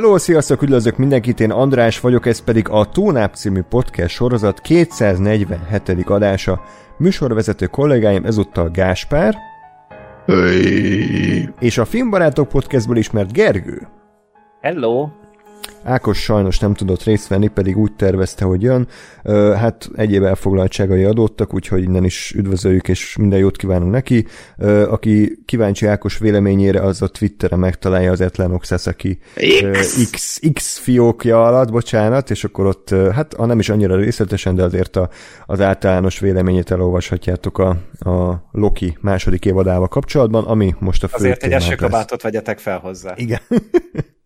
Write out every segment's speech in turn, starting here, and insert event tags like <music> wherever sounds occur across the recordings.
Hello, sziasztok, üdvözlök mindenkit, én András vagyok, ez pedig a Tónáp című podcast sorozat 247. adása. Műsorvezető kollégáim ezúttal Gáspár, Hey. és a Filmbarátok podcastból ismert Gergő. Hello! Ákos sajnos nem tudott részt venni, pedig úgy tervezte, hogy jön. Hát egyéb elfoglaltságai adottak, úgyhogy innen is üdvözöljük, és minden jót kívánunk neki. Aki kíváncsi Ákos véleményére, az a Twitteren megtalálja az Etlanok Sasaki ö, X. X, X fiókja alatt, bocsánat, és akkor ott, hát ha nem is annyira részletesen, de azért a, az általános véleményét elolvashatjátok a, a Loki második évadával kapcsolatban, ami most a fő Azért egy esőkabátot vegyetek fel hozzá. Igen. <laughs>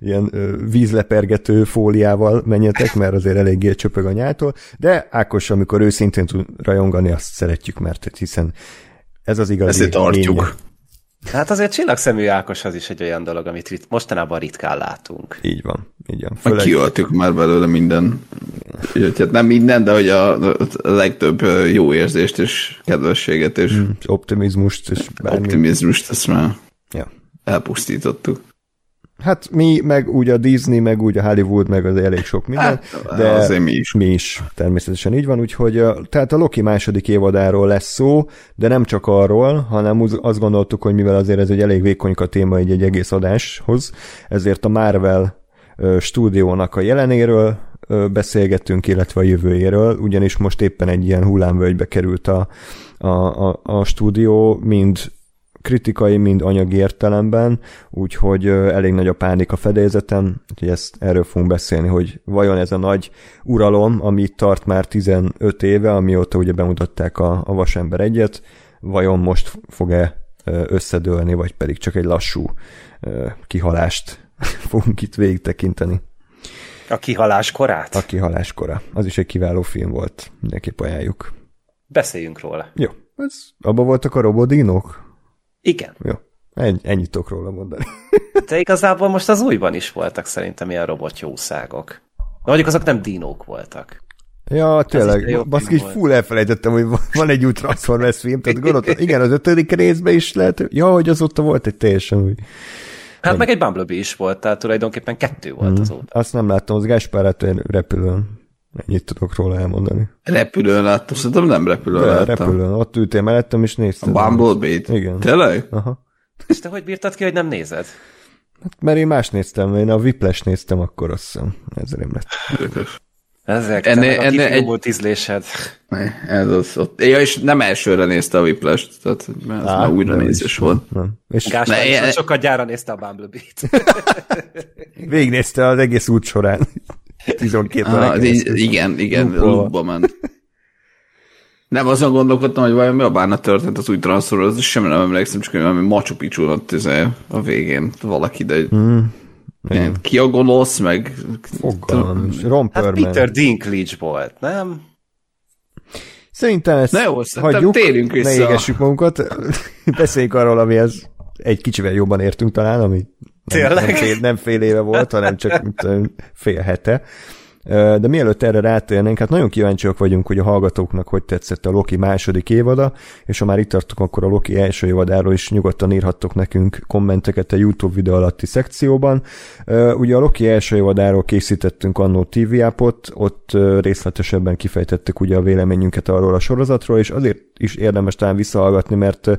Ilyen vízlepergető fóliával menjetek, mert azért eléggé csöpög a nyától, de Ákos, amikor őszintén tud rajongani, azt szeretjük, mert hiszen ez az igazi Ezért tartjuk. lénye. Hát azért csillagszemű Ákos az is egy olyan dolog, amit rit- mostanában ritkán látunk. Így van, így van. Főleg, kiöltük már belőle minden. Hát nem minden, de hogy a, a legtöbb jó érzést és kedvességet és mm. optimizmust, és bármi. optimizmust, ezt már Ja. elpusztítottuk. Hát mi, meg úgy a Disney, meg úgy a Hollywood, meg az elég sok minden, Hát, de azért mi is. mi is természetesen így van, úgyhogy tehát a Loki második évadáról lesz szó, de nem csak arról, hanem azt gondoltuk, hogy mivel azért ez egy elég vékonyka téma egy, egy egész adáshoz, ezért a Marvel stúdiónak a jelenéről beszélgettünk, illetve a jövőjéről, ugyanis most éppen egy ilyen hullámvölgybe került a, a, a, a stúdió, mind kritikai, mind anyagi értelemben, úgyhogy elég nagy a pánik a fedélzeten, úgyhogy ezt, erről fogunk beszélni, hogy vajon ez a nagy uralom, ami itt tart már 15 éve, amióta ugye bemutatták a, a Vasember egyet, vajon most fog-e összedőlni, vagy pedig csak egy lassú kihalást <laughs> fogunk itt végig tekinteni. A kihalás korát? A kihaláskora. Az is egy kiváló film volt, mindenképp ajánljuk. Beszéljünk róla. Jó, ez, abba voltak a robodinok? Igen. Jó, Ennyi, ennyit tudok róla mondani. <laughs> De igazából most az újban is voltak szerintem ilyen robotjószágok. De mondjuk azok nem dinók voltak. Ja, tényleg, baszki, így full elfelejtettem, hogy van- egy új Transformers film, tehát gondoltam, <laughs> igen, az ötödik részben is lehet, ja, hogy azóta volt egy teljesen új. Hát meg egy Bumblebee is volt, tehát tulajdonképpen kettő volt Mhm. azóta. Azt nem láttam, az Gáspárát repülőn. Ennyit tudok róla elmondani. Repülőn láttam, szerintem nem repülőn De, láttam. repülőn, ott ültél mellettem, és A nézted. Bumblebee-t? Igen. Tényleg? Aha. És te hogy bírtad ki, hogy nem nézed? Hát, mert én más néztem, én a Whiplash néztem, akkor azt hiszem, ezzel én lett. Ezek, Ennél- ennél, egy- egy... ízlésed. Ne, Ez az ott. Ja, és nem elsőre nézte a Whiplash-t, tehát mert ez Á, már újra nézés volt. Nem. És Gáspár Ne, is ilyen- sokat gyára nézte a Bumblebee-t. <laughs> végignézte az egész út során. 12 Ah, órán így- keresztül. igen, igen, loopba ment. Nem, azon gondolkodtam, hogy vajon mi a bánat történt az új Transformers, az semmi nem emlékszem, csak valami Machu picchu a végén valaki, de Mm, ilyen, ki a gonosz, meg fogalmam. Ron Hát. Peter Dinklage volt, nem? Szerintem ezt Na jó, hagyjuk, térjünk ne vissza. égessük magunkat, <laughs> beszéljünk arról, amihez egy kicsivel jobban értünk talán, ami Tényleg? nem, fél, nem fél éve volt, hanem csak mint fél hete. De mielőtt erre rátérnénk, hát nagyon kíváncsiak vagyunk, hogy a hallgatóknak hogy tetszett a Loki második évada, és ha már itt tartunk, akkor a Loki első évadáról is nyugodtan írhattok nekünk kommenteket a YouTube videó alatti szekcióban. Ugye a Loki első évadáról készítettünk annó TV appot, ott részletesebben kifejtettük ugye a véleményünket arról a sorozatról, és azért is érdemes talán visszahallgatni, mert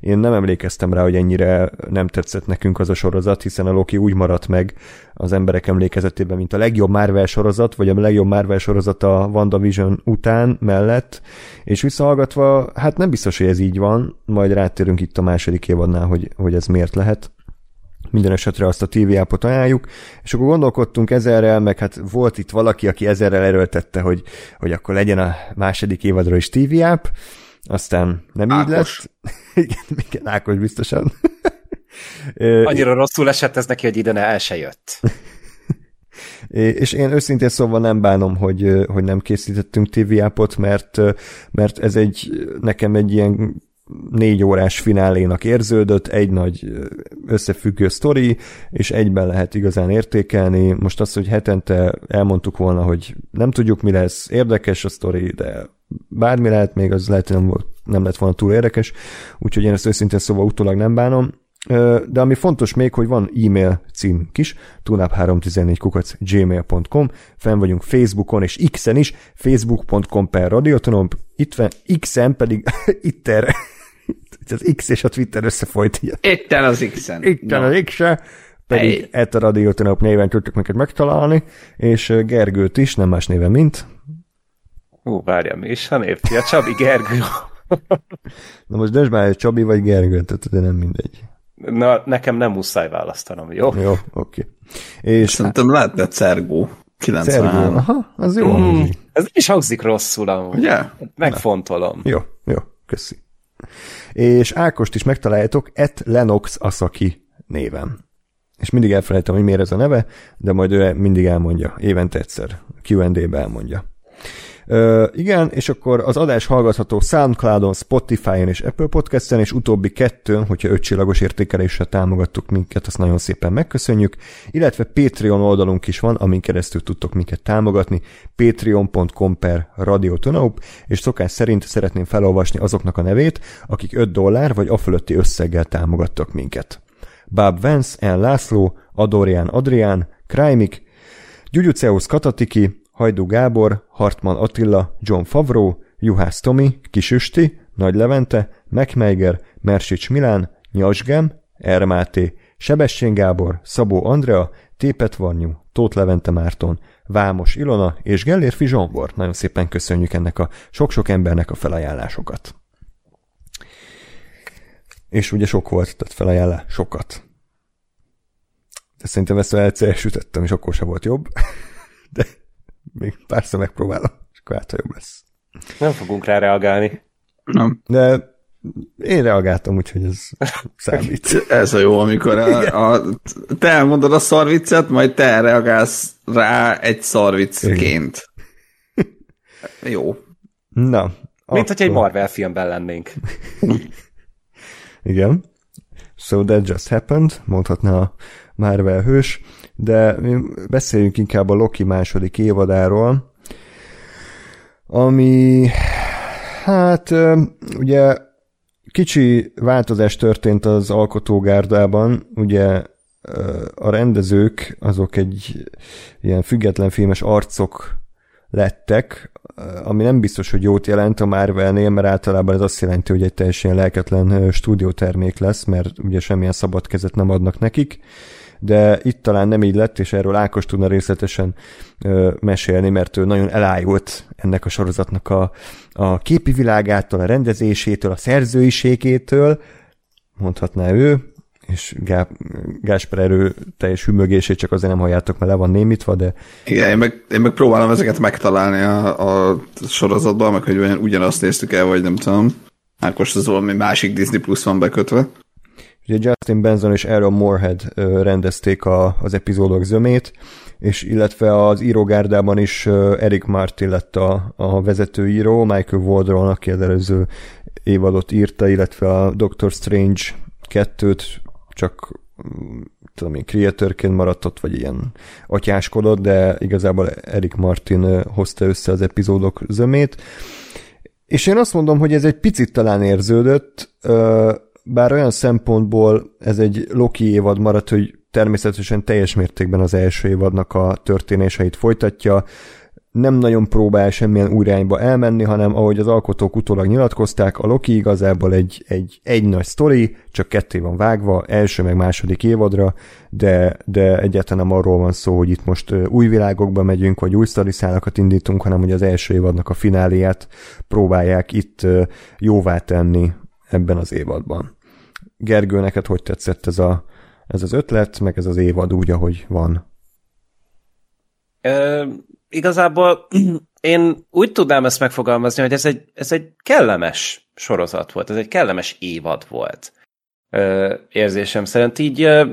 én nem emlékeztem rá, hogy ennyire nem tetszett nekünk az a sorozat, hiszen a Loki úgy maradt meg az emberek emlékezetében, mint a legjobb Marvel sorozat, vagy a legjobb Marvel sorozat a WandaVision után mellett, és visszahallgatva, hát nem biztos, hogy ez így van, majd rátérünk itt a második évadnál, hogy, hogy ez miért lehet minden esetre azt a TV appot ajánljuk, és akkor gondolkodtunk ezerrel, meg hát volt itt valaki, aki ezerrel erőltette, hogy, hogy akkor legyen a második évadról is TV app, aztán nem így Ákos. lett. <laughs> igen, igen, Ákos biztosan. Annyira rosszul esett ez neki, hogy ide ne el se jött. <laughs> És én őszintén szóval nem bánom, hogy, hogy nem készítettünk TV appot, mert, mert ez egy, nekem egy ilyen négy órás finálénak érződött, egy nagy összefüggő sztori, és egyben lehet igazán értékelni. Most az, hogy hetente elmondtuk volna, hogy nem tudjuk, mi lesz, érdekes a sztori, de bármi lehet, még az lehet, hogy nem, volt, nem lett volna túl érdekes, úgyhogy én ezt őszintén szóval utólag nem bánom. De ami fontos még, hogy van e-mail címünk is, tunap314 kukac gmail.com, fenn vagyunk Facebookon és X-en is, facebook.com per radiotonom, itt van, X-en pedig <laughs> itter, az X és a Twitter összefolyt. Itten az X-en. Itten az X-en, pedig hey. a radiotonop néven tudtuk minket megtalálni, és Gergőt is, nem más néven, mint... Ú, várjál, mi is a név? Ja, Csabi Gergő. <laughs> Na most dönts már, Csabi vagy Gergő, tehát de nem mindegy. Na, nekem nem muszáj választanom, jó? Jó, oké. Okay. És Szerintem lehetne Cergó. 93. Cergó, aha, az jó. Mm, ez is hangzik rosszul amúgy. Ugye? Megfontolom. Jó, jó, köszi. És Ákost is megtaláljátok et Lenox Asaki néven. És mindig elfelejtem, hogy miért ez a neve, de majd ő mindig elmondja, évente egyszer, Q&A-be elmondja. Igen, és akkor az adás hallgatható Soundcloudon, Spotify-on és Apple Podcast-en, és utóbbi kettőn, hogyha öt csillagos értékeléssel támogattuk minket, azt nagyon szépen megköszönjük, illetve Patreon oldalunk is van, amin keresztül tudtok minket támogatni, patreon.com per radiotonaup, és szokás szerint szeretném felolvasni azoknak a nevét, akik 5 dollár vagy afölötti összeggel támogattak minket. Bab Vance, N. László, Adorian Adrián, Krajmik, Gyugyuceus Katatiki, Hajdú Gábor, Hartman Attila, John Favreau, Juhász Tomi, Kisüsti, Nagy Levente, Mekmeiger, Mersics Milán, Nyasgem, Ermáté, Sebestyén Gábor, Szabó Andrea, Tépet Varnyú, Tóth Levente Márton, Vámos Ilona és Gellérfi Zsombor. Nagyon szépen köszönjük ennek a sok-sok embernek a felajánlásokat. És ugye sok volt, tehát felajánlás sokat. De szerintem ezt egyszer elsütöttem, és akkor se volt jobb. <laughs> De még párszor megpróbálom, és akkor hát, jobb lesz. Nem fogunk rá reagálni. Nem. De én reagáltam, úgyhogy ez <laughs> számít. ez a jó, amikor a, a, te elmondod a szarviccet, majd te reagálsz rá egy szarviccként. jó. Na. Mint akkor... hogy egy Marvel filmben lennénk. Igen. So that just happened, mondhatná a Marvel hős, de beszéljünk inkább a Loki második évadáról, ami hát ugye kicsi változás történt az alkotógárdában, ugye a rendezők azok egy ilyen független filmes arcok lettek, ami nem biztos, hogy jót jelent a Marvelnél, mert általában ez azt jelenti, hogy egy teljesen lelketlen stúdiótermék lesz, mert ugye semmilyen szabad kezet nem adnak nekik, de itt talán nem így lett, és erről Ákos tudna részletesen ö, mesélni, mert ő nagyon elájult ennek a sorozatnak a, a képi világától, a rendezésétől, a szerzőiségétől, mondhatná ő, és Gá, Gásper erő teljes hümögését csak azért nem halljátok, mert le van némítva, de... Igen, én meg, én meg próbálom ezeket megtalálni a, a sorozatban, meg hogy ugyanazt néztük el, vagy nem tudom. Ákos az valami másik Disney Plus van bekötve. Ugye Justin Benson és Aaron Moorhead rendezték a, az epizódok zömét, és illetve az írógárdában is Eric Martin lett a, a vezetőíró, Michael Waldron, aki az előző évadot írta, illetve a Doctor Strange kettőt csak mm, tudom én, creatorként maradt ott, vagy ilyen atyáskodott, de igazából Eric Martin hozta össze az epizódok zömét. És én azt mondom, hogy ez egy picit talán érződött, bár olyan szempontból ez egy Loki évad maradt, hogy természetesen teljes mértékben az első évadnak a történéseit folytatja, nem nagyon próbál semmilyen új irányba elmenni, hanem ahogy az alkotók utólag nyilatkozták, a Loki igazából egy, egy, egy nagy sztori, csak ketté van vágva, első meg második évadra, de, de egyáltalán nem arról van szó, hogy itt most új világokba megyünk, vagy új sztoriszálakat indítunk, hanem hogy az első évadnak a fináliát próbálják itt jóvá tenni ebben az évadban. Gergő, neked hogy tetszett ez, a, ez az ötlet, meg ez az évad úgy, ahogy van? Ö, igazából <clears throat> én úgy tudnám ezt megfogalmazni, hogy ez egy, ez egy kellemes sorozat volt, ez egy kellemes évad volt. Ö, érzésem szerint így ö,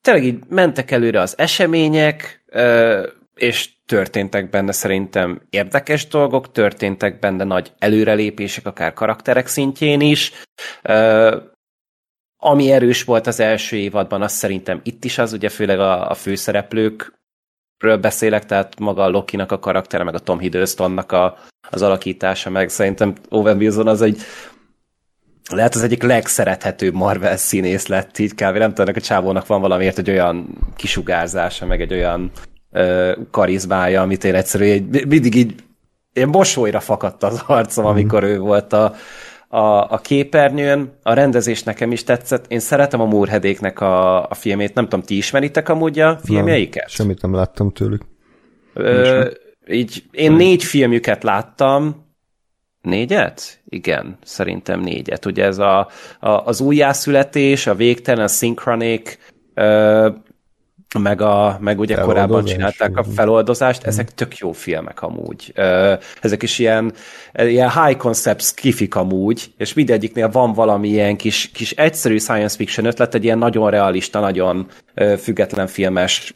tényleg így mentek előre az események, ö, és történtek benne szerintem érdekes dolgok, történtek benne nagy előrelépések, akár karakterek szintjén is. Ö, ami erős volt az első évadban, az szerintem itt is az, ugye főleg a, a főszereplőkről beszélek, tehát maga a Lokinak a karaktere, meg a Tom Hiddlestonnak a, az alakítása, meg szerintem Owen Wilson az egy lehet az egyik legszerethetőbb Marvel színész lett így kb. Nem tudom, a csávónak van valamiért egy olyan kisugárzása, meg egy olyan ö, karizmája, amit én egyszerűen egy, mindig így én mosolyra fakadt az arcom, amikor ő volt a, a, a képernyőn. A rendezés nekem is tetszett. Én szeretem a Múrhedéknek a, a filmét. Nem tudom, ti ismeritek amúgy a filmjeiket? Nem, semmit nem láttam tőlük. Ö, így, én négy filmjüket láttam, Négyet? Igen, szerintem négyet. Ugye ez a, a, az újjászületés, a végtelen, a ö, meg, a, meg ugye korábban csinálták a feloldozást, mm. ezek tök jó filmek amúgy. Ezek is ilyen, ilyen high concept kifik amúgy, és mindegyiknél van valami ilyen kis, kis egyszerű science fiction ötlet, egy ilyen nagyon realista, nagyon független filmes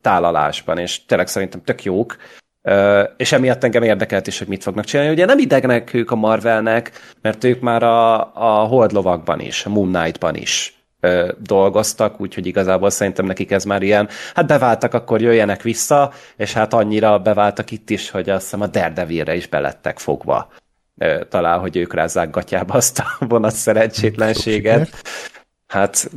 tálalásban, és tényleg szerintem tök jók. Uh, és emiatt engem érdekelt is, hogy mit fognak csinálni. Ugye nem idegnek ők a Marvelnek, mert ők már a, a Holdlovakban is, a Moon Knight-ban is ö, dolgoztak, úgyhogy igazából szerintem nekik ez már ilyen, hát beváltak, akkor jöjjenek vissza, és hát annyira beváltak itt is, hogy azt hiszem a Daredevilre is belettek fogva. Ö, talán, hogy ők rázzák gatyába azt a vonat szerencsétlenséget. Hát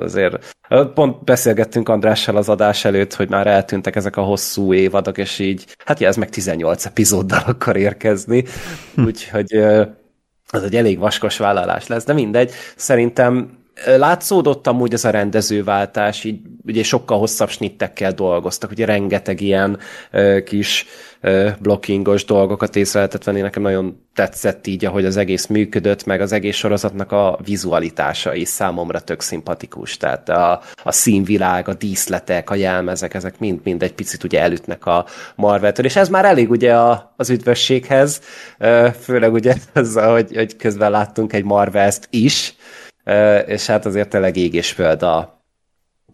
azért pont beszélgettünk Andrással az adás előtt, hogy már eltűntek ezek a hosszú évadok, és így, hát ja, ez meg 18 epizóddal <laughs> akar érkezni, hm. úgyhogy az egy elég vaskos vállalás lesz, de mindegy. Szerintem látszódott amúgy ez a rendezőváltás, így ugye sokkal hosszabb snittekkel dolgoztak, ugye rengeteg ilyen ö, kis ö, blockingos dolgokat észre lehetett venni, nekem nagyon tetszett így, ahogy az egész működött, meg az egész sorozatnak a vizualitása is számomra tök szimpatikus, tehát a, a színvilág, a díszletek, a jelmezek, ezek mind-mind egy picit ugye elütnek a Marvel-től, és ez már elég ugye a, az üdvösséghez, főleg ugye <laughs> azzal, hogy, hogy közben láttunk egy Marvel-t is, és hát azért tényleg ég és föld a,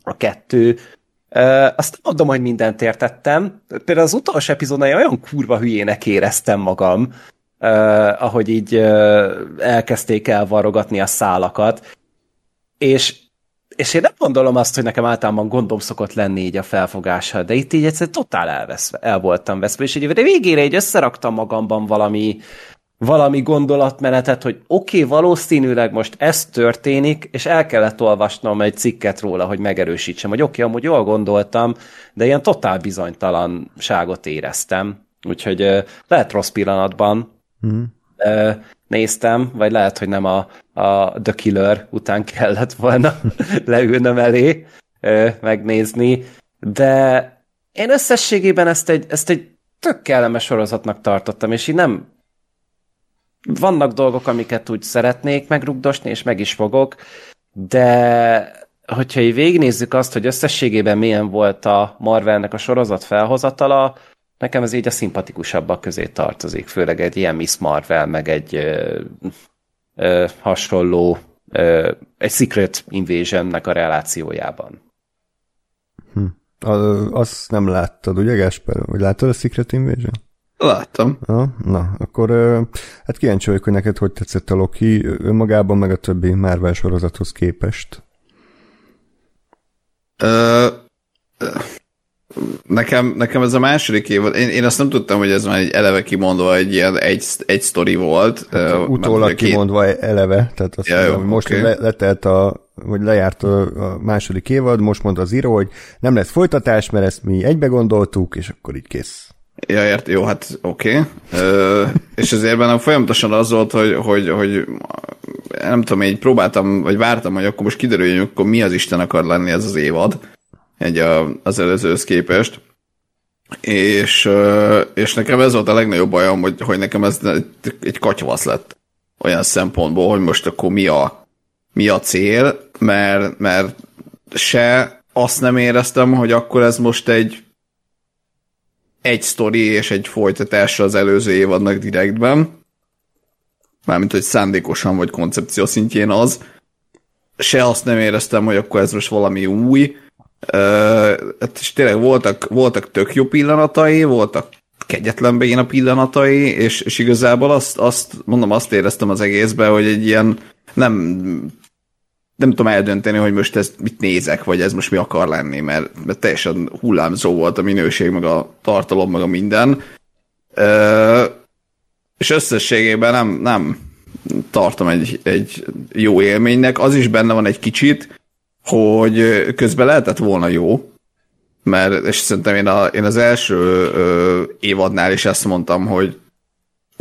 a kettő. Azt mondom, hogy mindent értettem. Például az utolsó epizódnál olyan kurva hülyének éreztem magam, ahogy így elkezdték elvarrogatni a szálakat, és és én nem gondolom azt, hogy nekem általában gondom szokott lenni így a felfogással, de itt így egyszer totál elveszve, el voltam veszve, és így végére így összeraktam magamban valami, valami gondolatmenetet, hogy oké, okay, valószínűleg most ez történik, és el kellett olvasnom egy cikket róla, hogy megerősítsem, hogy oké, okay, amúgy jól gondoltam, de ilyen totál bizonytalanságot éreztem. Úgyhogy lehet rossz pillanatban hmm. néztem, vagy lehet, hogy nem a, a The Killer után kellett volna <laughs> leülnöm elé megnézni, de én összességében ezt egy, ezt egy tök kellemes sorozatnak tartottam, és így nem, vannak dolgok, amiket úgy szeretnék megrugdosni, és meg is fogok, de hogyha így végignézzük azt, hogy összességében milyen volt a Marvelnek a sorozat felhozatala, nekem ez így a szimpatikusabbak közé tartozik, főleg egy ilyen Miss Marvel, meg egy ö, ö, hasonló, ö, egy Secret Invasion-nek a relációjában. Hm. azt nem láttad, ugye Gáspár? Vagy láttad a Secret Invasion? Láttam. Na, na, akkor hát kíváncsi vagyok, hogy neked hogy tetszett a Loki önmagában, meg a többi Marvel sorozathoz képest. Ö, nekem, nekem ez a második év, én, én azt nem tudtam, hogy ez már egy eleve kimondva egy ilyen egy, egy sztori volt. Hát, utólag kimondva két... eleve, tehát azt ja, mondom, jó, most okay. le, letelt a, vagy lejárt a, a második évad, most mondta az író, hogy nem lesz folytatás, mert ezt mi egybe gondoltuk, és akkor így kész. Ja, ért, jó, hát oké. Okay. és ezért bennem folyamatosan az volt, hogy, hogy, hogy nem tudom, így próbáltam, vagy vártam, hogy akkor most kiderüljön, akkor mi az Isten akar lenni ez az évad, egy a, az előzőhöz képest. És, és nekem ez volt a legnagyobb bajom, hogy, hogy nekem ez egy katyvasz lett olyan szempontból, hogy most akkor mi a, mi a cél, mert, mert se azt nem éreztem, hogy akkor ez most egy egy sztori és egy folytatása az előző évadnak direktben. Mármint, hogy szándékosan vagy koncepció szintjén az. Se azt nem éreztem, hogy akkor ez most valami új. Uh, és tényleg voltak, voltak tök jó pillanatai, voltak kegyetlen a pillanatai, és, és igazából azt, azt, mondom, azt éreztem az egészben, hogy egy ilyen nem nem tudom eldönteni, hogy most ezt mit nézek, vagy ez most mi akar lenni, mert, mert teljesen hullámzó volt a minőség, meg a tartalom, meg a minden. Ö, és összességében nem, nem, tartom egy, egy jó élménynek. Az is benne van egy kicsit, hogy közben lehetett volna jó, mert és szerintem én, a, én az első ö, évadnál is ezt mondtam, hogy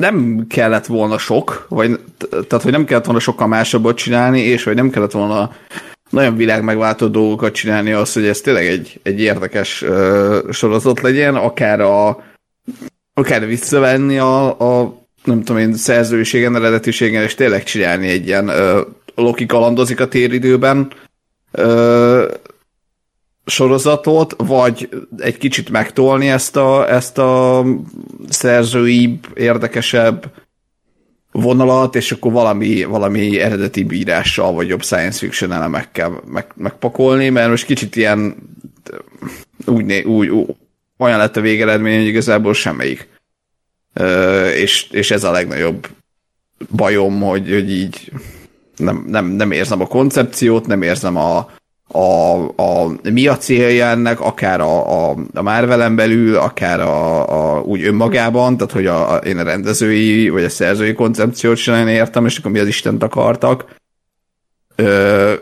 nem kellett volna sok, vagy tehát, hogy nem kellett volna sokkal másabbat csinálni, és hogy nem kellett volna nagyon világ megváltó dolgokat csinálni az, hogy ez tényleg egy, egy érdekes ö, sorozat legyen, akár a akár visszavenni a, a nem tudom én, szerzőségen, eredetiségen, és tényleg csinálni egy ilyen ö, Loki kalandozik a téridőben. Ö, sorozatot, vagy egy kicsit megtolni ezt a, ezt a szerzői, érdekesebb vonalat, és akkor valami, valami eredeti bírással, vagy jobb science fiction elemekkel meg, megpakolni, mert most kicsit ilyen úgy, úgy, úgy olyan lett a végeredmény, hogy igazából semmelyik. Ö, és, és ez a legnagyobb bajom, hogy, hogy így nem, nem, nem érzem a koncepciót, nem érzem a, a, a, mi a célja ennek, akár a, a, a Marvelen belül, akár a, a, úgy önmagában, tehát hogy a, a, én a rendezői vagy a szerzői koncepciót sem értem, és akkor mi az Istent akartak. Ö,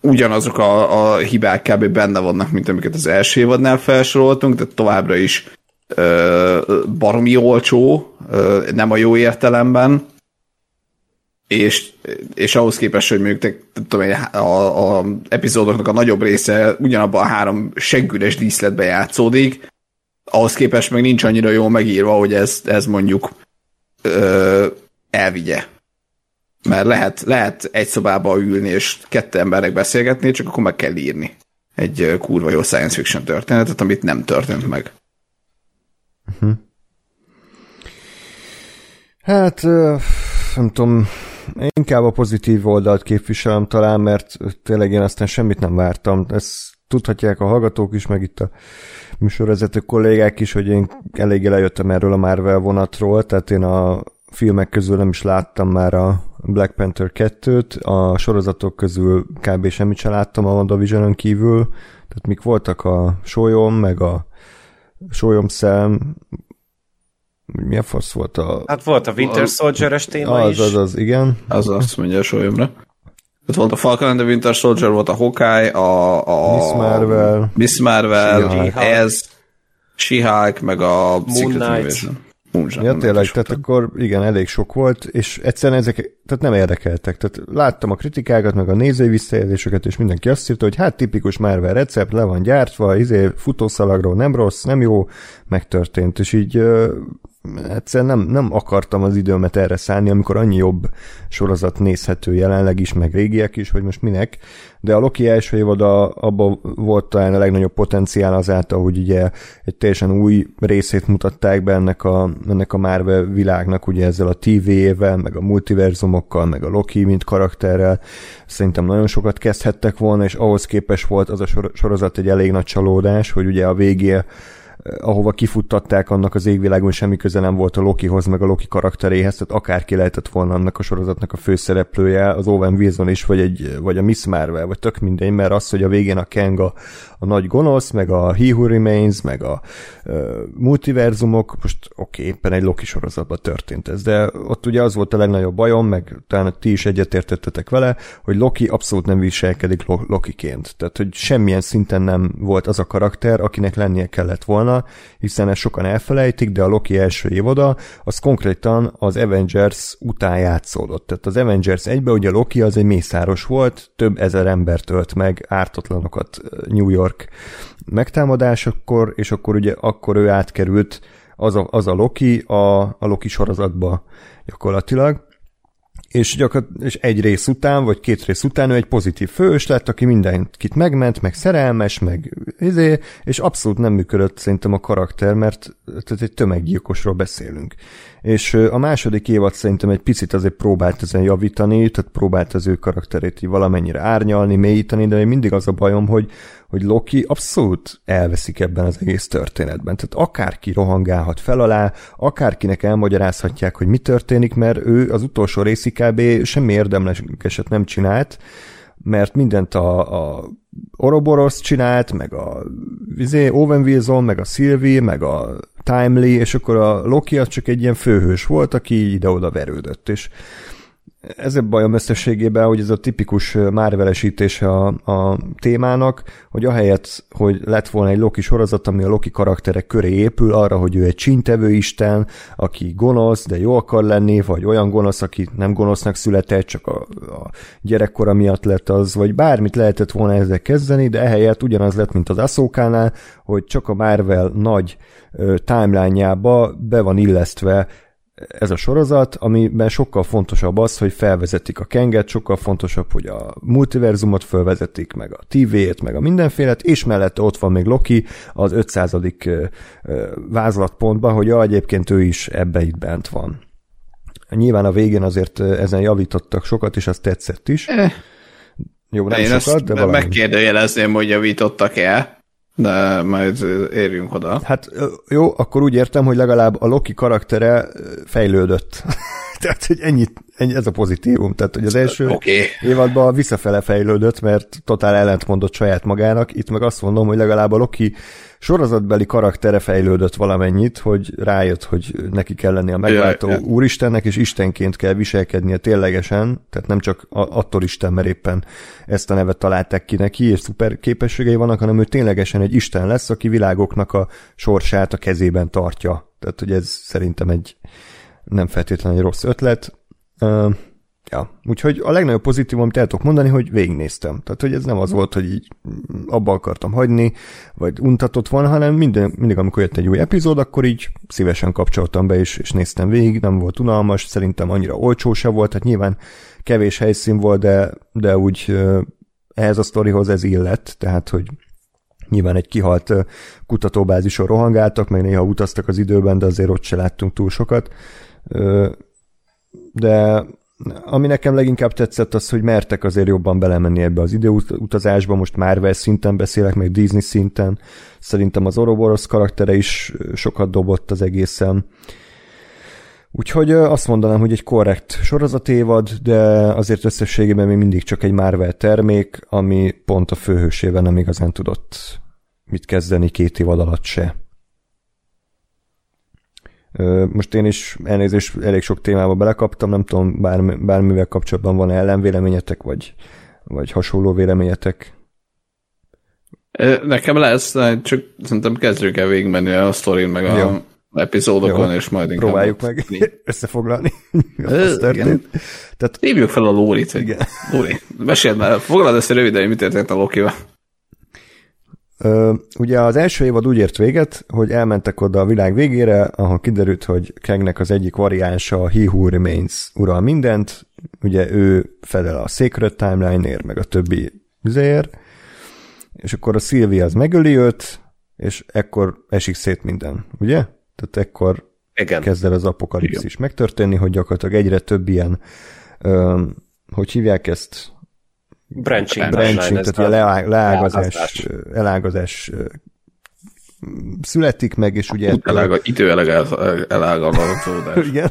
ugyanazok a, a hibák kb. benne vannak, mint amiket az első évadnál felsoroltunk, tehát továbbra is ö, baromi olcsó, ö, nem a jó értelemben, és, és ahhoz képest, hogy mondjuk tudom, a, a, a epizódoknak a nagyobb része ugyanabban a három seggüles díszletbe játszódik, ahhoz képest meg nincs annyira jól megírva, hogy ez, ez mondjuk ö, elvigye. Mert lehet, lehet egy szobába ülni, és kettő embernek beszélgetni, csak akkor meg kell írni egy kurva jó science fiction történetet, amit nem történt meg. Uh-huh. Hát, nem tudom, inkább a pozitív oldalt képviselem talán, mert tényleg én aztán semmit nem vártam. Ezt tudhatják a hallgatók is, meg itt a műsorvezető kollégák is, hogy én eléggé lejöttem erről a Marvel vonatról, tehát én a filmek közül nem is láttam már a Black Panther 2-t, a sorozatok közül kb. semmit sem láttam a WandaVision-ön kívül, tehát mik voltak a Sólyom, meg a Sólyom szem, mi a fasz volt a... Hát volt a Winter Soldier-es téma az, is. Az, az, igen. Az azt mondja a Sólyomra. Ott volt a Falcon and the Winter Soldier, volt a Hawkeye, a, a Miss Marvel, Miss Marvel, She-Hulk. ez, She-Hulk, meg a Moon Knight. Invasion. Moon Knight, Ja, tényleg, tehát voltam. akkor igen, elég sok volt, és egyszerűen ezek tehát nem érdekeltek. Tehát láttam a kritikákat, meg a nézői visszajelzéseket, és mindenki azt írta, hogy hát tipikus Marvel recept, le van gyártva, izé, futószalagról nem rossz, nem jó, megtörtént, és így egyszerűen nem, nem akartam az időmet erre szállni, amikor annyi jobb sorozat nézhető jelenleg is, meg régiek is, hogy most minek, de a Loki első évada abban volt talán a legnagyobb potenciál azáltal, hogy ugye egy teljesen új részét mutatták be ennek a, ennek a Marvel világnak, ugye ezzel a TV-vel, meg a multiverzumokkal, meg a Loki, mint karakterrel. Szerintem nagyon sokat kezdhettek volna, és ahhoz képes volt az a sor- sorozat egy elég nagy csalódás, hogy ugye a végé ahova kifuttatták, annak az égvilágon semmi köze nem volt a Lokihoz, meg a Loki karakteréhez, tehát akárki lehetett volna annak a sorozatnak a főszereplője, az Owen Wilson is, vagy, egy, vagy a Miss Marvel, vagy tök mindegy, mert az, hogy a végén a Kang a, a nagy gonosz, meg a He Who Remains, meg a uh, multiverzumok, most oké, okay, éppen egy Loki sorozatban történt ez, de ott ugye az volt a legnagyobb bajom, meg talán ti is egyetértettetek vele, hogy Loki abszolút nem viselkedik Lo- Lokiként. Tehát, hogy semmilyen szinten nem volt az a karakter, akinek lennie kellett volna, hiszen ezt sokan elfelejtik, de a Loki első évada, az konkrétan az Avengers után játszódott. Tehát az Avengers egybe ugye Loki az egy mészáros volt, több ezer embert ölt meg, ártatlanokat New York megtámadásakor, és akkor ugye akkor ő átkerült az a, az a Loki a, a Loki sorozatba gyakorlatilag, és, gyakor- és egy rész után, vagy két rész után ő egy pozitív fős lett, aki mindenkit megment, meg szerelmes, meg izé, és abszolút nem működött szerintem a karakter, mert tehát egy tömeggyilkosról beszélünk. És a második évad szerintem egy picit azért próbált ezen javítani, tehát próbált az ő karakterét így valamennyire árnyalni, mélyíteni, de még mindig az a bajom, hogy, hogy Loki abszolút elveszik ebben az egész történetben. Tehát akárki rohangálhat fel alá, akárkinek elmagyarázhatják, hogy mi történik, mert ő az utolsó részig kb. semmi érdemleset nem csinált, mert mindent a, a Ouroboros csinált, meg a vizé, Owen Wilson, meg a Sylvie, meg a timely, és akkor a Loki az csak egy ilyen főhős volt, aki ide-oda verődött, és ez a bajom összességében, hogy ez a tipikus márvelesítése a, a témának, hogy ahelyett, hogy lett volna egy Loki sorozat, ami a Loki karakterek köré épül, arra, hogy ő egy csintevő isten, aki gonosz, de jó akar lenni, vagy olyan gonosz, aki nem gonosznak született, csak a, a gyerekkora miatt lett az, vagy bármit lehetett volna ezzel kezdeni, de ehelyett ugyanaz lett, mint az Aszókánál, hogy csak a Marvel nagy timeline-jába be van illesztve ez a sorozat, amiben sokkal fontosabb az, hogy felvezetik a kenget, sokkal fontosabb, hogy a multiverzumot felvezetik, meg a TV-t, meg a mindenfélet, és mellette ott van még Loki az 500. vázlatpontban, hogy ja, egyébként ő is ebbe itt bent van. Nyilván a végén azért ezen javítottak sokat, és az tetszett is. Jó, nem Én sokat, de valami. megkérdőjelezném, hogy javítottak el de majd érjünk oda. Hát jó, akkor úgy értem, hogy legalább a Loki karaktere fejlődött. <laughs> Tehát, hogy ennyit, ennyi, ez a pozitívum. Tehát, hogy az első okay. évadban visszafele fejlődött, mert totál ellentmondott saját magának. Itt meg azt mondom, hogy legalább a Loki sorozatbeli karaktere fejlődött valamennyit, hogy rájött, hogy neki kell lenni a megváltó ja, ja. úristennek, és istenként kell viselkednie ténylegesen, tehát nem csak attól Isten, mert éppen ezt a nevet találták ki neki, és szuper képességei vannak, hanem ő ténylegesen egy Isten lesz, aki világoknak a sorsát a kezében tartja. Tehát, hogy ez szerintem egy nem feltétlenül egy rossz ötlet. Ja, úgyhogy a legnagyobb pozitívum, amit el tudok mondani, hogy végignéztem. Tehát, hogy ez nem az volt, hogy így abba akartam hagyni, vagy untatott van, hanem minden, mindig, amikor jött egy új epizód, akkor így szívesen kapcsoltam be, és, és néztem végig, nem volt unalmas, szerintem annyira olcsó se volt, tehát nyilván kevés helyszín volt, de, de úgy ehhez a sztorihoz ez illett, tehát, hogy nyilván egy kihalt kutatóbázison rohangáltak, meg néha utaztak az időben, de azért ott se láttunk túl sokat de ami nekem leginkább tetszett az, hogy mertek azért jobban belemenni ebbe az időutazásba, most Marvel szinten beszélek, meg Disney szinten. Szerintem az Ouroboros karaktere is sokat dobott az egészen. Úgyhogy azt mondanám, hogy egy korrekt sorozatévad, de azért összességében még mindig csak egy Marvel termék, ami pont a főhősével nem igazán tudott mit kezdeni két évad alatt se. Most én is elnézést elég sok témába belekaptam, nem tudom, bármi, bármivel kapcsolatban van ellenvéleményetek, vagy, vagy hasonló véleményetek? Nekem lesz, csak szerintem kezdjük el végigmenni a sztorin, meg a Jó. epizódokon, Jó. és majd inkább... Próbáljuk meg <laughs> összefoglalni. Tehát... Hívjuk fel a Lórit. Igen. Lóri, meséld már, foglald össze röviden, hogy mit történt a Lokival. Ugye az első évad úgy ért véget, hogy elmentek oda a világ végére, ahol kiderült, hogy Kegnek az egyik variánsa a He Who Remains ural mindent, ugye ő fedel a Sacred Timeline-ér, meg a többi üzéért, és akkor a Sylvie az megöli őt, és ekkor esik szét minden, ugye? Tehát ekkor Igen. kezd el az apokalipszis megtörténni, hogy gyakorlatilag egyre több ilyen, ö, hogy hívják ezt, branching, branching tehát a leág, leágazás, elágazás születik meg, és ugye... Elága, idő elágazódás. <laughs> Igen.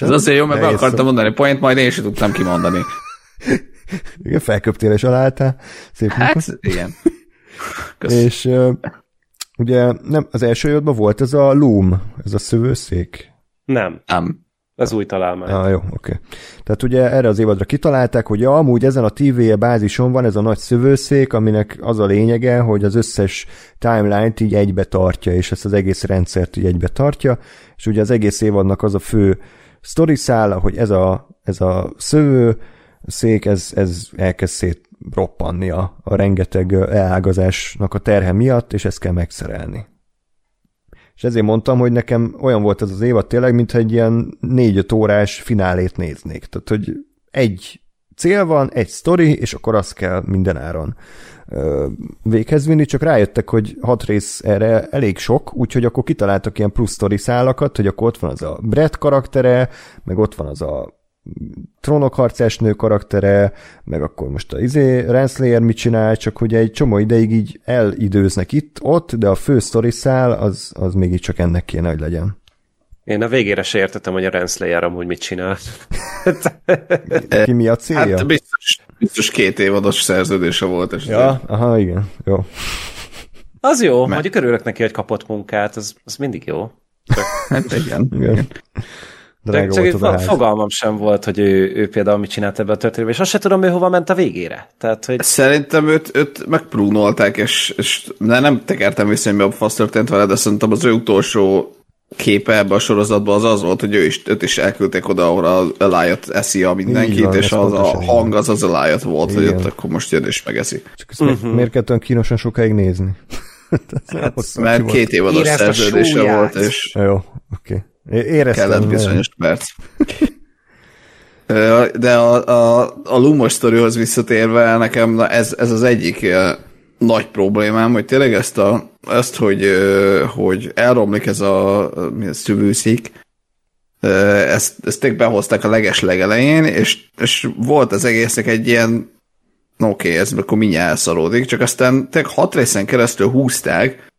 Ez azért jó, mert be akartam mondani point, majd én sem tudtam kimondani. <laughs> Igen, felköptél és alálltál. Szép hát, munkos. igen. <laughs> Kösz. És ugye nem, az első évadban volt ez a Loom, ez a szövőszék? Nem. Nem. Ez új találmány. Ah, jó, oké. Okay. Tehát ugye erre az évadra kitalálták, hogy ja, amúgy ezen a TV-e bázison van ez a nagy szövőszék, aminek az a lényege, hogy az összes timeline-t így egybe tartja, és ezt az egész rendszert így egybe tartja, és ugye az egész évadnak az a fő sztori szála, hogy ez a, ez a szövő szék, ez, ez elkezd szét roppanni a, a rengeteg elágazásnak a terhe miatt, és ezt kell megszerelni. És ezért mondtam, hogy nekem olyan volt ez az évad tényleg, mintha egy ilyen négy-öt órás finálét néznék. Tehát, hogy egy cél van, egy sztori, és akkor azt kell mindenáron véghez vinni, csak rájöttek, hogy hat rész erre elég sok, úgyhogy akkor kitaláltak ilyen plusz sztori szálakat, hogy akkor ott van az a Brett karaktere, meg ott van az a trónokharcás nő karaktere, meg akkor most a izé, Renslayer mit csinál, csak hogy egy csomó ideig így elidőznek itt-ott, de a fő sztori szál az, az még csak ennek kéne, hogy legyen. Én a végére se értettem, hogy a Renslayer amúgy mit csinál. <laughs> Ki mi a célja? Hát biztos, biztos két évados szerződése volt. Esetleg. Ja, aha, igen, jó. Az jó, Mert... mondjuk örülök neki, hogy kapott munkát, az, az mindig jó. Csak, hát igen. igen. Drága csak, csak a fogalmam sem volt, hogy ő, ő például mit csinált ebbe a történetbe, és azt sem tudom, ő hova ment a végére. Tehát, hogy... Szerintem őt, őt megprúnolták, és, és de nem tekertem vissza, hogy mi a fasz történt vele, de szerintem az ő utolsó képe ebbe a sorozatban az az volt, hogy ő is, őt is elküldték oda, ahol a Eliot eszi a mindenkit, van, és az a hang az az Eliot volt, Igen. hogy ott akkor most jön és megeszi. Csak ezt uh-huh. miért kellett olyan kínosan sokáig nézni? <laughs> hát, mert két évados szerződése volt, és... Jó, oké. Okay. Éreztem. Kellett bizonyos perc. De a, a, a Lumos sztorihoz visszatérve nekem na ez, ez az egyik nagy problémám, hogy tényleg ezt, a, ezt hogy, hogy elromlik ez a, szövőszik, ezt, ezt tényleg behozták a leges legelején, és, és volt az egésznek egy ilyen oké, okay, ez akkor mindjárt elszalódik, csak aztán tényleg hat részen keresztül húzták,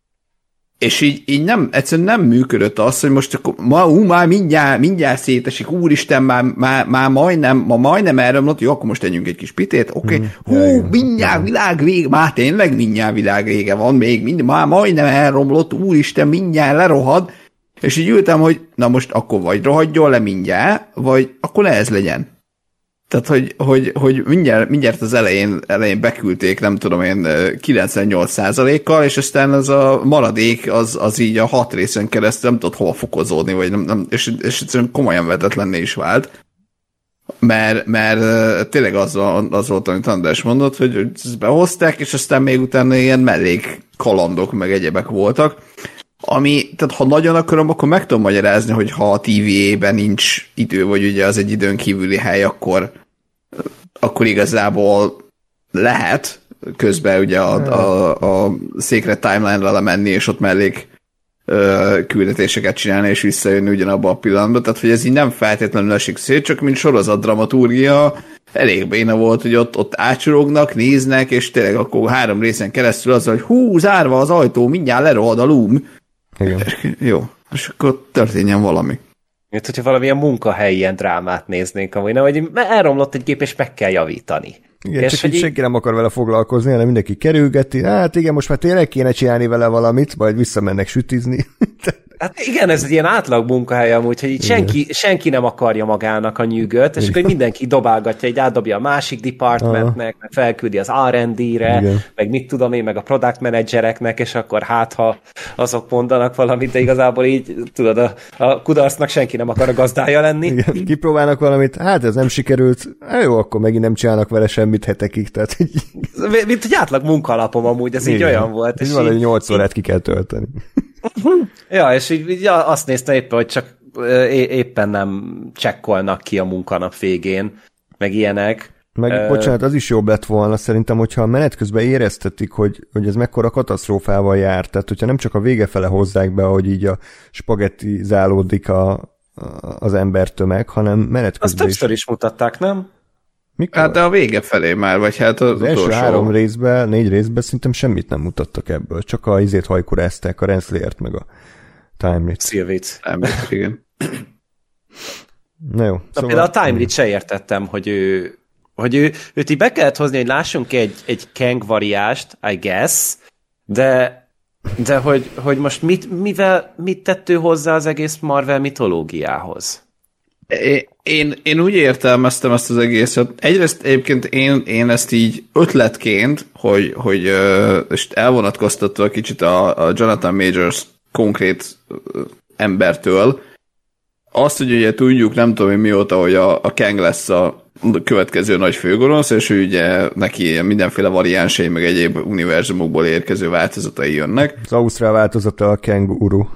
és így, így nem, egyszerűen nem működött az, hogy most akkor ma, ú, már mindjárt, mindjárt szétesik, úristen, már, már, már majdnem, ma majdnem elromlott, jó, akkor most tegyünk egy kis pitét, oké, okay. mm, hú, jaj, mindjárt jaj. világ vége, már tényleg mindjárt világ vége van, még mind, már majdnem elromlott, úristen, mindjárt lerohad, és így ültem, hogy na most akkor vagy rohadjon le mindjárt, vagy akkor ne ez legyen. Tehát, hogy, hogy, hogy mindjárt, mindjárt az elején, elején beküldték, nem tudom én, 98%-kal, és aztán az a maradék, az, az így a hat részen keresztül nem tudott hova fokozódni, vagy nem, nem, és, és egyszerűen komolyan vetetlenné is vált. Mert, mert tényleg az, az volt, amit András mondott, hogy ezt behozták, és aztán még utána ilyen mellék kalandok, meg egyebek voltak. Ami, tehát ha nagyon akarom, akkor meg tudom magyarázni, hogy ha a TVA-ben nincs idő, vagy ugye az egy időn kívüli hely, akkor, akkor igazából lehet közben ugye a, a, a Secret Timeline-ra lemenni, és ott mellék ö, küldetéseket csinálni, és visszajönni ugyanabba a pillanatban. Tehát, hogy ez így nem feltétlenül esik szét, csak mint sorozat dramaturgia, elég béna volt, hogy ott, ott ácsorognak, néznek, és tényleg akkor három részen keresztül az, hogy hú, zárva az ajtó, mindjárt lerohad a lúm. Igen. Jó, és akkor történjen valami. Mint hogyha valamilyen munkahelyi ilyen drámát néznénk, amúgy nem, hogy elromlott egy gép, és meg kell javítani. Igen, és csak hogy így senki nem akar vele foglalkozni, hanem mindenki kerülgeti. Hát igen, most már tényleg kéne csinálni vele valamit, majd visszamennek sütizni. <laughs> Hát igen, ez egy ilyen átlag munkahely amúgy, hogy így senki, senki nem akarja magának a nyűgöt, és akkor mindenki dobálgatja, egy átdobja a másik departmentnek, meg felküldi az R&D-re, meg mit tudom én, meg a product managereknek, és akkor hát, ha azok mondanak valamit, de igazából így, tudod, a, a kudarcnak senki nem akar a gazdája lenni. Igen, kipróbálnak valamit, hát ez nem sikerült, hát jó, akkor megint nem csinálnak vele semmit hetekig, tehát így... Mint egy átlag munkalapom amúgy, ez igen. így olyan volt. És így, 8 órát ki kell tölteni. <laughs> ja, és így, így azt nézte éppen, hogy csak éppen nem csekkolnak ki a munkanap végén, meg ilyenek. Meg, uh, bocsánat, az is jobb lett volna szerintem, hogyha a menet közben éreztetik, hogy, hogy ez mekkora katasztrófával jár. Tehát, hogyha nem csak a vége fele hozzák be, hogy így a spagettizálódik a, a, az embertömeg, hanem menet közben Azt többször is. is mutatták, nem? Mikor? Hát de a vége felé már, vagy hát az, az első három részben, négy részben szerintem semmit nem mutattak ebből, csak a izét hajkurázták, a Rensley-ert, meg a Time Rit. Szilvét. igen. Na jó. Na szóval... például a Time Rit se értettem, hogy ő, hogy ő, őt így be kellett hozni, hogy lássunk egy, egy Kang variást, I guess, de de hogy, hogy most mit, mivel, mit tett ő hozzá az egész Marvel mitológiához? Én, én úgy értelmeztem ezt az egészet. Egyrészt egyébként én, én ezt így ötletként, hogy, hogy és elvonatkoztatva kicsit a, a Jonathan Majors konkrét embertől, azt, hogy ugye tudjuk, nem tudom én mióta, hogy a, a Kang lesz a következő nagy főgonosz, és ő ugye neki mindenféle variánsai, meg egyéb univerzumokból érkező változatai jönnek. Az Ausztrál változata a kenguru.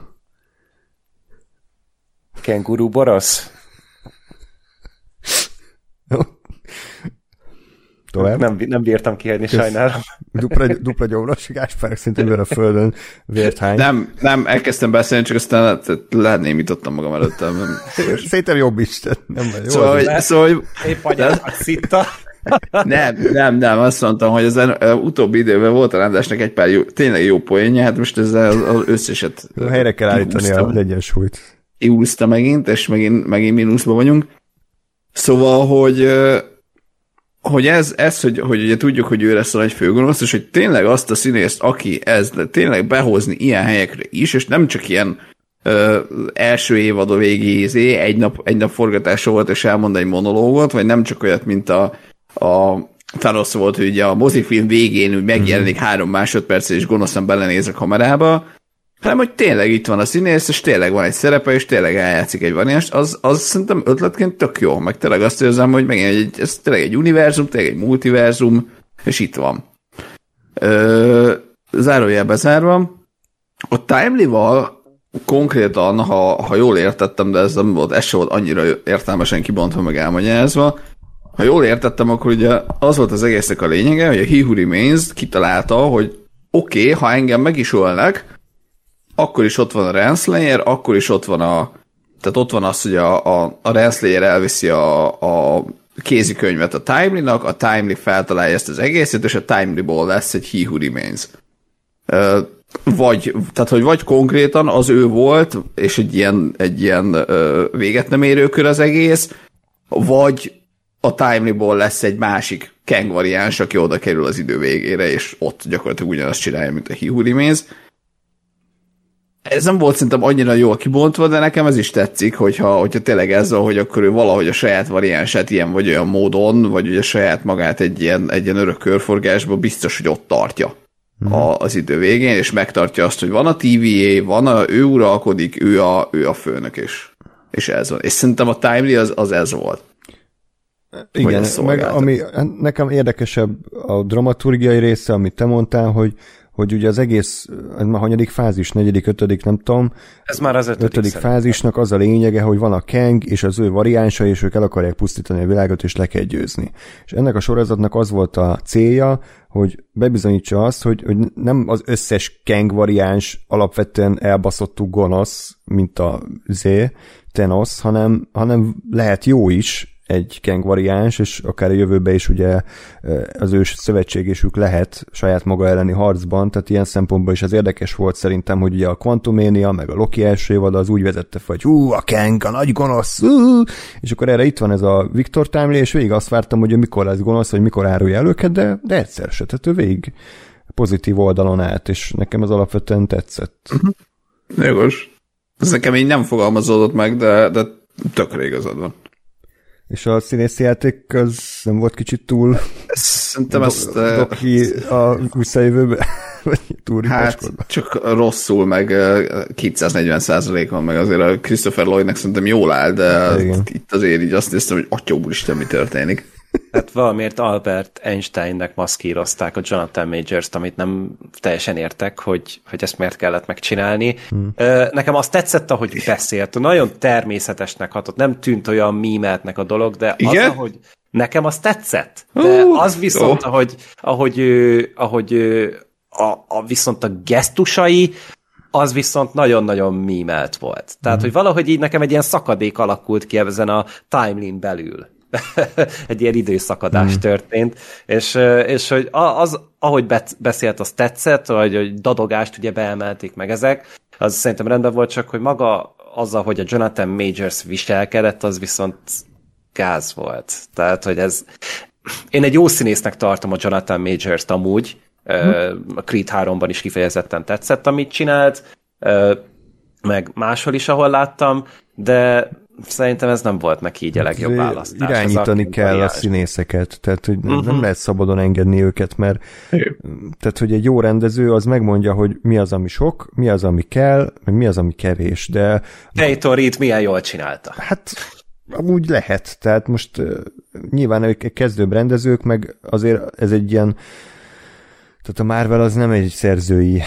Kenguru borosz? Tovább. Nem, nem bírtam kihagyni, sajnálom. Dupla, dupla gyomros, Gáspár szintén a földön vért hány. Nem, nem, elkezdtem beszélni, csak aztán lenémítottam magam előttem. <laughs> Szerintem jobb is, nem jó. Szóval, hogy, szóval, hogy, Épp anyákat szitta. <laughs> Nem, nem, nem, azt mondtam, hogy az utóbbi időben volt a rendesnek egy pár jó, tényleg jó poénja, hát most ezzel az összeset Helyre kell állítani az egyensúlyt. Iúzta megint, és megint, megint mínuszban vagyunk. Szóval, hogy hogy ez, ez hogy, hogy ugye tudjuk, hogy ő lesz a nagy főgonosz, és hogy tényleg azt a színészt, aki ez tényleg behozni ilyen helyekre is, és nem csak ilyen ö, első évad a végi izé, egy nap, egy nap forgatása volt, és elmond egy monológot, vagy nem csak olyat, mint a, a Thanos volt, hogy ugye a mozifilm végén úgy megjelenik mm-hmm. három másodperc, és gonoszan belenéz a kamerába, hanem hogy tényleg itt van a színész, és tényleg van egy szerepe, és tényleg eljátszik egy variást, az, az szerintem ötletként tök jó, meg tényleg azt érzem, hogy megint egy, ez tényleg egy univerzum, tényleg egy multiverzum, és itt van. Ö, zárójel a Timely-val konkrétan, ha, ha jól értettem, de ez nem volt, ez sem volt annyira értelmesen kibontva, meg elmagyarázva, ha jól értettem, akkor ugye az volt az egésznek a lényege, hogy a He Who Remains kitalálta, hogy oké, okay, ha engem meg is ölnek, akkor is ott van a Renslayer, akkor is ott van a tehát ott van az, hogy a, a, a Renslayer elviszi a, a kézikönyvet a Timely-nak, a Timely feltalálja ezt az egészet, és a Timely-ból lesz egy He Who Remains. Vagy, tehát, hogy vagy konkrétan az ő volt, és egy ilyen, egy ilyen véget nem érő kör az egész, vagy a Timely-ból lesz egy másik Kang variáns, aki oda kerül az idő végére, és ott gyakorlatilag ugyanazt csinálja, mint a He Who Remains ez nem volt szerintem annyira jól kibontva, de nekem ez is tetszik, hogyha, hogyha tényleg ez van, hogy akkor ő valahogy a saját variánsát ilyen vagy olyan módon, vagy ugye saját magát egy ilyen, egy ilyen örök körforgásba biztos, hogy ott tartja hmm. a, az idő végén, és megtartja azt, hogy van a TVA, van a, ő uralkodik, ő a, ő a főnök, és, és ez van. És szerintem a Timely az, az ez volt. Igen, meg ami nekem érdekesebb a dramaturgiai része, amit te mondtál, hogy hogy ugye az egész, ez már hanyadik fázis, negyedik, ötödik, nem tudom. Ez már az ötödik, ötödik fázisnak az a lényege, hogy van a Kang és az ő variánsa, és ők el akarják pusztítani a világot, és le kell győzni. És ennek a sorozatnak az volt a célja, hogy bebizonyítsa azt, hogy, hogy nem az összes Kang variáns alapvetően elbaszottú gonosz, mint a Z, Thanos, hanem, hanem lehet jó is, egy Kang variáns, és akár a jövőben is ugye az ős szövetségésük lehet saját maga elleni harcban, tehát ilyen szempontból is az érdekes volt szerintem, hogy ugye a Quantumania, meg a Loki első évad az úgy vezette fel, hogy hú, a Kang, a nagy gonosz, hú, és akkor erre itt van ez a Victor Timely, és végig azt vártam, hogy mikor lesz gonosz, vagy mikor árulja el őket, de, de egyszer se, tehát ő végig pozitív oldalon állt, és nekem ez alapvetően tetszett. Uh-huh. Jogos. Ez nekem így nem fogalmazódott meg, de, de tökre igazad van. És a színészi játék az nem volt kicsit túl Szerintem do- ezt... Doki a visszajövőbe? <laughs> túl hát csak rosszul, meg 240 százalékon, meg azért a Christopher Lloydnek szerintem jól áll, de Igen. itt azért így azt néztem, hogy atya úristen, mi történik. Hát valamiért Albert Einsteinnek maszkírozták a Jonathan Majors-t, amit nem teljesen értek, hogy, hogy ezt miért kellett megcsinálni. Hmm. Nekem azt tetszett, ahogy beszélt, nagyon természetesnek hatott, nem tűnt olyan mímeltnek a dolog, de Igen? az, ahogy nekem az tetszett. De az viszont, oh. ahogy, ahogy, ahogy a, a, viszont a gesztusai, az viszont nagyon-nagyon mímelt volt. Tehát, mm. hogy valahogy így nekem egy ilyen szakadék alakult ki ezen a timeline belül. <laughs> egy ilyen időszakadás mm. történt, és, és hogy az, ahogy beszélt, az tetszett, vagy hogy dadogást ugye beemelték meg ezek, az szerintem rendben volt, csak hogy maga azzal, hogy a Jonathan Majors viselkedett, az viszont gáz volt. Tehát, hogy ez... Én egy jó színésznek tartom a Jonathan Majors-t amúgy, mm. a Creed 3-ban is kifejezetten tetszett, amit csinált, meg máshol is, ahol láttam, de szerintem ez nem volt neki így a legjobb választás. Irányítani a kell a színészeket, tehát hogy uh-huh. nem lehet szabadon engedni őket, mert tehát, hogy egy jó rendező az megmondja, hogy mi az, ami sok, mi az, ami kell, meg mi az, ami kevés, de... Peyton Reed milyen jól csinálta. Hát amúgy lehet, tehát most nyilván ők kezdőbb rendezők, meg azért ez egy ilyen tehát a Marvel az nem egy szerzői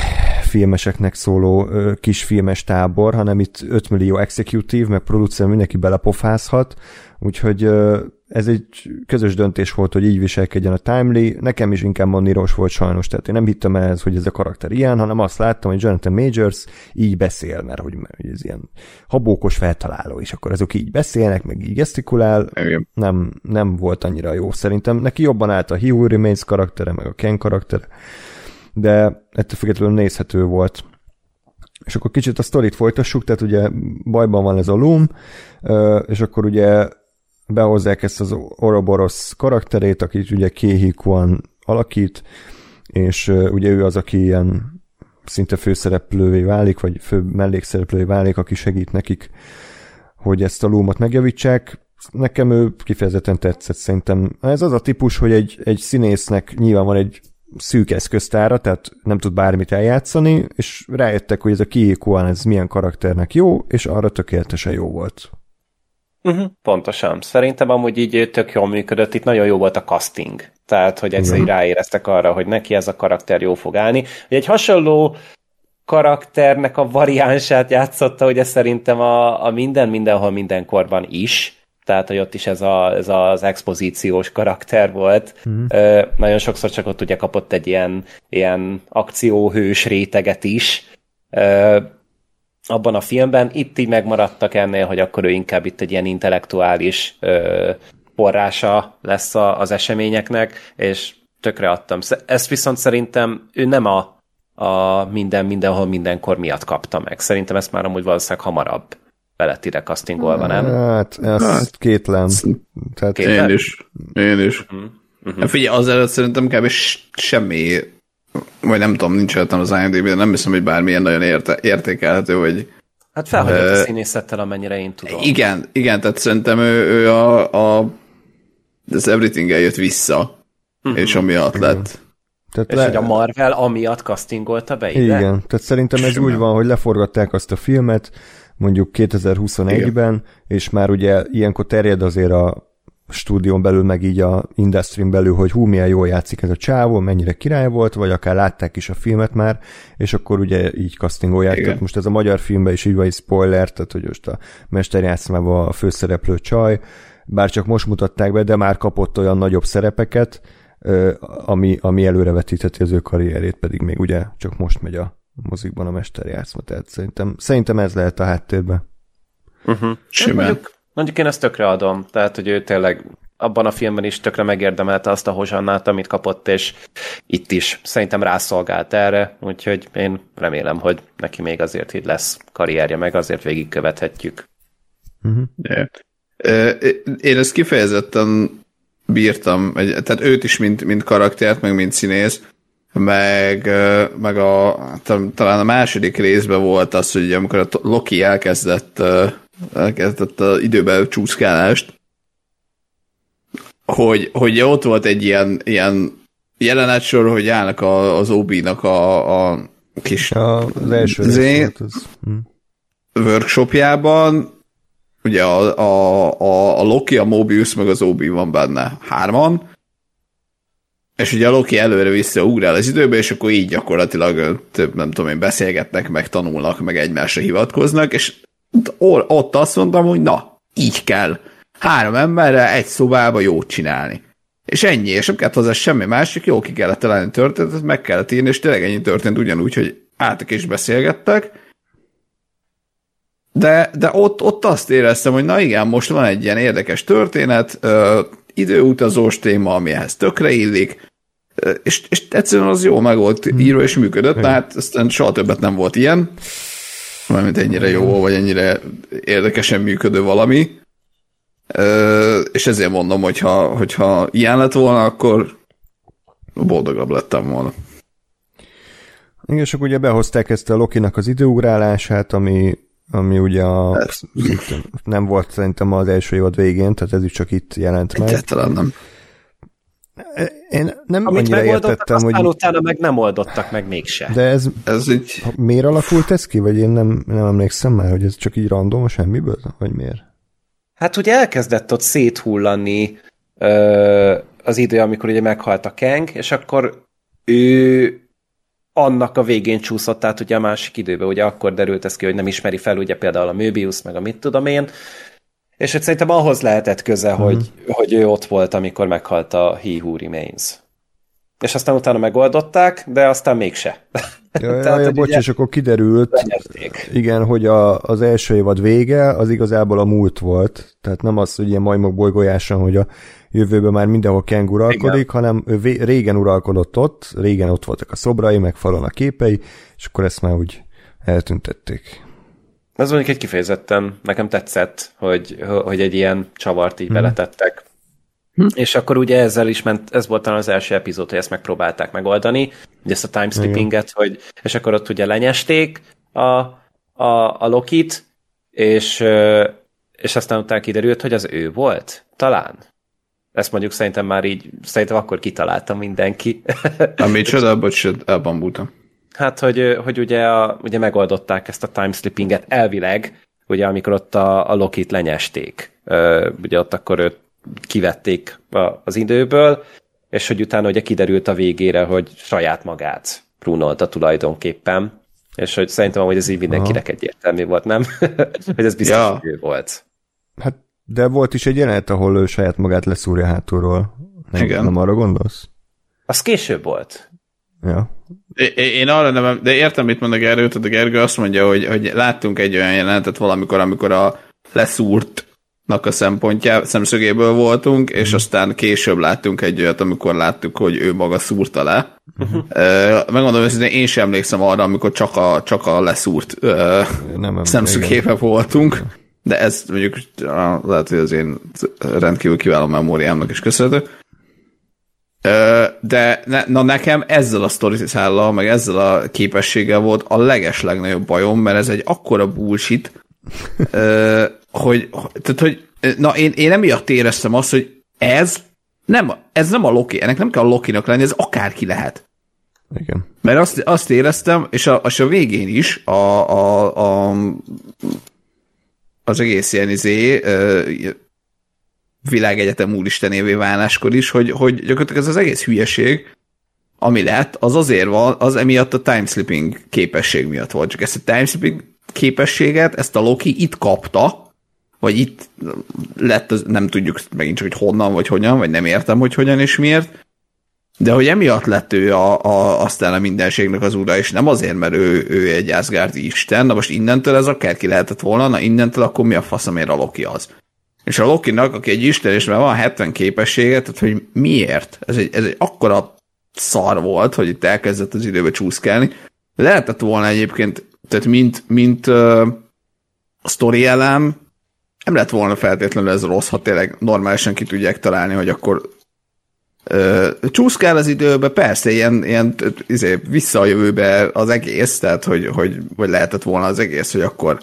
filmeseknek szóló ö, kis filmes tábor, hanem itt 5 millió executive, meg producer mindenki belepofázhat, úgyhogy ö, ez egy közös döntés volt, hogy így viselkedjen a Timely. Nekem is inkább moníros volt sajnos, tehát én nem hittem ehhez, hogy ez a karakter ilyen, hanem azt láttam, hogy Jonathan Majors így beszél, mert hogy, hogy ez ilyen habókos feltaláló, és akkor azok így beszélnek, meg így gesztikulál. Nem, nem volt annyira jó szerintem. Neki jobban állt a He Who Remains karaktere, meg a Ken karaktere de ettől függetlenül nézhető volt. És akkor kicsit a sztorit folytassuk, tehát ugye bajban van ez a Loom, és akkor ugye behozzák ezt az Ouroboros karakterét, akit ugye Kéhi Kwan alakít, és ugye ő az, aki ilyen szinte főszereplővé válik, vagy fő mellékszereplővé válik, aki segít nekik, hogy ezt a lómat megjavítsák. Nekem ő kifejezetten tetszett, szerintem. Ez az a típus, hogy egy, egy színésznek nyilván van egy szűk eszköztára, tehát nem tud bármit eljátszani, és rájöttek, hogy ez a Kiikoan ez milyen karakternek jó, és arra tökéletesen jó volt. Uh-huh, pontosan. Szerintem amúgy így tök jól működött, itt nagyon jó volt a casting. Tehát, hogy egyszerűen ráéreztek arra, hogy neki ez a karakter jó fog állni. Hogy egy hasonló karakternek a variánsát játszotta, ugye szerintem a, a minden, mindenhol, mindenkorban is, tehát hogy ott is ez, a, ez az expozíciós karakter volt. Mm. Ö, nagyon sokszor csak ott ugye kapott egy ilyen, ilyen akcióhős réteget is. Ö, abban a filmben. Itt így megmaradtak ennél, hogy akkor ő inkább itt egy ilyen intellektuális ö, forrása lesz a, az eseményeknek, és tökre adtam. Ezt viszont szerintem ő nem a, a minden, mindenhol, mindenkor miatt kapta meg. Szerintem ezt már amúgy valószínűleg hamarabb belett ide castingolva, nem? Hát, ez hát, kétlem. Tehát... Kétlem? Én is. Én is. Uh-huh. Uh-huh. Hát figyelj, azelőtt szerintem kb. semmi vagy nem tudom, nincs előttem az imdb de nem hiszem, hogy bármilyen nagyon érte, értékelhető, hogy Hát felhagyott uh, a színészettel, amennyire én tudom. Igen, igen, tehát szerintem ő, ő a, a az everything eljött vissza, uh-huh. és amiatt igen. lett. Tehát és le... hogy a Marvel amiatt castingolta be ide? Igen, tehát szerintem ez Simán. úgy van, hogy leforgatták azt a filmet, mondjuk 2021-ben, és már ugye ilyenkor terjed azért a stúdión belül, meg így a industry belül, hogy hú, milyen jól játszik ez a csávó, mennyire király volt, vagy akár látták is a filmet már, és akkor ugye így castingolják. Igen. Tehát most ez a magyar filmben is így van egy spoiler, tehát hogy most a mesterjátszmában a főszereplő csaj, bár csak most mutatták be, de már kapott olyan nagyobb szerepeket, ami, ami előrevetítheti az ő karrierét, pedig még ugye csak most megy a mozikban a mesterjátszma, tehát szerintem, szerintem ez lehet a háttérben. Uh-huh. Mondjuk, mondjuk én ezt tökre adom, tehát hogy ő tényleg abban a filmben is tökre megérdemelte azt a hozsannát, amit kapott, és itt is szerintem rászolgált erre, úgyhogy én remélem, hogy neki még azért így lesz karrierje, meg azért végigkövethetjük. Uh-huh. Yeah. Én ezt kifejezetten bírtam, tehát őt is, mint, mint karaktert, meg mint színész, meg, meg a, talán a második részben volt az, hogy amikor a Loki elkezdett, elkezdett az időben csúszkálást, hogy, hogy ott volt egy ilyen, ilyen jelenetsor, hogy állnak a, az Obi-nak a, a kis a, az első zé, az. Hm. workshopjában, ugye a, a, a, a Loki, a Mobius, meg az Obi van benne hárman, és ugye a Loki előre-vissza ugrál az időbe, és akkor így gyakorlatilag több, nem tudom én, beszélgetnek, meg tanulnak, meg egymásra hivatkoznak, és ott azt mondtam, hogy na, így kell. Három emberre egy szobába jót csinálni. És ennyi, és nem kellett hozzá semmi másik, jó ki kellett találni történetet, meg kellett írni, és tényleg ennyi történt ugyanúgy, hogy álltak és beszélgettek, de, de ott, ott azt éreztem, hogy na igen, most van egy ilyen érdekes történet, időutazós téma, ami ehhez tökre illik, és, és egyszerűen az jó meg volt hmm. írva és működött, hmm. tehát aztán soha többet nem volt ilyen, mármint ennyire jó, vagy ennyire érdekesen működő valami. És ezért mondom, hogyha, hogyha ilyen lett volna, akkor boldogabb lettem volna. Igen, és akkor ugye behozták ezt a Lokinak az időugrálását, ami ami ugye a, nem volt szerintem az első évad végén, tehát ez is csak itt jelent meg. Egyáltalán nem. Én nem Amit annyira értettem, hogy... utána meg nem oldottak meg mégse. De ez, ez így... miért alakult ez ki, vagy én nem, nem emlékszem már, hogy ez csak így random, semmiből, vagy miért? Hát ugye elkezdett ott széthullani ö, az idő, amikor ugye meghalt a Kang, és akkor ő annak a végén csúszott át ugye a másik időbe, ugye akkor derült ez ki, hogy nem ismeri fel ugye például a Möbius, meg a mit tudom én, és hogy szerintem ahhoz lehetett köze, mm-hmm. hogy, hogy ő ott volt, amikor meghalt a He Who Remains. És aztán utána megoldották, de aztán mégse. <laughs> Ja, Tehát, ja, bocs, és akkor kiderült, lenyerték. igen, hogy a, az első évad vége az igazából a múlt volt. Tehát nem az, hogy ilyen majmok bolygójásan, hogy a jövőben már mindenhol Kang uralkodik, Igen. hanem ő régen uralkodott ott, régen ott voltak a szobrai, meg falon a képei, és akkor ezt már úgy eltüntették. Ez mondjuk egy kifejezetten nekem tetszett, hogy, hogy egy ilyen csavart így hmm. beletettek. Hm. És akkor ugye ezzel is ment, ez volt talán az első epizód, hogy ezt megpróbálták megoldani, ugye ezt a timeslippinget, hogy, és akkor ott ugye lenyesték a, a, a Lokit, és, és aztán utána kiderült, hogy az ő volt, talán. Ezt mondjuk szerintem már így, szerintem akkor kitalálta mindenki. <laughs> Ami csoda, bocs, elbambultam. Hát, hogy, hogy ugye, a, ugye megoldották ezt a timeslippinget elvileg, ugye amikor ott a, a Lokit lenyesték. Ugye ott akkor őt kivették az időből, és hogy utána ugye kiderült a végére, hogy saját magát prunolta tulajdonképpen, és hogy szerintem hogy ez így mindenkinek Aha. egyértelmű volt, nem? <laughs> hogy ez biztos ja. ő volt. Hát, de volt is egy jelenet, ahol ő saját magát leszúrja hátulról. Nem, Igen. nem arra gondolsz? Az később volt. Ja. É, én arra nem, de értem, mit mond a Gergő, tehát a Gergő azt mondja, hogy, hogy láttunk egy olyan jelenetet valamikor, amikor a leszúrt a szempontja, szemszögéből voltunk, és aztán később láttunk egy olyat, amikor láttuk, hogy ő maga szúrta le. Uh-huh. Megmondom hogy én sem emlékszem arra, amikor csak a, csak a leszúrt nem, szemszögébe voltunk, de ez mondjuk lehet, hogy az én rendkívül kiváló memóriámnak is köszönhető. De ne, na nekem ezzel a sztoriszállal, meg ezzel a képességgel volt a leges legnagyobb bajom, mert ez egy akkora bullshit, hogy, tehát, hogy na én, én emiatt éreztem azt, hogy ez nem, ez nem a Loki, ennek nem kell a Lokinak lenni, ez akárki lehet. Igen. Mert azt, azt éreztem, és a, és a végén is a, a, a, az egész ilyen izé, világegyetem úristenévé váláskor is, hogy, hogy gyakorlatilag ez az egész hülyeség, ami lett, az azért van, az emiatt a timeslipping képesség miatt volt. Csak ezt a timeslipping képességet, ezt a Loki itt kapta, vagy itt lett, nem tudjuk megint csak, hogy honnan, vagy hogyan, vagy nem értem, hogy hogyan és miért, de hogy emiatt lett ő a, a, aztán a mindenségnek az ura, és nem azért, mert ő, ő egy Asgardi isten, na most innentől ez akárki lehetett volna, na innentől akkor mi a faszomért a Loki az? És a Lokinak, aki egy isten, és már van 70 képessége, tehát hogy miért? Ez egy, ez egy akkora szar volt, hogy itt elkezdett az időbe csúszkálni. Lehetett volna egyébként, tehát mint, mint uh, sztori elem, nem lett volna feltétlenül ez rossz, ha tényleg normálisan ki tudják találni, hogy akkor uh, csúszkál az időbe, persze, ilyen, ilyen izé, vissza a jövőbe az egész, tehát hogy, hogy, hogy lehetett volna az egész, hogy akkor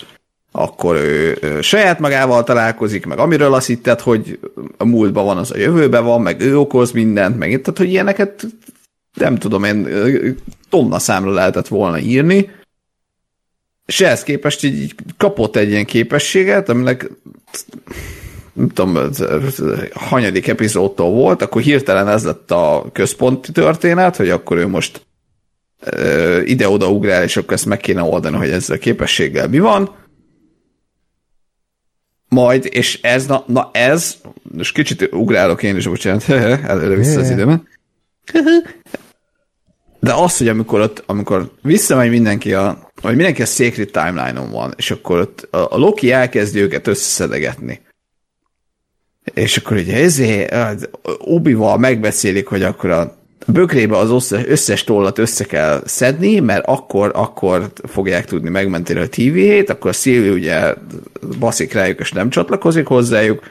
akkor ő, ő saját magával találkozik, meg amiről azt hitted, hogy a múltban van, az a jövőben van, meg ő okoz mindent, meg tehát, hogy ilyeneket nem tudom én, tonna számra lehetett volna írni, és ehhez képest így kapott egy ilyen képességet, aminek nem tudom, hanyadik epizódtól volt, akkor hirtelen ez lett a központi történet, hogy akkor ő most ide-oda ugrál, és akkor ezt meg kéne oldani, hogy ezzel a képességgel mi van majd, és ez, na, na ez, és kicsit ugrálok én is, bocsánat, <laughs> előre vissza az időmet. <laughs> De az, hogy amikor ott, amikor visszamegy mindenki a, vagy mindenki a Sacred Timeline-on van, és akkor ott a, a Loki elkezdi őket összeszedegetni. És akkor ugye ezért Obi-val megbeszélik, hogy akkor a bökrébe az összes tollat össze kell szedni, mert akkor, akkor fogják tudni megmenteni a TV-t, akkor Szilvi ugye baszik rájuk, és nem csatlakozik hozzájuk.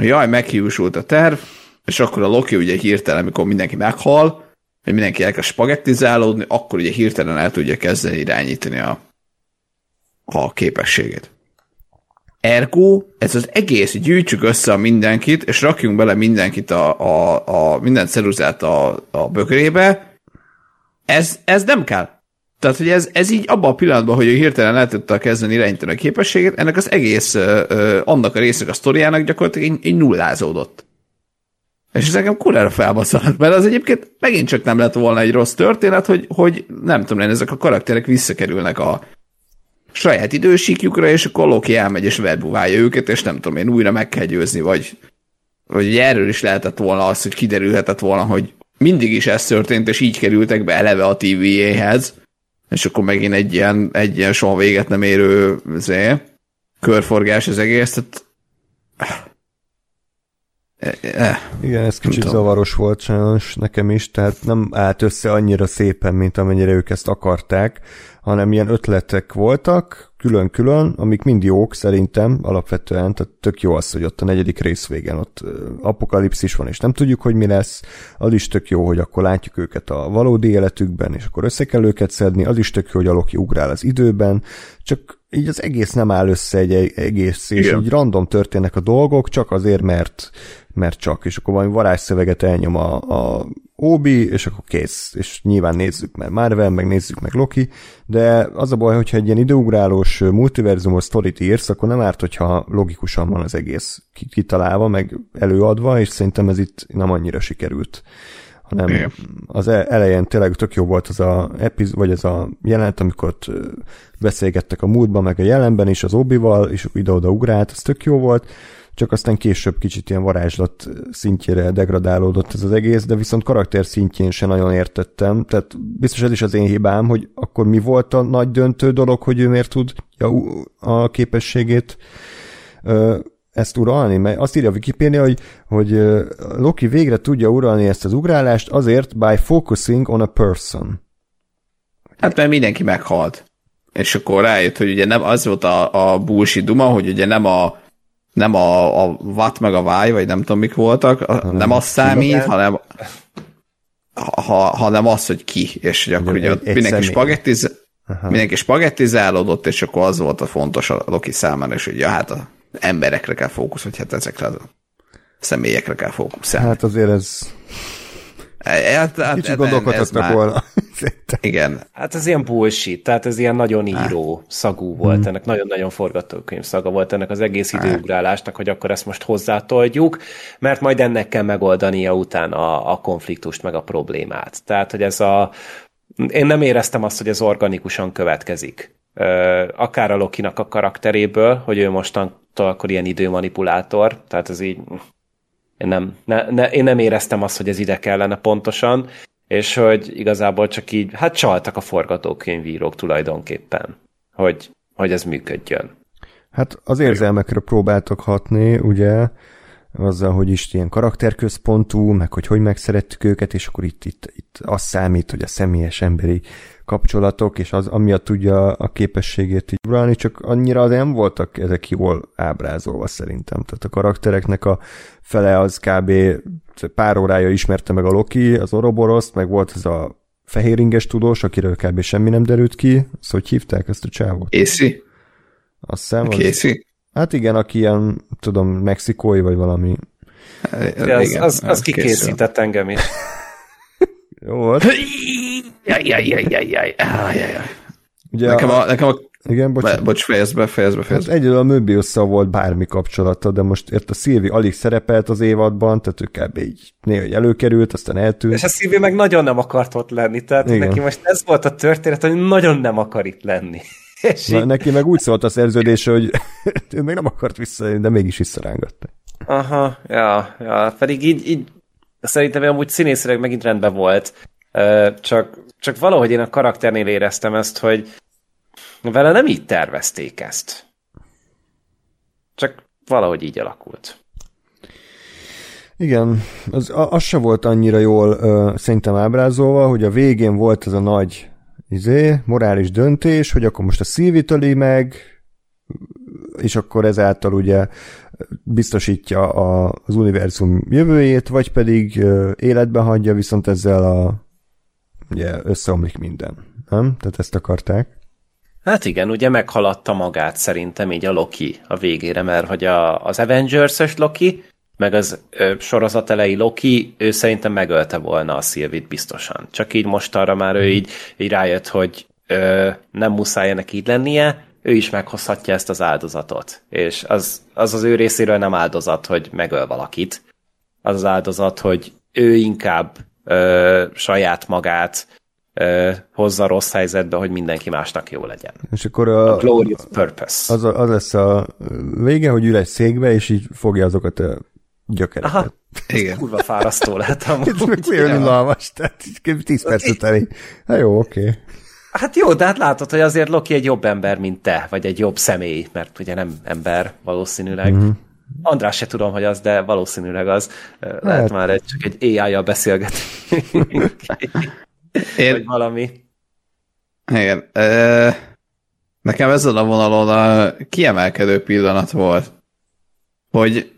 Jaj, meghiúsult a terv, és akkor a Loki ugye hirtelen, amikor mindenki meghal, hogy mindenki elkezd spagettizálódni, akkor ugye hirtelen el tudja kezdeni irányítani a, a képességét. Ergo, ez az egész, gyűjtsük össze a mindenkit, és rakjunk bele mindenkit a, a, a minden ceruzát a, a bögrébe, ez, ez nem kell. Tehát, hogy ez, ez így abban a pillanatban, hogy ő hirtelen el tudta kezdeni irányítani a képességet, ennek az egész, ö, annak a résznek a sztoriának gyakorlatilag így, így nullázódott. És ez nekem kurára felbaszott, mert az egyébként megint csak nem lett volna egy rossz történet, hogy, hogy nem tudom én, ezek a karakterek visszakerülnek a, saját idősíkjukra, és akkor Loki elmegy és verbuválja őket, és nem tudom én, újra meg kell győzni, vagy, vagy erről is lehetett volna az, hogy kiderülhetett volna, hogy mindig is ez történt, és így kerültek be eleve a TVA-hez, és akkor megint egy ilyen, egy ilyen soha véget nem érő zé, körforgás az egész, tehát igen, ez kicsit zavaros volt sajnos nekem is, tehát nem állt össze annyira szépen, mint amennyire ők ezt akarták, hanem ilyen ötletek voltak, külön-külön, amik mind jók szerintem alapvetően, tehát tök jó az, hogy ott a negyedik rész végén ott apokalipszis van, és nem tudjuk, hogy mi lesz, az is tök jó, hogy akkor látjuk őket a valódi életükben, és akkor össze kell őket szedni, az is tök jó, hogy a Loki ugrál az időben, csak így az egész nem áll össze egy egész, és Igen. így random történnek a dolgok, csak azért, mert, mert csak, és akkor valami varázsszöveget elnyom a, a Obi, és akkor kész, és nyilván nézzük meg Marvel, meg nézzük meg Loki, de az a baj, hogyha egy ilyen időugrálós multiverzumos sztorit írsz, akkor nem árt, hogyha logikusan van az egész kitalálva, meg előadva, és szerintem ez itt nem annyira sikerült hanem az e- elején tényleg tök jó volt az a epiz, vagy ez a jelent, amikor ott beszélgettek a múltban, meg a jelenben is az Obival, és ide-oda ugrált, az tök jó volt, csak aztán később kicsit ilyen varázslat szintjére degradálódott ez az egész, de viszont karakter szintjén sem nagyon értettem, tehát biztos ez is az én hibám, hogy akkor mi volt a nagy döntő dolog, hogy ő miért tud a képességét ezt uralni? Mert azt írja a Wikipedia, hogy, hogy Loki végre tudja uralni ezt az ugrálást azért by focusing on a person. Hát mert mindenki meghalt. És akkor rájött, hogy ugye nem az volt a, a bullshit duma, hogy ugye nem a nem a, a watt meg a váj, vagy nem tudom mik voltak, a, nem az számít, hanem ha, hanem az, hogy ki, és hogy akkor ugye egy, mindenki spagettiz, mindenki spagettizálódott, és akkor az volt a fontos a Loki számára, és hogy ja, hát a emberekre kell fókusz, hogy hát ezekre a személyekre kell fókuszálni. Hát azért ez... Hát, hát, Kicsit gondolkodhatnak volna. <laughs> Igen. Hát ez ilyen bullshit, tehát ez ilyen nagyon író hát. szagú volt, hmm. ennek nagyon-nagyon forgatókönyv szaga volt ennek az egész hát. időugrálásnak, hogy akkor ezt most hozzátoljuk, mert majd ennek kell megoldania utána a, a konfliktust, meg a problémát. Tehát, hogy ez a... Én nem éreztem azt, hogy ez organikusan következik. Akár a Lokinak a karakteréből, hogy ő mostantól akkor ilyen időmanipulátor, tehát ez így én nem, ne, ne, én nem éreztem azt, hogy ez ide kellene pontosan, és hogy igazából csak így, hát csaltak a forgatókönyvírók tulajdonképpen, hogy, hogy ez működjön. Hát az érzelmekre próbáltak hatni, ugye, azzal, hogy is ilyen karakterközpontú, meg hogy hogy megszerettük őket, és akkor itt, itt, itt az számít, hogy a személyes emberi kapcsolatok, és az amiatt tudja a képességét így uralni, csak annyira nem voltak ezek jól ábrázolva szerintem. Tehát a karaktereknek a fele az kb. pár órája ismerte meg a Loki, az Oroboroszt, meg volt ez a fehéringes tudós, akiről kb. semmi nem derült ki. Azt hogy hívták ezt a csávot? Észi? Azt hiszem, az... Hát igen, aki ilyen, tudom, mexikói vagy valami. De az, igen, az, az kikészített engem is. <laughs> Jó volt. Jaj, jaj, jaj, jaj, jaj, jaj. Ugye nekem a, nekem a igen, bocs. Be, bocs, fejezd be, fejezd be, fejezd be. Hát egyedül a möbius volt bármi kapcsolata, de most ért a Szilvi alig szerepelt az évadban, tehát ő kb. így néha előkerült, aztán eltűnt. És a Szilvi meg nagyon nem akart ott lenni, tehát Igen. neki most ez volt a történet, hogy nagyon nem akar itt lenni. <laughs> És Na, így... neki meg úgy szólt a szerződés, hogy <laughs> ő még nem akart vissza, de mégis visszarángatta. Aha, ja, ja, pedig így, így szerintem amúgy színészileg megint rendben volt, csak, csak valahogy én a karakternél éreztem ezt, hogy vele nem így tervezték ezt. Csak valahogy így alakult. Igen, az, az se volt annyira jól ö, szerintem ábrázolva, hogy a végén volt ez a nagy izé, morális döntés, hogy akkor most a szívi meg, és akkor ezáltal ugye biztosítja a, az univerzum jövőjét, vagy pedig életbe hagyja, viszont ezzel a ugye összeomlik minden. Nem? Tehát ezt akarták. Hát igen, ugye meghaladta magát szerintem így a Loki a végére, mert hogy a, az Avengers-ös Loki, meg az ö, sorozat elejé Loki, ő szerintem megölte volna a Szilvit biztosan. Csak így most arra már ő így, így rájött, hogy ö, nem muszáj ennek így lennie, ő is meghozhatja ezt az áldozatot. És az, az az ő részéről nem áldozat, hogy megöl valakit. Az az áldozat, hogy ő inkább ö, saját magát ö, hozza rossz helyzetbe, hogy mindenki másnak jó legyen. És akkor a, a glorious purpose. Az, az lesz a vége, hogy ül egy székbe, és így fogja azokat a gyökereket. Aha. Igen. Kurva fárasztó lehet amúgy. <laughs> Ez meg unalmas, tehát 10 perc után Hát jó, oké. Okay. Hát jó, de hát látod, hogy azért Loki egy jobb ember, mint te, vagy egy jobb személy, mert ugye nem ember valószínűleg. Mm-hmm. András se tudom, hogy az, de valószínűleg az. Lehet hát. már egy, csak egy AI-jal beszélget. <laughs> Én... Vagy valami. Igen. Nekem ezen a vonalon a kiemelkedő pillanat volt, hogy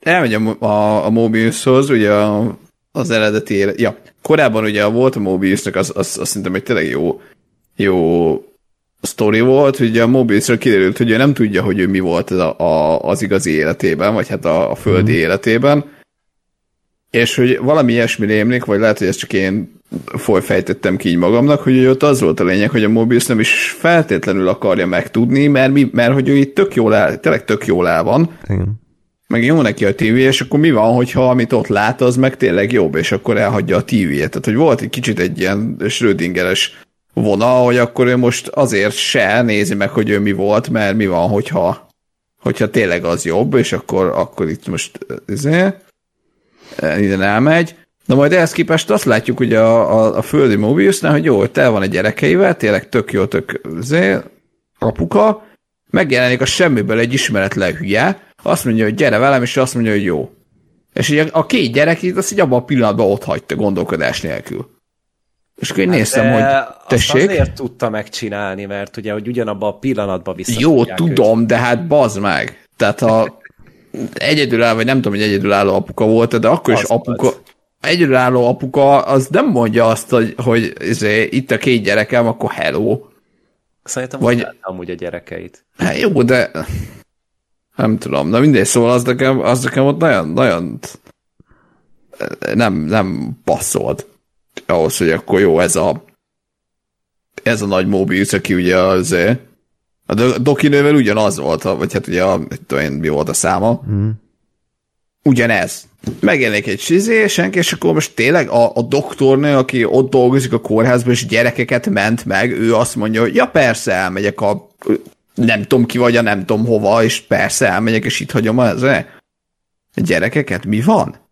elmegy a, a, a Mobiushoz, ugye a, az eredeti élet, ja, korábban ugye volt a Mobiusnak, az, az, az szerintem egy tényleg jó, jó sztori volt, hogy a Mobiusról kiderült, hogy ő nem tudja, hogy ő mi volt az, a, a, az igazi életében, vagy hát a, a földi mm. életében, és hogy valami ilyesmi rémlik, vagy lehet, hogy ezt csak én folyfejtettem ki így magamnak, hogy ott az volt a lényeg, hogy a Mobius nem is feltétlenül akarja megtudni, mert, mi, mert hogy ő itt tök jól el, tényleg tök jól el van, Igen. meg jó neki a tévé, és akkor mi van, hogyha amit ott lát, az meg tényleg jobb, és akkor elhagyja a tévét. Tehát, hogy volt egy kicsit egy ilyen Schrödingeres vonal, hogy akkor ő most azért se nézi meg, hogy ő mi volt, mert mi van, hogyha, hogyha tényleg az jobb, és akkor, akkor itt most ezért, ide elmegy. Na majd ehhez képest azt látjuk ugye a, a, a földi Mobiusnál, hogy jó, hogy tel van egy gyerekeivel, tényleg tök jó, tök zé, apuka, megjelenik a semmiből egy ismeretlen hülye, azt mondja, hogy gyere velem, és azt mondja, hogy jó. És ugye a két gyerek itt azt így abban a pillanatban ott hagyta gondolkodás nélkül. És akkor én hát néztem, hogy tessék. Azt azért tudta megcsinálni, mert ugye, hogy ugyanabban a pillanatban vissza Jó, tudom, őt. de hát bazd meg. Tehát a egyedülálló, vagy nem tudom, hogy egyedülálló apuka volt, de akkor az is apuka, volt. egyedülálló apuka, az nem mondja azt, hogy, hogy izé, itt a két gyerekem, akkor hello. Szerintem vagy... amúgy a gyerekeit. Hát jó, de nem tudom, de mindegy, szóval az nekem, az nekem ott nagyon, nagyon nem, nem passzolt ahhoz, hogy akkor jó, ez a ez a nagy Mobius, aki ugye az a Dokinővel ugyanaz volt, vagy hát ugye a, tudom én, mi volt a száma. Mm. Ugyanez. Megjelenik egy sizé, senki, és akkor most tényleg a, a doktornő, aki ott dolgozik a kórházban, és gyerekeket ment meg, ő azt mondja, hogy ja persze, elmegyek a nem tudom ki vagy a nem tudom hova, és persze elmegyek, és itt hagyom az a gyerekeket. Mi van?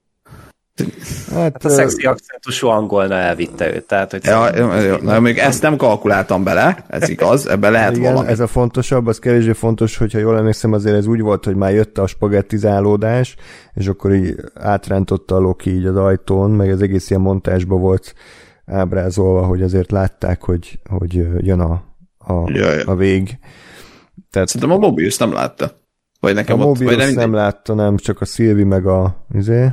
Hát, a szexi akcentusú angolna elvitte őt. Tehát, hogy ja, jó, na, még ezt nem kalkuláltam bele, ez igaz, ebbe lehet Igen, valami. Ez a fontosabb, az kevésbé fontos, hogyha jól emlékszem, azért ez úgy volt, hogy már jött a spagettizálódás, és akkor így átrántotta a Loki így az ajtón, meg ez egész ilyen montásba volt ábrázolva, hogy azért látták, hogy, hogy jön a, a, a vég. Tehát, Szerintem a Mobius nem látta. Vagy nekem a ott, Mobius vagy nem, nem látta, nem, csak a Szilvi meg a, izé,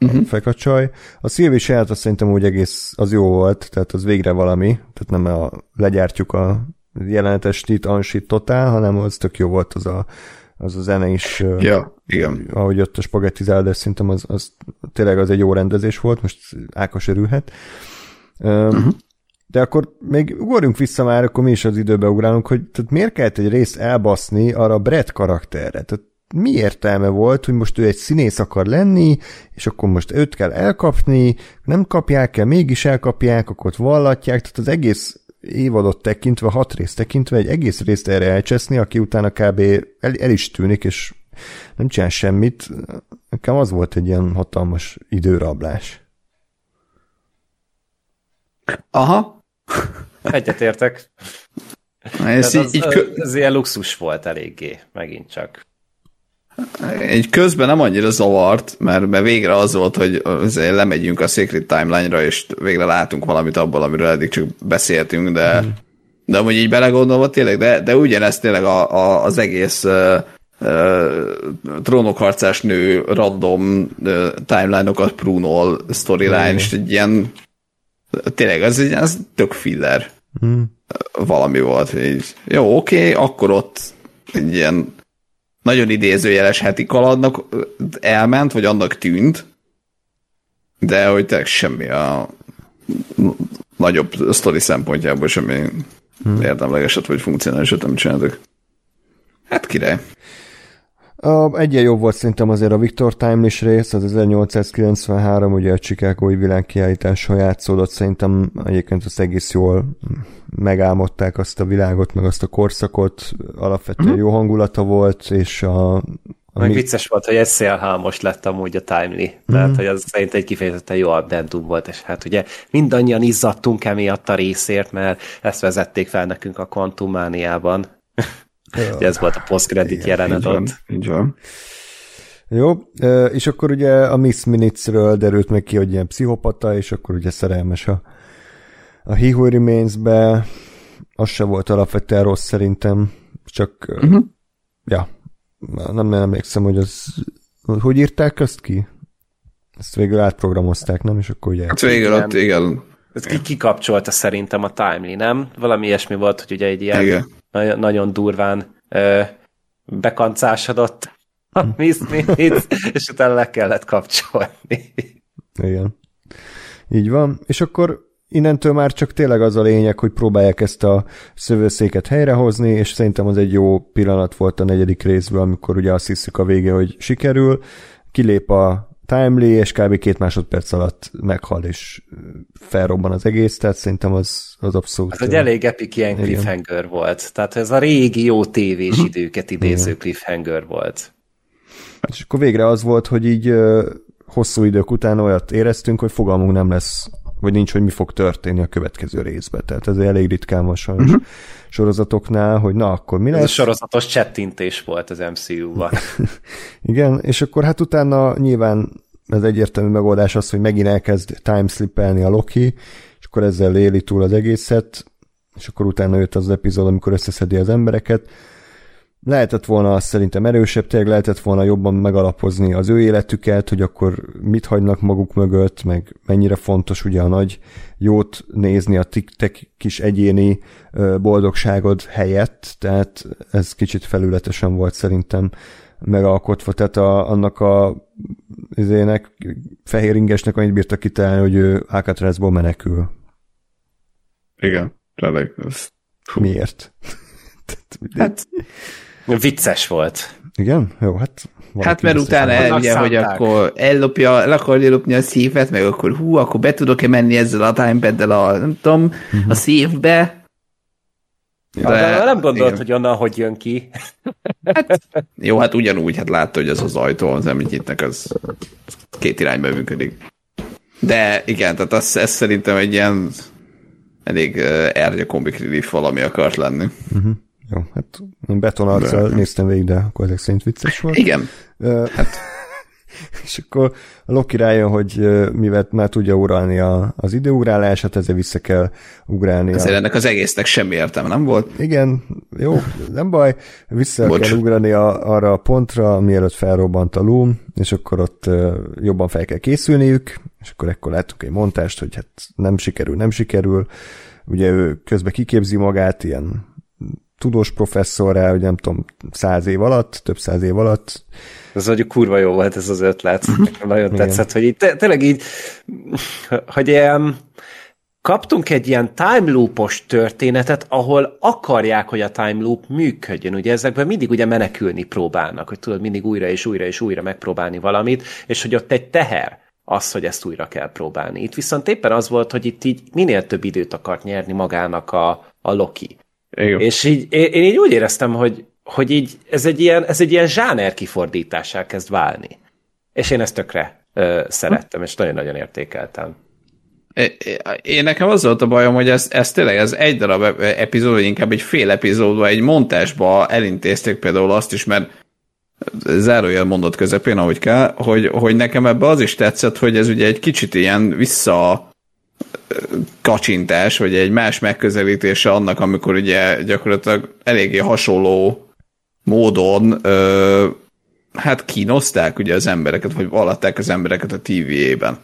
uh-huh. a fekacsaj. A Szilvi saját azt szerintem úgy egész az jó volt, tehát az végre valami, tehát nem a, legyártjuk a jelenetes tit, ansit totál, hanem az tök jó volt az a, az a zene is. Ja, igen. Ahogy jött a spagettizál, de szerintem az, az tényleg az egy jó rendezés volt, most Ákos örülhet. Uh-huh. De akkor még ugorjunk vissza már, akkor mi is az időbe ugrálunk, hogy tehát miért kellett egy részt elbaszni arra a Brett karakterre? Tehát mi értelme volt, hogy most ő egy színész akar lenni, és akkor most őt kell elkapni, nem kapják el, mégis elkapják, akkor ott vallatják, tehát az egész évadot tekintve, hat részt tekintve, egy egész részt erre elcseszni, aki utána kb. El, el is tűnik, és nem csinál semmit. Nekem az volt egy ilyen hatalmas időrablás. Aha. <laughs> Egyetértek. Ez, így, így kö... ez ilyen luxus volt eléggé, megint csak. Egy közben nem annyira zavart, mert, mert végre az volt, hogy lemegyünk a Secret Timeline-ra, és végre látunk valamit abból, amiről eddig csak beszéltünk, de, mm. de amúgy így belegondolva tényleg, de, de ugyanezt tényleg a, a, az egész uh, uh, trónokharcás nő random uh, timeline-okat prunol storyline, mm. és egy ilyen tényleg az, egy, az tök filler mm. valami volt. Így, jó, oké, okay, akkor ott egy ilyen nagyon idézőjeles heti kaladnak elment, vagy annak tűnt, de hogy tényleg semmi a nagyobb sztori szempontjából semmi hmm. érdemlegeset vagy funkcionálisat nem csináltak. Hát király. Egyen jobb volt szerintem azért a Victor Timeless rész, az 1893, ugye a Chicagói világkiállításon játszódott, szerintem egyébként az egész jól megálmodták azt a világot, meg azt a korszakot, alapvetően mm-hmm. jó hangulata volt, és a, a meg mi... vicces volt, hogy ez most lett amúgy a Timely, tehát mm. hogy az szerint egy kifejezetten jó addentum volt, és hát ugye mindannyian izzadtunk emiatt a részért, mert ezt vezették fel nekünk a kvantummániában. Ez volt a post-credit jelenet ott. Így van. Jó, és akkor ugye a Miss Minutes-ről derült meg ki, hogy ilyen pszichopata, és akkor ugye szerelmes a, a He Who Remains-be, az se volt alapvetően rossz szerintem, csak uh-huh. ja, nem, nem emlékszem, hogy az hogy írták ezt ki? Ezt végül átprogramozták, nem? És akkor ugye... Hát végül ott, igen, Ez ki kikapcsolta szerintem a Timely, nem? Valami ilyesmi volt, hogy ugye egy ilyen Igen. Nagyon, durván ö, bekancásodott a Miss Minutes, és utána le kellett kapcsolni. Igen. Így van. És akkor innentől már csak tényleg az a lényeg, hogy próbálják ezt a szövőszéket helyrehozni, és szerintem az egy jó pillanat volt a negyedik részből, amikor ugye azt hiszük a vége, hogy sikerül, kilép a Timely, és kb. két másodperc alatt meghal, és felrobban az egész, tehát szerintem az, az abszolút... Ez egy elég epik ilyen Igen. cliffhanger volt. Tehát ez a régi jó tévés időket idéző cliffhanger volt. És akkor végre az volt, hogy így hosszú idők után olyat éreztünk, hogy fogalmunk nem lesz, vagy nincs, hogy mi fog történni a következő részben. Tehát ez elég ritkán van sajnos uh-huh. sorozatoknál, hogy na, akkor mi Ez a lesz. sorozatos csettintés volt az MCU-ban. <laughs> Igen, és akkor hát utána nyilván az egyértelmű megoldás az, hogy megint elkezd timeslipelni a Loki, és akkor ezzel éli túl az egészet, és akkor utána jött az epizód, amikor összeszedi az embereket. Lehetett volna azt szerintem erősebb, tényleg lehetett volna jobban megalapozni az ő életüket, hogy akkor mit hagynak maguk mögött, meg mennyire fontos ugye a nagy jót nézni a te kis egyéni boldogságod helyett, tehát ez kicsit felületesen volt szerintem megalkotva, tehát a, annak a izének, fehér ingesnek annyit bírta kitalálni, hogy ő Alcatrazból menekül. igen. Tényleg, ez, Miért? <laughs> hát, Vicces volt. Igen? Jó, hát... hát mert utána el, Annak ugye, hogy akkor ellopja, el akarja lopni a szívet, meg akkor hú, akkor be tudok-e menni ezzel a timepaddel a, nem tudom, Mhm. a szívbe. De, de nem gondolt, igen. hogy onnan hogy jön ki. Jó, hát ugyanúgy, hát látta, hogy ez az ajtó, az amit nyitnak, az két irányba működik. De igen, tehát az, ez szerintem egy ilyen elég uh, ergye comic relief valami akart lenni. Jó, hát én betonarccal néztem végig, de akkor ezek szerint vicces volt. Igen. Hát, <laughs> és akkor a Loki rájön, hogy mivel már tudja uralni a, az időugrálását, ezért vissza kell ugrálni. Ezért A, ennek az egésznek semmi értelme nem volt. igen, jó, nem baj, vissza Bocs. kell ugrani a, arra a pontra, mielőtt felrobbant a Loom, és akkor ott jobban fel kell készülniük, és akkor ekkor láttuk egy montást, hogy hát nem sikerül, nem sikerül. Ugye ő közben kiképzi magát ilyen tudós professzorrá, hogy nem tudom, száz év alatt, több száz év alatt, Ez mondjuk kurva jó volt ez az ötlet. Nekem <laughs> nagyon Igen. tetszett, hogy így te, tényleg így, hogy ilyen, kaptunk egy ilyen time loopos történetet, ahol akarják, hogy a time loop működjön. Ugye ezekben mindig ugye menekülni próbálnak, hogy tudod mindig újra és újra és újra megpróbálni valamit, és hogy ott egy teher az, hogy ezt újra kell próbálni. Itt viszont éppen az volt, hogy itt így minél több időt akart nyerni magának a, a Loki. Igen. És így, én, én így úgy éreztem, hogy, hogy így ez egy ilyen, ez egy ilyen zsáner kifordítássá kezd válni. És én ezt tökre ö, szerettem, és nagyon-nagyon értékeltem. Én nekem az volt a bajom, hogy ez, ez tényleg ez egy darab ep- epizód, vagy inkább egy fél epizódba, egy montásba elintézték például azt is, mert zárójel mondat közepén, ahogy kell, hogy, hogy nekem ebbe az is tetszett, hogy ez ugye egy kicsit ilyen vissza kacsintás, vagy egy más megközelítése annak, amikor ugye gyakorlatilag eléggé hasonló módon ö, hát kínozták ugye az embereket, vagy vallatták az embereket a TVA-ben.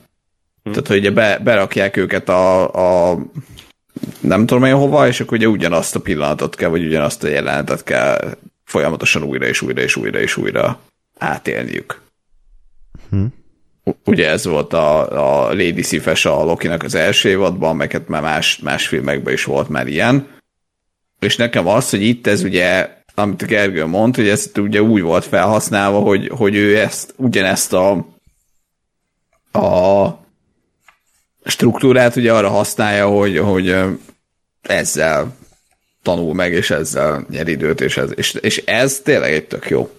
Tehát, hogy ugye be, berakják őket a, a nem tudom én hova, és akkor ugye ugyanazt a pillanatot kell, vagy ugyanazt a jelenetet kell folyamatosan újra és újra és újra és újra átélniük. Hm. Ugye ez volt a, a Lady Sif-es a Loki-nak az első évadban, meg hát már más, más filmekben is volt már ilyen. És nekem az, hogy itt ez ugye, amit Gergő mond, hogy ez ugye úgy volt felhasználva, hogy, hogy ő ezt, ugyanezt a a struktúrát ugye arra használja, hogy, hogy ezzel tanul meg, és ezzel nyer időt, és ez, és, és ez tényleg egy tök jó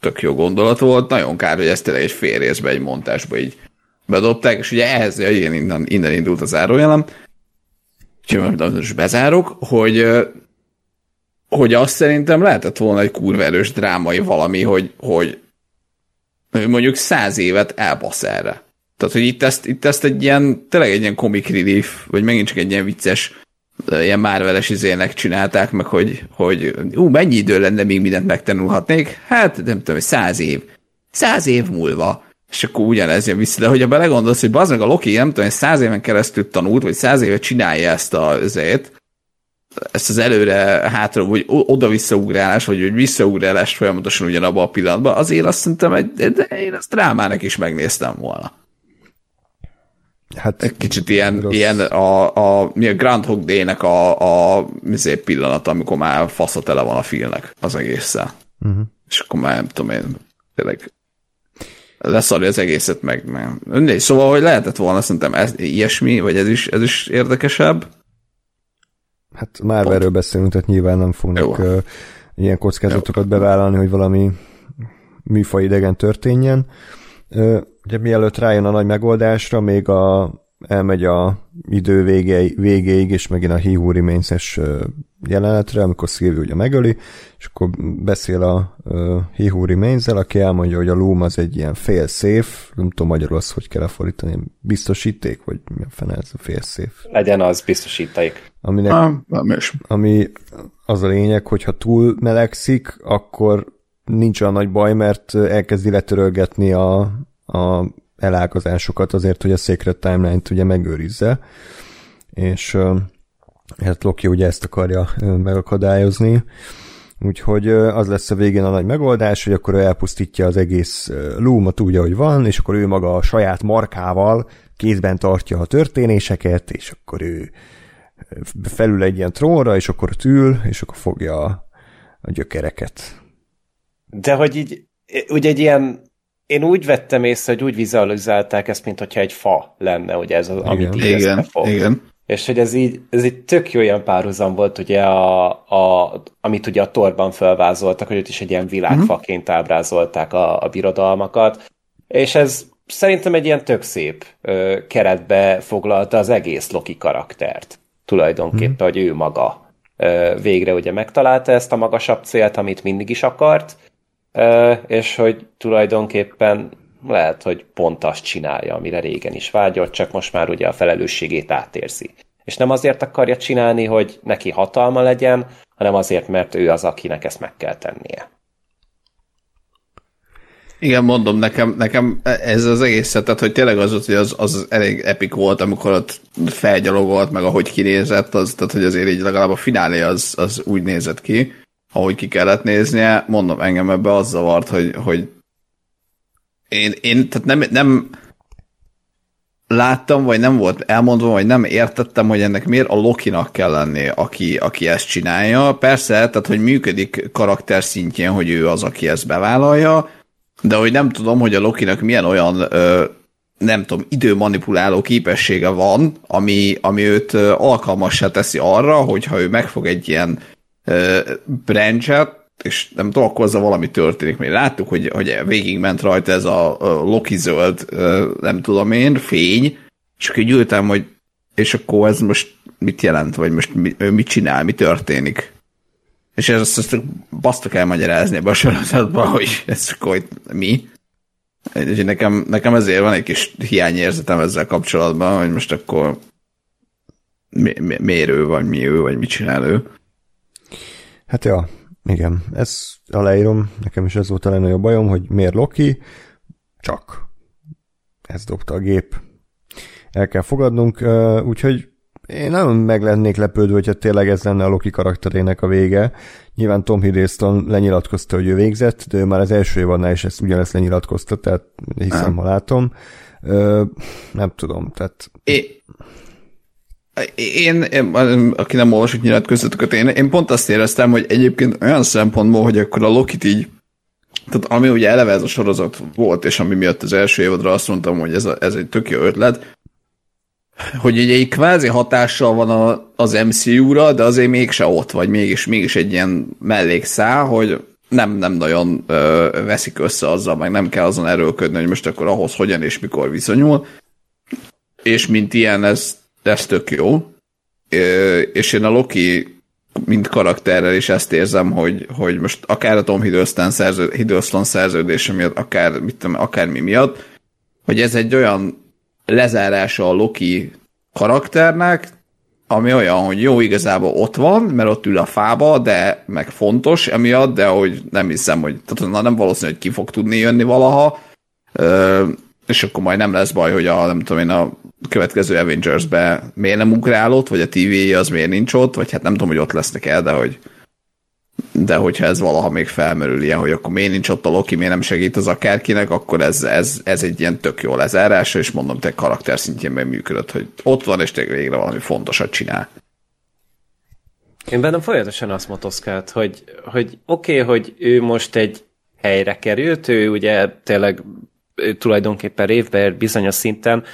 tök jó gondolat volt. Nagyon kár, hogy ezt tényleg egy fél részbe, egy montásba így bedobták, és ugye ehhez, ja, igen, innen, innen indult az zárójelem, úgyhogy most bezárok, hogy hogy azt szerintem lehetett volna egy kurva erős drámai valami, hogy, hogy mondjuk száz évet elbasz erre. Tehát, hogy itt ezt, itt ezt egy ilyen, tényleg egy ilyen comic relief, vagy megint csak egy ilyen vicces ilyen Marvel-es izének csinálták meg, hogy, hogy ú, mennyi idő lenne, még mindent megtanulhatnék? Hát nem tudom, száz év. Száz év múlva. És akkor ugyanez jön vissza, de hogyha belegondolsz, hogy az meg a Loki, nem tudom, hogy száz éven keresztül tanult, vagy száz éve csinálja ezt a azért, ezt az előre hátra, vagy oda-visszaugrálás, vagy hogy visszaugrálás folyamatosan ugyanabban a pillanatban, azért azt szerintem, egy, de én ezt drámának is megnéztem volna. Hát, egy kicsit ilyen, rossz. ilyen a, a, mi a Groundhog Day-nek a, a szép pillanat, amikor már fasza tele van a filmnek az egésszel. Uh-huh. És akkor már nem tudom én, tényleg leszarja az egészet meg. meg. Szóval, hogy lehetett volna szerintem ez, ilyesmi, vagy ez is, ez is érdekesebb. Hát már Pont. erről beszélünk, tehát nyilván nem fognak uh, ilyen kockázatokat Jó. bevállalni, hogy valami műfaj idegen történjen. Uh, ugye mielőtt rájön a nagy megoldásra, még a, elmegy a idő végéig, végéig, és megint a He Who Remains-es jelenetre, amikor Sylvie ugye megöli, és akkor beszél a uh, He Who remains aki elmondja, hogy a Loom az egy ilyen fél safe, nem tudom magyarul az, hogy kell lefordítani, biztosíték, vagy mi a fene ez a fél safe. Legyen az biztosíték. Aminek, ah, ami az a lényeg, hogyha túl melegszik, akkor nincs olyan nagy baj, mert elkezdi letörölgetni a, a elágazásokat azért, hogy a Secret Timeline-t ugye megőrizze, és hát Loki ugye ezt akarja megakadályozni, úgyhogy az lesz a végén a nagy megoldás, hogy akkor ő elpusztítja az egész lúmot úgy, ahogy van, és akkor ő maga a saját markával kézben tartja a történéseket, és akkor ő felül egy ilyen trónra, és akkor tül, és akkor fogja a, a gyökereket. De hogy így, ugye egy ilyen én úgy vettem észre, hogy úgy vizualizálták ezt, mint hogyha egy fa lenne, hogy ez az, igen. amit igen, fog. Igen. És hogy ez így, ez így tök jó ilyen párhuzam volt, ugye, a, a, amit ugye a torban felvázoltak, hogy ott is egy ilyen világfaként mhm. ábrázolták a, a birodalmakat, és ez szerintem egy ilyen tök szép ö, keretbe foglalta az egész Loki karaktert. Tulajdonképpen, mm. hogy ő maga ö, végre ugye megtalálta ezt a magasabb célt, amit mindig is akart, és hogy tulajdonképpen lehet, hogy pont azt csinálja, amire régen is vágyott, csak most már ugye a felelősségét átérzi. És nem azért akarja csinálni, hogy neki hatalma legyen, hanem azért, mert ő az, akinek ezt meg kell tennie. Igen, mondom, nekem, nekem ez az egész, tehát hogy tényleg az, hogy az, az elég epik volt, amikor ott felgyalogolt, meg ahogy kinézett, az, tehát hogy azért így legalább a finálé az, az úgy nézett ki ahogy ki kellett néznie, mondom, engem ebbe az zavart, hogy, hogy én, én tehát nem, nem láttam, vagy nem volt elmondva, vagy nem értettem, hogy ennek miért a Lokinak kell lenni, aki, aki ezt csinálja. Persze, tehát, hogy működik karakter szintjén, hogy ő az, aki ezt bevállalja, de hogy nem tudom, hogy a Lokinak milyen olyan ö, nem tudom, időmanipuláló képessége van, ami, ami őt alkalmassá teszi arra, hogyha ő megfog egy ilyen branchet, és nem tudom, akkor azzal valami történik. Még láttuk, hogy, hogy végigment rajta ez a, a Loki zöld, nem tudom én, fény, és akkor ültem, hogy és akkor ez most mit jelent, vagy most mi, ő mit csinál, mi történik. És ezt, ezt basztak elmagyarázni ebbe a sorozatban, <laughs> hogy ez akkor mi. És nekem, nekem ezért van egy kis hiányérzetem ezzel kapcsolatban, hogy most akkor mi, mi, miért ő, vagy mi ő, vagy mit csinál ő. Hát ja, igen, ez aláírom, nekem is ez volt a legnagyobb bajom, hogy miért Loki, csak ez dobta a gép. El kell fogadnunk, úgyhogy én nem meg lennék lepődve, hogyha tényleg ez lenne a Loki karakterének a vége. Nyilván Tom Hiddleston lenyilatkozta, hogy ő végzett, de ő már az első évadnál is ezt ugyanezt lenyilatkozta, tehát hiszem, ha látom. nem tudom, tehát... É, én, én, aki nem olvasott nyilatkozatokat, én, én pont azt éreztem, hogy egyébként olyan szempontból, hogy akkor a Lokit így tehát ami ugye eleve ez a sorozat volt, és ami miatt az első évadra azt mondtam, hogy ez, a, ez egy tök jó ötlet, hogy ugye egy kvázi hatással van a, az MCU-ra, de azért mégse ott, vagy mégis, mégis egy ilyen mellékszál, hogy nem, nem nagyon ö, veszik össze azzal, meg nem kell azon erőlködni, hogy most akkor ahhoz hogyan és mikor viszonyul. És mint ilyen, ez ez tök jó. És én a Loki mint karakterrel is ezt érzem, hogy, hogy most akár a Tom Hiddleston, szerződ, Hiddleston szerződése miatt, akár, mit tudom, akármi miatt, hogy ez egy olyan lezárása a Loki karakternek, ami olyan, hogy jó, igazából ott van, mert ott ül a fába, de meg fontos emiatt, de hogy nem hiszem, hogy tehát nem valószínű, hogy ki fog tudni jönni valaha, és akkor majd nem lesz baj, hogy a, nem tudom én, a következő Avengers-be miért nem ugrál ott, vagy a tv az miért nincs ott, vagy hát nem tudom, hogy ott lesznek el, de hogy de hogyha ez valaha még felmerül ilyen, hogy akkor miért nincs ott a Loki, miért nem segít az akárkinek, akkor ez, ez, ez egy ilyen tök jó lezárás, és mondom, te karakter szintjén működött, hogy ott van, és tényleg végre valami fontosat csinál. Én bennem folyamatosan azt motoszkált, hogy, hogy oké, okay, hogy ő most egy helyre került, ő ugye tényleg tulajdonképpen révbe bizonyos szinten,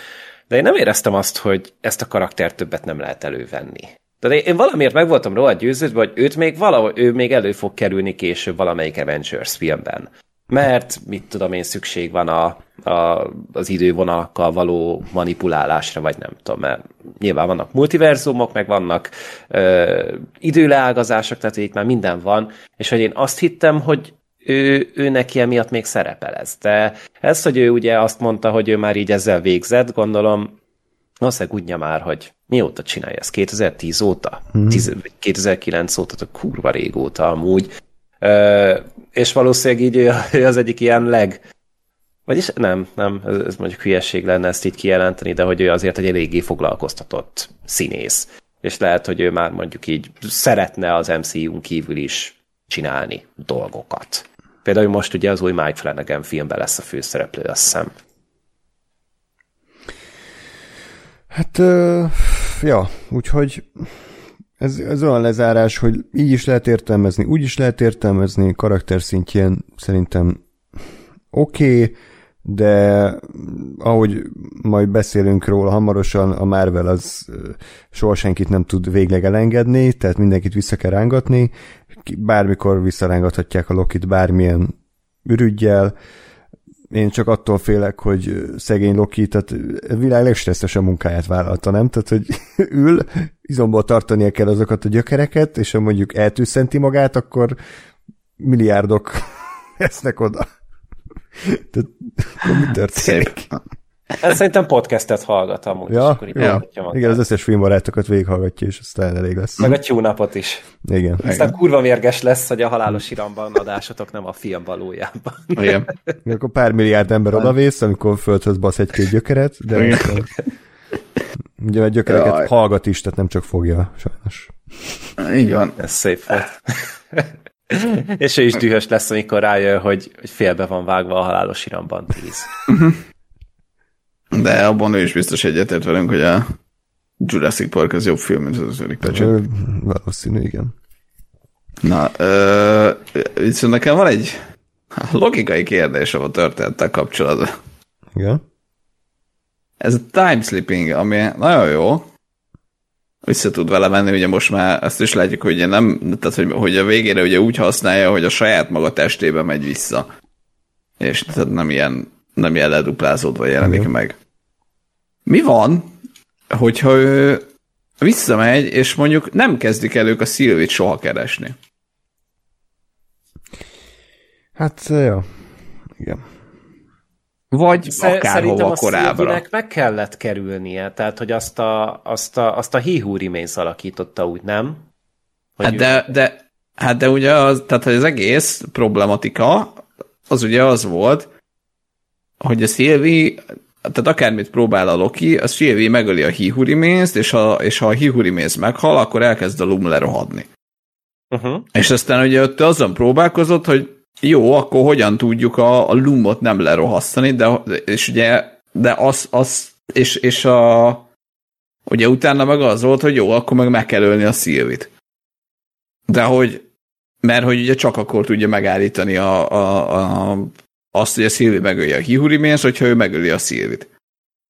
de én nem éreztem azt, hogy ezt a karakter többet nem lehet elővenni. Tehát én valamiért meg voltam róla győződve, hogy őt még valahogy, ő még elő fog kerülni később valamelyik Avengers filmben. Mert, mit tudom én, szükség van a, a, az idővonalakkal való manipulálásra, vagy nem tudom, mert nyilván vannak multiverzumok, meg vannak ö, időleágazások, tehát itt már minden van, és hogy én azt hittem, hogy ő, ő neki emiatt még szerepel ez. De ez, hogy ő ugye azt mondta, hogy ő már így ezzel végzett, gondolom, valószínűleg úgy már, hogy mióta csinálja ezt? 2010 óta? Mm. 10, 2009 óta, tehát kurva régóta amúgy. Ö, és valószínűleg így <laughs> ő az egyik ilyen leg... Vagyis nem, nem, ez, ez mondjuk hülyeség lenne ezt így kijelenteni, de hogy ő azért egy eléggé foglalkoztatott színész. És lehet, hogy ő már mondjuk így szeretne az MCU-n kívül is csinálni dolgokat. Például most ugye az új Mike Flanagan filmben lesz a főszereplő, azt hiszem. Hát, uh, ja, úgyhogy ez, ez olyan lezárás, hogy így is lehet értelmezni, úgy is lehet értelmezni, karakter szintjén szerintem oké, okay, de ahogy majd beszélünk róla hamarosan, a Marvel az soha senkit nem tud végleg elengedni, tehát mindenkit vissza kell rángatni, bármikor visszarángathatják a Lokit bármilyen ürügyjel, én csak attól félek, hogy szegény Loki, tehát a világ legstresszesebb munkáját vállalta, nem? Tehát, hogy <laughs> ül, izomból tartania kell azokat a gyökereket, és ha mondjuk eltűszenti magát, akkor milliárdok <laughs> lesznek oda. Tehát, mi történik? Ez szerintem podcastet hallgat amúgy. Ja, akkor ja. Igen, az összes filmbarátokat végighallgatja, és aztán elég lesz. Meg a tyúnapot is. Igen. Aztán Igen. kurva mérges lesz, hogy a halálos iramban adásotok nem a film valójában. Igen. akkor pár milliárd ember odavész, amikor földhöz basz egy-két gyökeret, de akkor... Ugye a gyökereket Jaj. hallgat is, tehát nem csak fogja, sajnos. Így van. Ez szép volt. És ő is dühös lesz, amikor rájön, hogy, hogy félbe van vágva a halálos iramban tíz. De abban ő is biztos egyetért velünk, hogy a Jurassic Park az jobb film, mint az ötödik pecsét. Valószínű, igen. Na, ö, viszont nekem van egy logikai kérdés a történettel kapcsolatban. Igen? Ez a time slipping, ami nagyon jó, vissza tud vele menni, ugye most már ezt is látjuk, hogy ugye nem, tehát hogy, hogy a végére ugye úgy használja, hogy a saját maga testébe megy vissza. És tehát nem ilyen, nem ilyen leduplázódva jelenik Igen. meg. Mi van, hogyha ő visszamegy, és mondjuk nem kezdik el ők a Szilvit soha keresni? Hát, jó. Igen. Vagy Szer- akárhova korábbra. meg kellett kerülnie, tehát hogy azt a, azt a, azt a He Who Remains alakította úgy, nem? Hogy hát, de, de, hát de ugye az, tehát az egész problematika az ugye az volt, hogy a Szilvi tehát akármit próbál a Loki, az Sylvie megöli a hihuriménzt, és ha, és ha a hihuriménz meghal, akkor elkezd a Lum lerohadni. Uh-huh. És aztán ugye ott azon próbálkozott, hogy jó, akkor hogyan tudjuk a, a Lumot nem lerohasztani, de, és ugye, de az, az és, és a, ugye utána meg az volt, hogy jó, akkor meg meg kell ölni a Szilvit. De hogy, mert hogy ugye csak akkor tudja megállítani a, a, a azt, hogy a Szilvi megölje a Hihuriménz, hogyha ő megöli a Szilvit.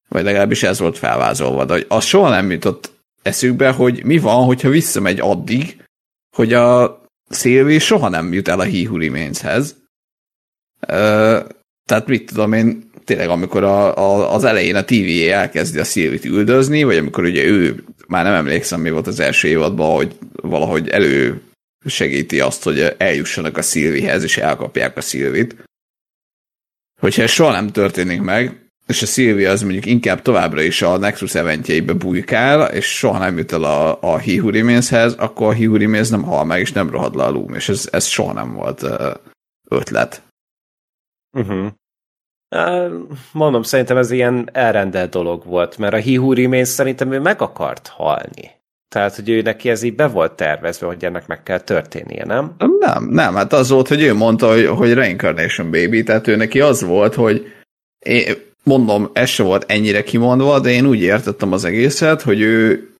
Vagy legalábbis ez volt felvázolva, de az soha nem jutott eszükbe, hogy mi van, hogyha visszamegy addig, hogy a Szilvi soha nem jut el a Hihuriménzhez. Tehát mit tudom én, tényleg amikor a, a, az elején a TVA elkezdi a Szilvit üldözni, vagy amikor ugye ő, már nem emlékszem, mi volt az első évadban, hogy valahogy elő segíti azt, hogy eljussanak a Szilvihez, és elkapják a Szilvit hogyha ez soha nem történik meg, és a Sylvia az mondjuk inkább továbbra is a Nexus eventjeibe bujkál, és soha nem jut el a, a He Who Remains-hez, akkor a He Who Remains nem hal meg, és nem rohad le a Loom, és ez, ez soha nem volt ötlet. Uh-huh. Mondom, szerintem ez ilyen elrendelt dolog volt, mert a He Who Remains szerintem ő meg akart halni. Tehát, hogy ő neki ez így be volt tervezve, hogy ennek meg kell történnie, nem? Nem, nem, hát az volt, hogy ő mondta, hogy, hogy Reincarnation Baby, tehát ő neki az volt, hogy én, mondom, ez se volt ennyire kimondva, de én úgy értettem az egészet, hogy ő,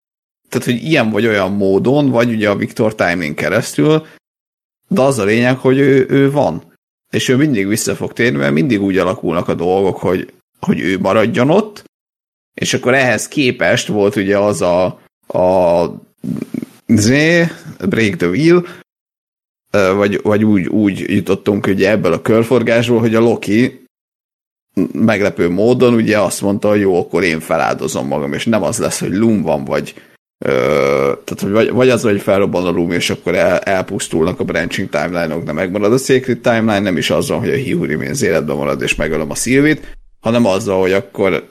tehát, hogy ilyen vagy olyan módon, vagy ugye a Victor Timing keresztül, de az a lényeg, hogy ő, ő van. És ő mindig vissza fog térni, mert mindig úgy alakulnak a dolgok, hogy, hogy ő maradjon ott, és akkor ehhez képest volt ugye az a, a Z, Break the Wheel, vagy, vagy úgy, úgy jutottunk ugye ebből a körforgásból, hogy a Loki meglepő módon ugye azt mondta, hogy jó, akkor én feláldozom magam, és nem az lesz, hogy Loom van, vagy ö, tehát, vagy, vagy az, hogy felrobban a Loom, és akkor el, elpusztulnak a branching timeline-ok, de megmarad a Secret Timeline, nem is azzal, hogy a He Remains életben marad, és megölöm a Sylvit, hanem azzal, hogy akkor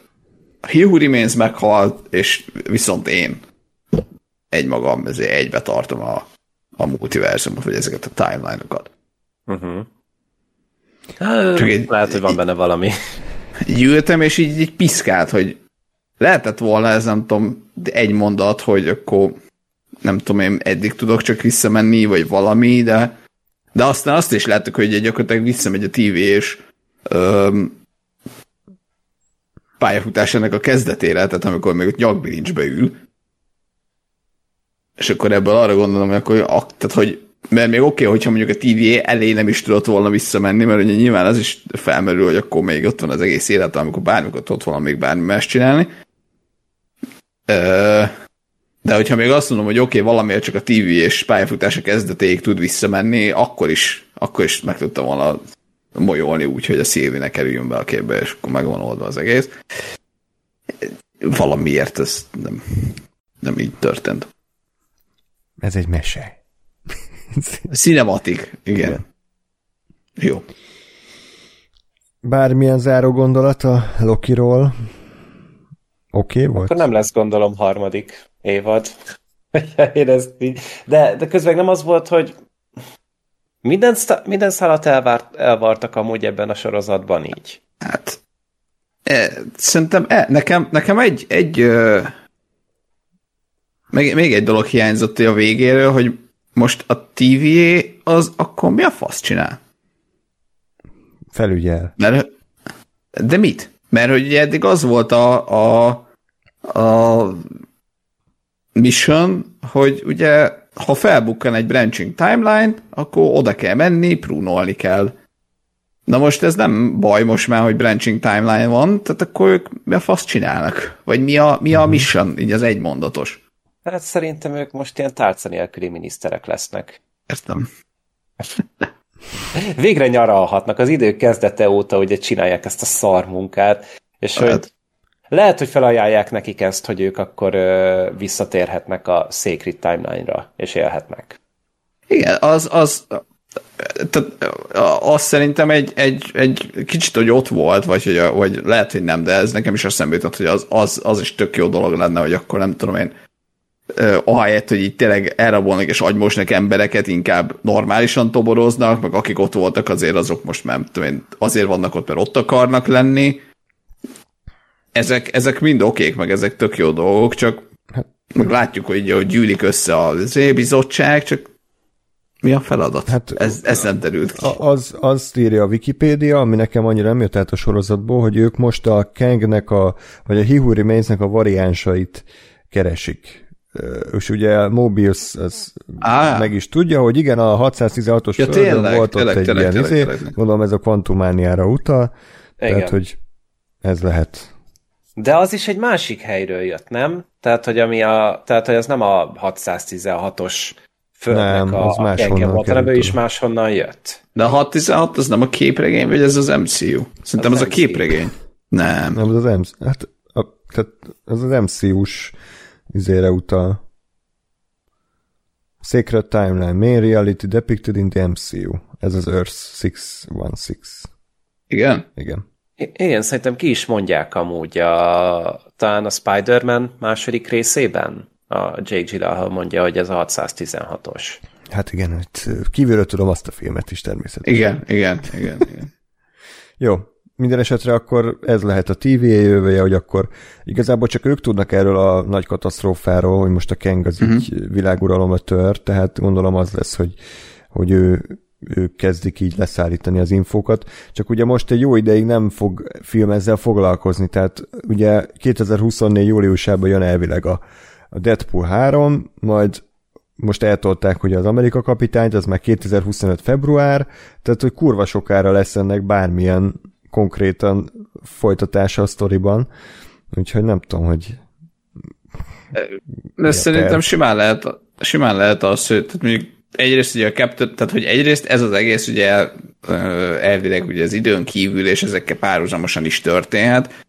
a He Remains meghalt, és viszont én egymagam ezért egybe tartom a, a multiverzumot, vagy ezeket a timeline-okat. Uh-huh. Csak egy, Lehet, hogy van benne valami. Gyűltem, és így, így piszkált, hogy lehetett volna ez, nem tudom, egy mondat, hogy akkor nem tudom én, eddig tudok csak visszamenni, vagy valami, de de aztán azt is láttuk, hogy gyakorlatilag visszamegy a TV, és öm, pályafutásának a kezdetére, tehát amikor még ott nyakbilincsbe ül, és akkor ebből arra gondolom, hogy akkor, tehát, hogy mert még oké, okay, hogyha mondjuk a TVA elé nem is tudott volna visszamenni, mert ugye nyilván az is felmerül, hogy akkor még ott van az egész élet, amikor bármikor tudott volna még bármi más csinálni. De hogyha még azt mondom, hogy oké, okay, valamiért csak a TV és pályafutása kezdetéig tud visszamenni, akkor is, akkor is meg tudta volna molyolni úgy, hogy a Szilvi ne kerüljön be a képbe, és akkor meg van oldva az egész. Valamiért ez nem, nem így történt. Ez egy mese. <laughs> Cinematik, igen. igen. Jó. Bármilyen záró gondolat a Lokiról? Oké okay, volt? Akkor nem lesz gondolom harmadik évad. <laughs> Én ezt így... de, de közben nem az volt, hogy minden, minden szálat elvárt, elvartak amúgy ebben a sorozatban így. Hát e, szerintem e, nekem, nekem egy, egy ö, még, még egy dolog hiányzott a végéről, hogy most a TVA az akkor mi a fasz csinál? Felügyel. Mert, de mit? Mert hogy ugye eddig az volt a, a, a mission, hogy ugye ha felbukkan egy branching timeline, akkor oda kell menni, prunolni kell. Na most ez nem baj most már, hogy branching timeline van, tehát akkor ők mi a fasz csinálnak? Vagy mi a, mi a mhm. mission, így az egymondatos? Hát szerintem ők most ilyen tárca nélküli miniszterek lesznek. Értem. <laughs> Végre nyaralhatnak az idő kezdete óta, ugye csinálják ezt a szar munkát, és hát. hogy lehet, hogy felajánlják nekik ezt, hogy ők akkor ö, visszatérhetnek a Sacred Timeline-ra, és élhetnek. Igen, az, az, tehát az szerintem egy, egy, egy kicsit, hogy ott volt, vagy, hogy, vagy lehet, hogy nem, de ez nekem is eszembe jutott, hogy az, az, az is tök jó dolog lenne, hogy akkor nem tudom én, ahelyett, hogy így tényleg elrabolnak és agymosnak embereket, inkább normálisan toboroznak, meg akik ott voltak azért azok most nem tudom azért vannak ott, mert ott akarnak lenni. Ezek, ezek mind okék, meg ezek tök jó dolgok, csak hát, meg látjuk, hogy, hogy gyűlik össze a bizottság, csak mi a feladat? Hát, ez, ez nem derült ki. Az, az írja a Wikipédia, ami nekem annyira nem jött át a sorozatból, hogy ők most a Kangnek, a, vagy a Hihuri Maze-nek a variánsait keresik és ugye Mobius az Á. meg is tudja, hogy igen, a 616-os ja, földön volt tényleg, ott egy tényleg, ilyen tényleg, izé, tényleg. gondolom ez a kvantumániára utal, igen. tehát hogy ez lehet. De az is egy másik helyről jött, nem? Tehát, hogy, ami a, tehát, hogy az nem a 616-os földnek nem, a, az a volt, hanem ő is máshonnan jött. De a 616 az nem a képregény, vagy ez az MCU? Szerintem az, az MCU. a képregény. Nem. Nem, az az MCU. Hát, a, tehát az az MCU-s izére utal. Sacred Timeline, main reality depicted in the MCU. Ez az Earth 616. Igen? Igen. Igen, szerintem ki is mondják amúgy a, talán a Spider-Man második részében, a Jake Gyllenhaal mondja, hogy ez a 616-os. Hát igen, hogy kívülről tudom azt a filmet is természetesen. Igen, igen, igen. igen. Jó, minden esetre akkor ez lehet a TVA jövője, hogy akkor igazából csak ők tudnak erről a nagy katasztrófáról, hogy most a Kang az uh-huh. így világuralomra tör, tehát gondolom az lesz, hogy, hogy ő, ők kezdik így leszállítani az infókat, csak ugye most egy jó ideig nem fog film ezzel foglalkozni, tehát ugye 2024 júliusában jön elvileg a, a Deadpool 3, majd most eltolták hogy az Amerika kapitányt, az már 2025 február, tehát hogy kurva sokára lesz ennek bármilyen konkrétan folytatása a sztoriban, úgyhogy nem tudom, hogy de szerintem terv. simán lehet, simán lehet az, hogy tehát mondjuk egyrészt ugye a Captain, tehát hogy egyrészt ez az egész ugye elvileg ugye az időn kívül, és ezekkel párhuzamosan is történhet,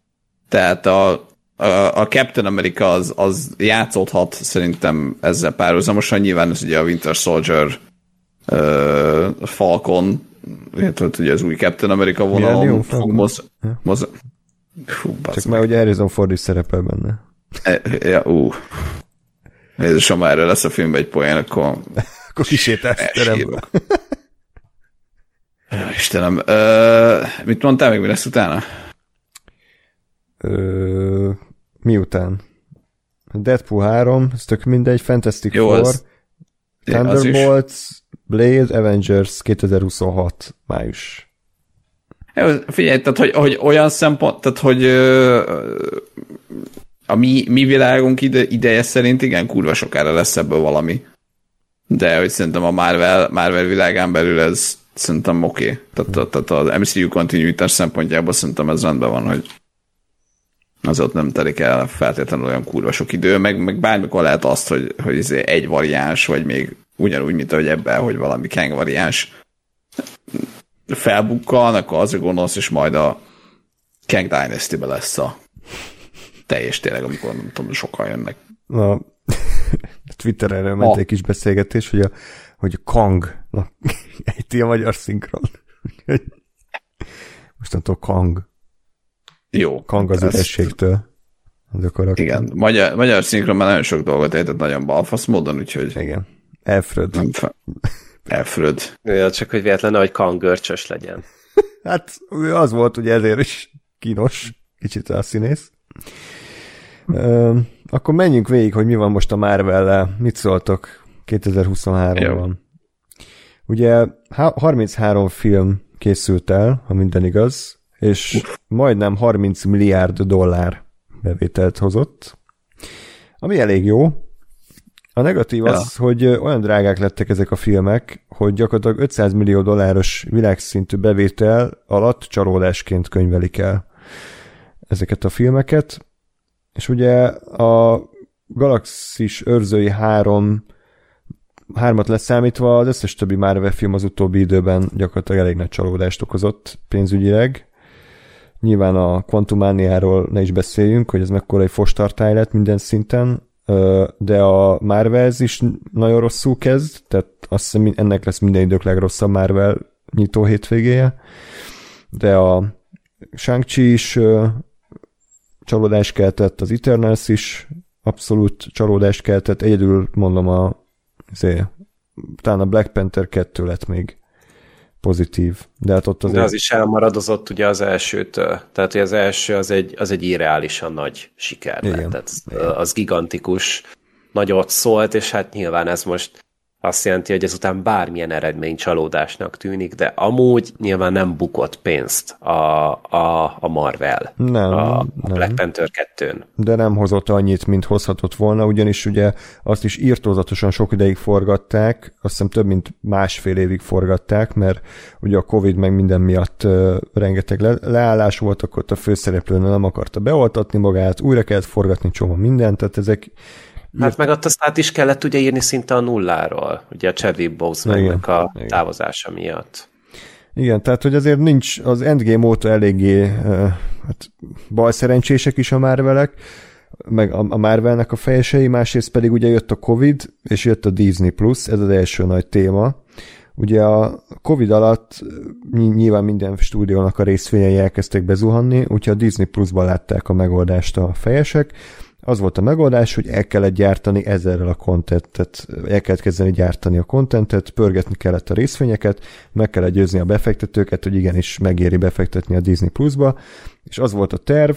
tehát a, a, a Captain America az, az játszódhat szerintem ezzel párhuzamosan, nyilván ez ugye a Winter Soldier uh, Falcon illetve ugye az új Captain America vonalon fog moz... moz... Fú, Csak már ugye Harrison Ford is szerepel benne. E, ja, ú. Ez ha már lesz a filmben egy poén, akkor... <laughs> akkor kisétálsz. Istenem, ö, mit mondtál még, mi lesz utána? Ö, miután? Deadpool 3, ez tök mindegy, Fantastic Jó, Four, Thunderbolts, Blade Avengers 2026 május. Figyelj, tehát hogy, hogy olyan szempont, tehát hogy ö, a mi, mi világunk ide, ideje szerint igen, kurva sokára lesz ebből valami. De hogy szerintem a Marvel, Marvel világán belül ez szerintem oké. Okay. Tehát, tehát az MCU kontinuitás szempontjából szerintem ez rendben van, hogy az ott nem telik el feltétlenül olyan kurva sok idő, meg, meg bármikor lehet azt, hogy, hogy izé egy variáns, vagy még ugyanúgy, mint ahogy ebben, hogy valami Kang variáns felbukkalnak, az a gonosz, és majd a Kang dynasty lesz a teljes tényleg, amikor nem tudom, sokan jönnek. Na, <laughs> Twitter erről ment a... egy kis beszélgetés, hogy a, hogy a Kang, na, <laughs> ejti a magyar szinkron. Mostantól Kang. Jó. Kang az ürességtől. Igen, magyar, magyar szinkron már nagyon sok dolgot ejtett nagyon balfasz módon, úgyhogy... Igen. Alfred. Alfred. Ja, csak hogy véletlenül, hogy kangörcsös legyen. <laughs> hát az volt ugye ezért is kínos, kicsit a színész. Ö, akkor menjünk végig, hogy mi van most a Marvel-lel. Mit szóltok 2023-ban? Ugye 33 film készült el, ha minden igaz, és Uf. majdnem 30 milliárd dollár bevételt hozott, ami elég jó, a negatív ja. az, hogy olyan drágák lettek ezek a filmek, hogy gyakorlatilag 500 millió dolláros világszintű bevétel alatt csalódásként könyvelik el ezeket a filmeket. És ugye a Galaxis őrzői három hármat leszámítva az összes többi Marvel film az utóbbi időben gyakorlatilag elég nagy csalódást okozott pénzügyileg. Nyilván a Quantumaniáról ne is beszéljünk, hogy ez mekkora egy fostartály lett minden szinten, de a Marvel is nagyon rosszul kezd, tehát azt hiszem ennek lesz minden idők legrosszabb Marvel nyitó hétvégéje, de a Shang-Chi is csalódást keltett, az Eternals is abszolút csalódást keltett, egyedül mondom a azért, talán a Black Panther 2 lett még pozitív. De hát ott azért... De az is elmaradozott ugye az elsőtől. Tehát, hogy az első az egy, az egy irreálisan nagy siker Igen. lett. Tehát Igen. az gigantikus nagyot szólt, és hát nyilván ez most azt jelenti, hogy ezután bármilyen eredmény csalódásnak tűnik, de amúgy nyilván nem bukott pénzt a, a, a Marvel nem, a, a nem. Black Panther 2-n. De nem hozott annyit, mint hozhatott volna, ugyanis ugye azt is írtózatosan sok ideig forgatták, azt hiszem több mint másfél évig forgatták, mert ugye a Covid meg minden miatt uh, rengeteg le, leállás volt, akkor ott a főszereplő nem akarta beoltatni magát, újra kellett forgatni csomó mindent, tehát ezek Hát meg ott azt át is kellett ugye írni szinte a nulláról, ugye a Chadwick Bosemannek a igen. távozása miatt. Igen, tehát hogy azért nincs, az Endgame óta eléggé uh, hát, bal szerencsések is a Marvelek, meg a, a Marvelnek a fejesei, másrészt pedig ugye jött a Covid, és jött a Disney Plus, ez az első nagy téma, Ugye a Covid alatt nyilván minden stúdiónak a részvényei elkezdtek bezuhanni, úgyhogy a Disney Plus-ban látták a megoldást a fejesek. Az volt a megoldás, hogy el kellett gyártani ezerrel a kontentet, el kellett kezdeni gyártani a kontentet, pörgetni kellett a részvényeket, meg kellett győzni a befektetőket, hogy igenis megéri befektetni a Disney Plus-ba, és az volt a terv,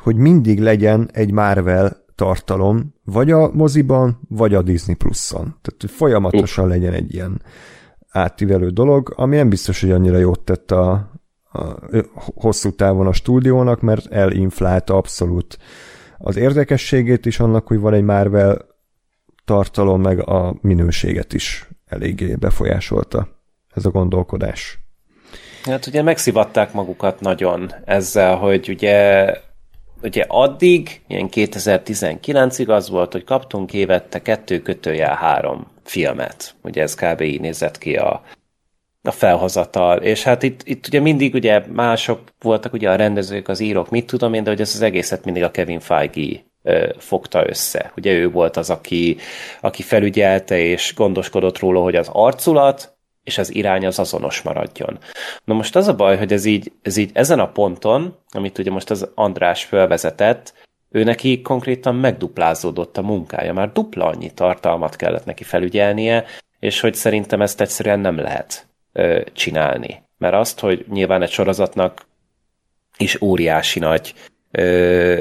hogy mindig legyen egy Marvel tartalom, vagy a moziban, vagy a Disney Plus-on. Tehát, hogy folyamatosan legyen egy ilyen átívelő dolog, ami nem biztos, hogy annyira jót tett a, a hosszú távon a stúdiónak, mert elinflálta abszolút az érdekességét is annak, hogy van egy Marvel tartalom, meg a minőséget is eléggé befolyásolta ez a gondolkodás. Hát ugye megszivatták magukat nagyon ezzel, hogy ugye ugye addig, ilyen 2019-ig az volt, hogy kaptunk évette kettő kötőjel három filmet. Ugye ez kb. így nézett ki a, a felhozatal. És hát itt, itt ugye mindig ugye mások voltak ugye a rendezők, az írók, mit tudom én, de hogy ez az egészet mindig a Kevin Feige fogta össze. Ugye ő volt az, aki, aki felügyelte és gondoskodott róla, hogy az arculat, és az irány az azonos maradjon. Na most az a baj, hogy ez így, ez így ezen a ponton, amit ugye most az András felvezetett, ő neki konkrétan megduplázódott a munkája, már dupla annyi tartalmat kellett neki felügyelnie, és hogy szerintem ezt egyszerűen nem lehet csinálni. Mert azt, hogy nyilván egy sorozatnak is óriási nagy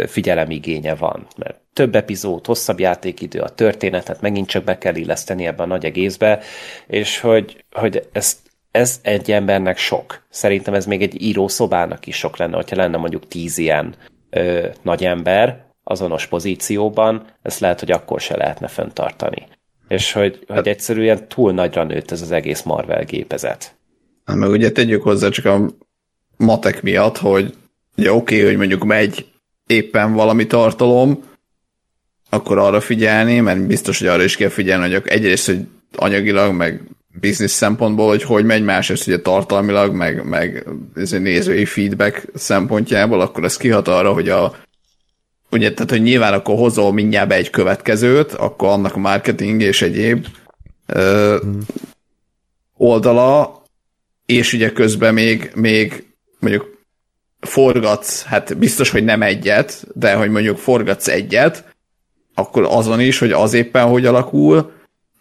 figyelemigénye van, mert több epizód, hosszabb játékidő, a történetet megint csak be kell illeszteni ebbe a nagy egészbe, és hogy, hogy ezt, ez egy embernek sok. Szerintem ez még egy írószobának is sok lenne, hogyha lenne mondjuk tíz ilyen ö, nagy ember azonos pozícióban, ezt lehet, hogy akkor se lehetne fenntartani. És hogy, hogy egyszerűen túl nagyra nőtt ez az egész Marvel gépezet. Hát meg ugye tegyük hozzá csak a matek miatt, hogy ugye oké, okay, hogy mondjuk megy éppen valami tartalom, akkor arra figyelni, mert biztos, hogy arra is kell figyelni, hogy egyrészt, hogy anyagilag, meg biznisz szempontból, hogy hogy megy, másrészt ugye tartalmilag, meg, meg nézői feedback szempontjából, akkor ez kihat arra, hogy a ugye, tehát, hogy nyilván akkor hozol mindjárt be egy következőt, akkor annak a marketing és egyéb ö, hmm. oldala, és ugye közben még, még mondjuk forgatsz, hát biztos, hogy nem egyet, de hogy mondjuk forgatsz egyet, akkor azon is, hogy az éppen hogy alakul,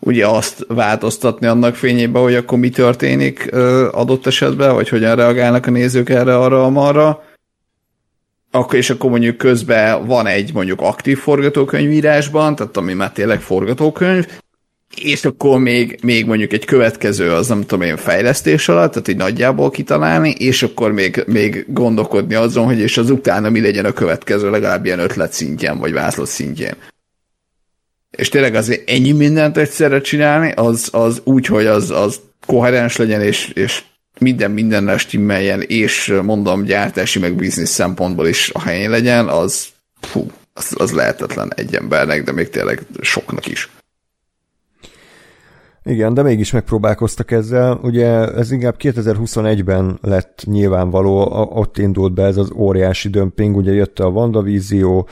ugye azt változtatni annak fényében, hogy akkor mi történik adott esetben, vagy hogyan reagálnak a nézők erre, arra, marra. Akkor, és akkor mondjuk közben van egy mondjuk aktív forgatókönyvírásban, tehát ami már tényleg forgatókönyv, és akkor még, még mondjuk egy következő, az nem tudom én, fejlesztés alatt, tehát így nagyjából kitalálni, és akkor még, még gondolkodni azon, hogy és az utána mi legyen a következő, legalább ilyen ötlet szintjén, vagy vászló szintjén. És tényleg azért ennyi mindent egyszerre csinálni, az, az úgy, hogy az, az koherens legyen, és, és minden mindennel stimmeljen, és mondom, gyártási meg biznisz szempontból is a helyén legyen, az, fú, az, az lehetetlen egy embernek, de még tényleg soknak is. Igen, de mégis megpróbálkoztak ezzel. Ugye ez inkább 2021-ben lett nyilvánvaló, ott indult be ez az óriási dömping, ugye jött a WandaVízió,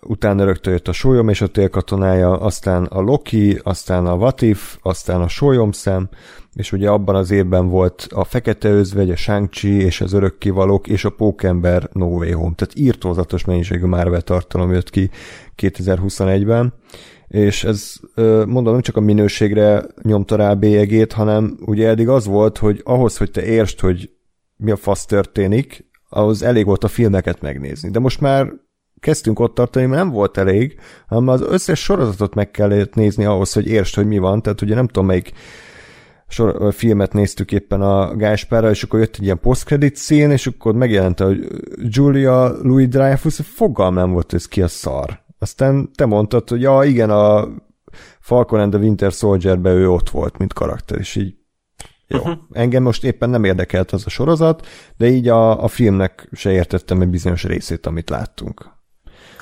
utána rögtön jött a sólyom és a télkatonája, aztán a Loki, aztán a Vatif, aztán a sólyomszem, és ugye abban az évben volt a Fekete Özvegy, a shang és az Örökkivalók, és a Pókember No Way Home. Tehát írtózatos mennyiségű Marvel tartalom jött ki 2021-ben, és ez mondom, nem csak a minőségre nyomta rá bélyegét, hanem ugye eddig az volt, hogy ahhoz, hogy te értsd, hogy mi a fasz történik, ahhoz elég volt a filmeket megnézni. De most már kezdtünk ott tartani, mert nem volt elég, hanem az összes sorozatot meg kellett nézni ahhoz, hogy értsd, hogy mi van. Tehát ugye nem tudom, melyik sor, filmet néztük éppen a Gáspára, és akkor jött egy ilyen post-credit szín, és akkor megjelent, hogy Julia Louis Dreyfus, fogalm nem volt, ez ki a szar. Aztán te mondtad, hogy ja, igen, a Falcon and the Winter soldier ő ott volt, mint karakter, és így jó. Uh-huh. Engem most éppen nem érdekelt az a sorozat, de így a, a filmnek se értettem egy bizonyos részét, amit láttunk.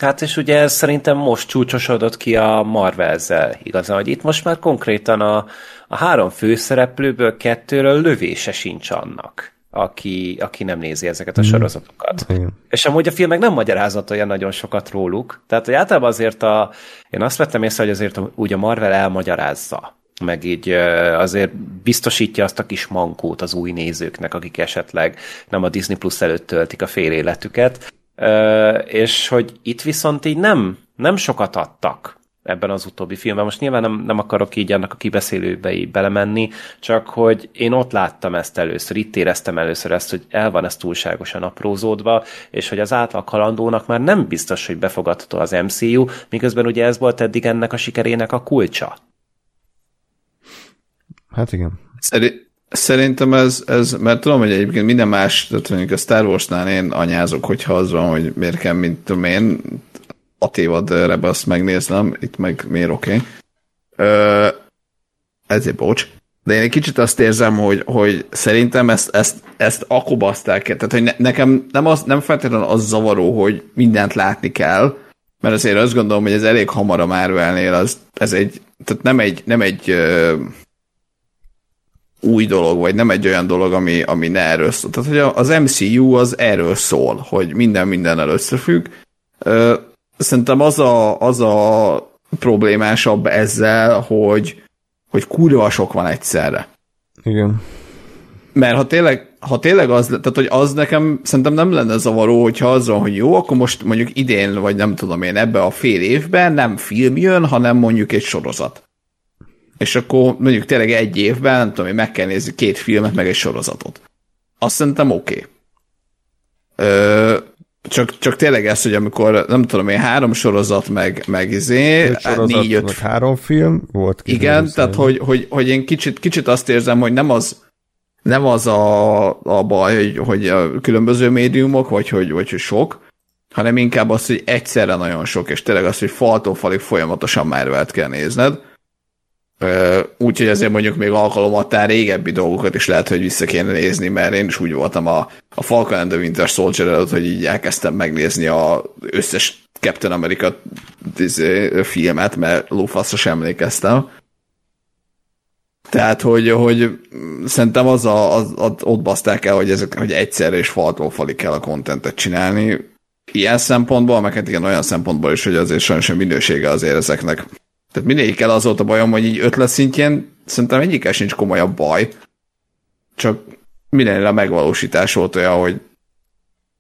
Hát és ugye ez szerintem most csúcsosodott ki a Marvel-zel igazán, hogy itt most már konkrétan a, a három főszereplőből kettőről lövése sincs annak, aki, aki nem nézi ezeket a mm. sorozatokat. Mm. És amúgy a filmek nem magyarázatolja nagyon sokat róluk, tehát hogy általában azért a, én azt vettem észre, hogy azért úgy a Marvel elmagyarázza meg így azért biztosítja azt a kis mankót az új nézőknek, akik esetleg nem a Disney Plus előtt töltik a fél életüket, és hogy itt viszont így nem, nem sokat adtak ebben az utóbbi filmben. Most nyilván nem, nem akarok így annak a kibeszélőbe belemenni, csak hogy én ott láttam ezt először, itt éreztem először ezt, hogy el van ez túlságosan aprózódva, és hogy az átlag halandónak már nem biztos, hogy befogadható az MCU, miközben ugye ez volt eddig ennek a sikerének a kulcsa. Hát igen. Szeri- Szerintem ez, ez, mert tudom, hogy egyébként minden más, tehát mondjuk a Star Wars-nál én anyázok, hogyha az van, hogy miért kell, mint tudom én, a tévad azt megnéznem, itt meg miért oké. Okay. ezért bocs. De én egy kicsit azt érzem, hogy, hogy szerintem ezt, ezt, ezt akobaszták el. Tehát, hogy ne, nekem nem, az, nem feltétlenül az zavaró, hogy mindent látni kell, mert azért azt gondolom, hogy ez elég hamar a Marvelnél, az, ez egy, tehát nem egy, nem egy új dolog, vagy nem egy olyan dolog, ami, ami ne erről szól. Tehát, hogy az MCU az erről szól, hogy minden mindennel összefügg. Szerintem az a, az a problémásabb ezzel, hogy, hogy kurva sok van egyszerre. Igen. Mert ha tényleg, ha tényleg az, tehát hogy az nekem szerintem nem lenne zavaró, hogyha az van, hogy jó, akkor most mondjuk idén, vagy nem tudom én, ebbe a fél évben nem film jön, hanem mondjuk egy sorozat és akkor mondjuk tényleg egy évben, nem tudom, hogy meg kell nézni két filmet, meg egy sorozatot. Azt szerintem oké. Okay. csak, csak tényleg ez, hogy amikor, nem tudom én, három sorozat, meg, meg izé, sorozat, négy, öt... három film volt. Igen, tehát hogy, hogy, hogy én kicsit, kicsit azt érzem, hogy nem az, nem az a, a baj, hogy, hogy a különböző médiumok, vagy hogy, vagy hogy sok, hanem inkább az, hogy egyszerre nagyon sok, és tényleg az, hogy faltól falig folyamatosan már kell nézned, Úgyhogy ezért mondjuk még alkalomattán régebbi dolgokat is lehet, hogy vissza kéne nézni, mert én is úgy voltam a, a Falcon and the Winter Soldier előtt, hogy így elkezdtem megnézni a összes Captain America izé, filmet, mert lófaszra sem emlékeztem. Tehát, hogy, hogy szerintem az, a, az, az ott baszták el, hogy, ezek, hogy egyszerre és faltól falig kell a kontentet csinálni. Ilyen szempontból, meg hát igen, olyan szempontból is, hogy azért sajnos a minősége azért ezeknek tehát mindegyikkel az volt a bajom, hogy így ötlet szintjén szerintem egyikkel sincs komolyabb baj. Csak mindenre a megvalósítás volt olyan, hogy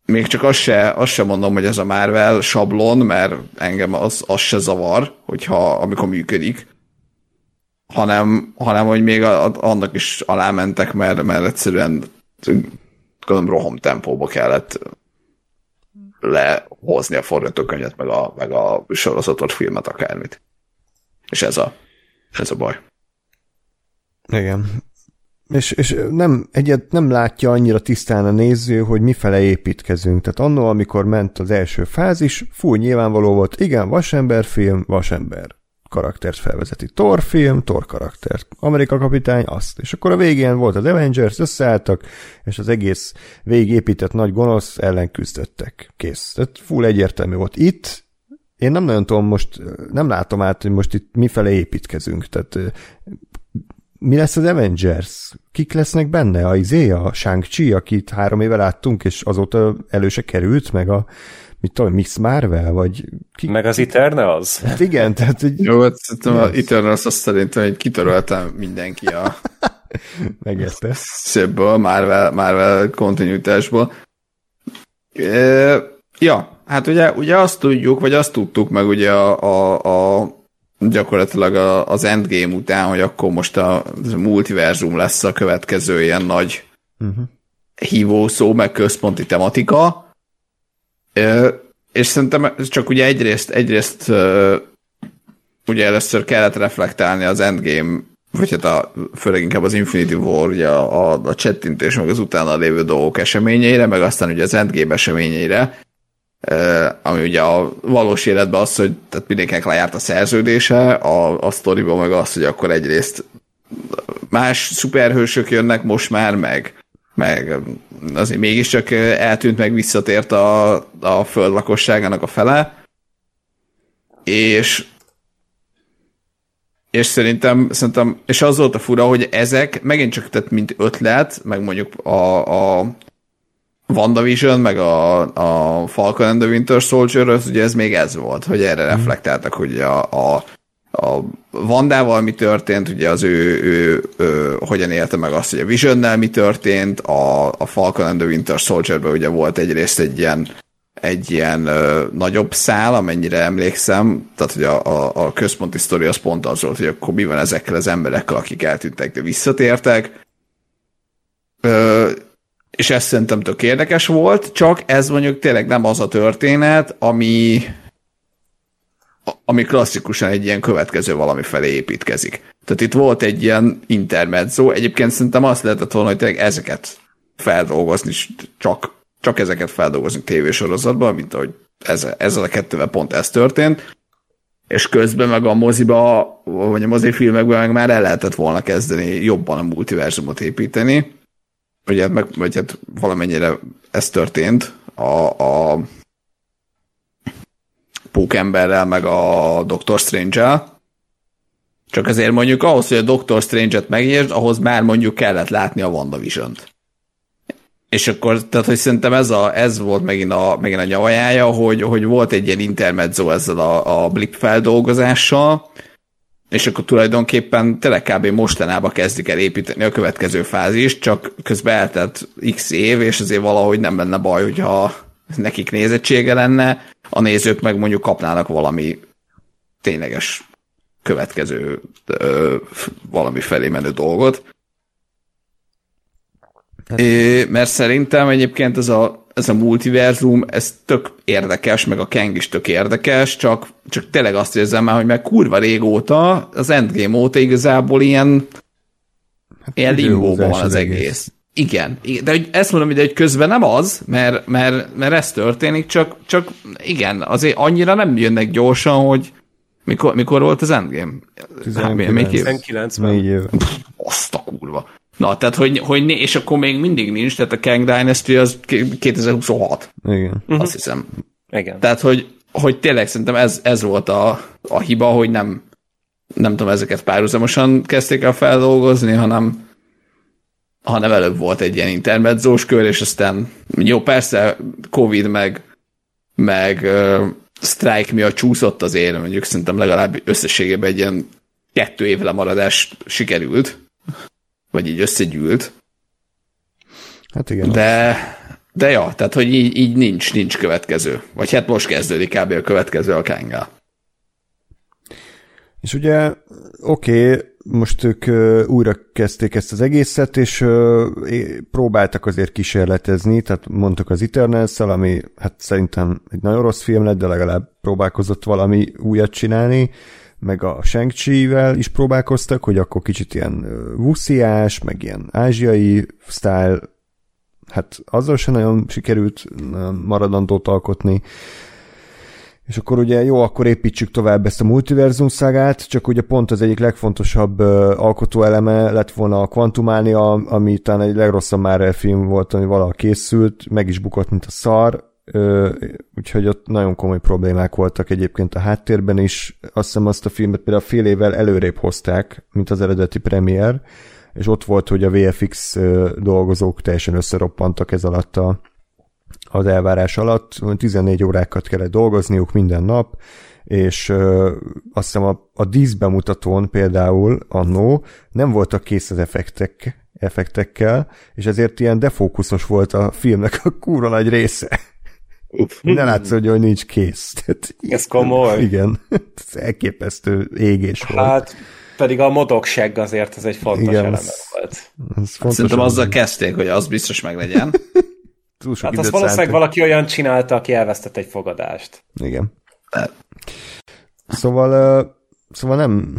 még csak azt se, azt se mondom, hogy ez a Marvel sablon, mert engem az, az se zavar, hogyha amikor működik, hanem, hanem hogy még a, a, annak is alámentek, mert, mert egyszerűen gondolom roham tempóba kellett lehozni a forgatókönyvet, meg a, meg a sorozatot, filmet, akármit. És ez a, ez a baj. Igen. És, és nem, egyet nem látja annyira tisztán a néző, hogy mifele építkezünk. Tehát annól, amikor ment az első fázis, fúj nyilvánvaló volt, igen, vasember film, vasember karaktert felvezeti. Thor film, Thor karaktert. Amerika kapitány, azt. És akkor a végén volt az Avengers, összeálltak, és az egész végépített nagy gonosz ellen küzdöttek. Kész. Tehát full egyértelmű volt. Itt én nem nagyon tudom most, nem látom át, hogy most itt mifele építkezünk, tehát mi lesz az Avengers? Kik lesznek benne? A izé, a Shang-Chi, akit három éve láttunk, és azóta előse került, meg a mit tudom, Miss Marvel, vagy... Ki, meg az Eternals? Hát igen, tehát... Hogy... Jó, hát szerintem az Eternals azt szerintem, hogy kitöröltem mindenki a... <laughs> Megérte. Szébből, Marvel, Marvel kontinuitásból. E, ja, Hát ugye, ugye azt tudjuk, vagy azt tudtuk meg ugye a, a, a gyakorlatilag a, az Endgame után, hogy akkor most a, a multiverzum lesz a következő ilyen nagy uh-huh. hívószó, meg központi tematika. Ö, és szerintem csak ugye egyrészt, egyrészt ö, ugye először kellett reflektálni az Endgame vagy hát a, főleg inkább az Infinity War, ugye a, a, a csettintés, meg az utána lévő dolgok eseményeire, meg aztán ugye az Endgame eseményeire, ami ugye a valós életben az, hogy tehát mindenkinek lejárt a szerződése, a, a sztoriban meg az, hogy akkor egyrészt más szuperhősök jönnek most már, meg, meg azért mégiscsak eltűnt, meg visszatért a, a föld lakosságának a fele, és és szerintem, szerintem, és az volt a fura, hogy ezek megint csak tehát mint ötlet, meg mondjuk a, a WandaVision, meg a, a Falcon and the Winter Soldier, az ugye ez még ez volt, hogy erre mm. reflektáltak, hogy a, a, a Vandával mi történt, ugye az ő, ő, ő hogyan élte meg azt, hogy a Visionnel mi történt, a, a Falcon and the Winter Soldier-ben ugye volt egyrészt egy ilyen egy ilyen ö, nagyobb szál, amennyire emlékszem, tehát hogy a, a, a központi sztori az pont az volt, hogy akkor mi van ezekkel az emberekkel, akik eltűntek, de visszatértek. Ö, és ez szerintem tök érdekes volt, csak ez mondjuk tényleg nem az a történet, ami ami klasszikusan egy ilyen következő valami felé építkezik. Tehát itt volt egy ilyen intermezzo, egyébként szerintem azt lehetett volna, hogy tényleg ezeket feldolgozni, csak, csak ezeket feldolgozni tévésorozatban, mint ahogy ez, ezzel a kettővel pont ez történt, és közben meg a moziba, vagy a mozifilmekben meg már el lehetett volna kezdeni jobban a multiverzumot építeni, ugye, meg, vagy hát valamennyire ez történt a, a Pókemberrel, meg a Doctor Strange-el. Csak azért mondjuk ahhoz, hogy a Doctor Strange-et megértsd, ahhoz már mondjuk kellett látni a WandaVision-t. És akkor, tehát hogy szerintem ez, a, ez volt megint a, megint a nyavajája, hogy, hogy volt egy ilyen intermezzo ezzel a, a blip feldolgozással, és akkor tulajdonképpen tényleg kb. mostanába kezdik el építeni a következő fázist, csak közben eltelt x év, és azért valahogy nem lenne baj, hogyha nekik nézettsége lenne, a nézők meg mondjuk kapnának valami tényleges következő ö, valami felé menő dolgot. Hát. É, mert szerintem egyébként ez a, ez a multiverzum, ez tök érdekes, meg a Kang is tök érdekes, csak, csak tényleg azt érzem már, hogy meg kurva régóta, az Endgame óta igazából ilyen, hát ilyen limbóban van az egész. egész. Igen, de hogy ezt mondom, hogy közben nem az, mert, mert, mert ez történik, csak, csak igen, azért annyira nem jönnek gyorsan, hogy mikor, mikor volt az Endgame? 19-ben. év. Azt a kurva. Na, tehát, hogy, hogy né, és akkor még mindig nincs, tehát a Kang Dynasty az 2026. Igen. Azt uh-huh. hiszem. Igen. Tehát, hogy, hogy tényleg szerintem ez, ez volt a, a hiba, hogy nem, nem tudom, ezeket párhuzamosan kezdték el feldolgozni, hanem, hanem előbb volt egy ilyen intermedzós kör, és aztán jó, persze Covid meg, meg uh, strike miatt csúszott azért, mondjuk szerintem legalább összességében egy ilyen kettő év lemaradás sikerült, vagy így összegyűlt. Hát igen. De, de ja, tehát hogy így, így nincs, nincs következő. Vagy hát most kezdődik kb. a következő a Kangel. És ugye, oké, okay, most ők újra kezdték ezt az egészet, és próbáltak azért kísérletezni, tehát mondtuk az eternals ami hát szerintem egy nagyon rossz film lett, de legalább próbálkozott valami újat csinálni, meg a shang is próbálkoztak, hogy akkor kicsit ilyen vusziás, meg ilyen ázsiai style, hát azzal sem nagyon sikerült maradandót alkotni, és akkor ugye jó, akkor építsük tovább ezt a multiverzum szágát, csak ugye pont az egyik legfontosabb alkotóeleme lett volna a Quantumania, ami talán egy legrosszabb már film volt, ami valaha készült, meg is bukott, mint a szar, úgyhogy ott nagyon komoly problémák voltak egyébként a háttérben is. Azt hiszem azt a filmet például fél évvel előrébb hozták, mint az eredeti premier, és ott volt, hogy a VFX dolgozók teljesen összeroppantak ez alatt a az elvárás alatt, 14 órákat kellett dolgozniuk minden nap, és ö, azt hiszem a, a díszbemutatón például annó nem voltak kész az effektek, effektekkel, és ezért ilyen defókuszos volt a filmnek a kúra nagy része. Ne <laughs> látszott, hogy nincs kész. <laughs> Tehát, Ez komoly. Igen, <laughs> ez elképesztő égés hát, volt. pedig a modogság azért ez egy fontos igen, eleme volt. Ez fontos Szerintem azzal kezdték, hogy az biztos meg legyen. túl sok hát azt valószínűleg szántak. valaki olyan csinálta, aki elvesztett egy fogadást. Igen. Szóval, szóval nem,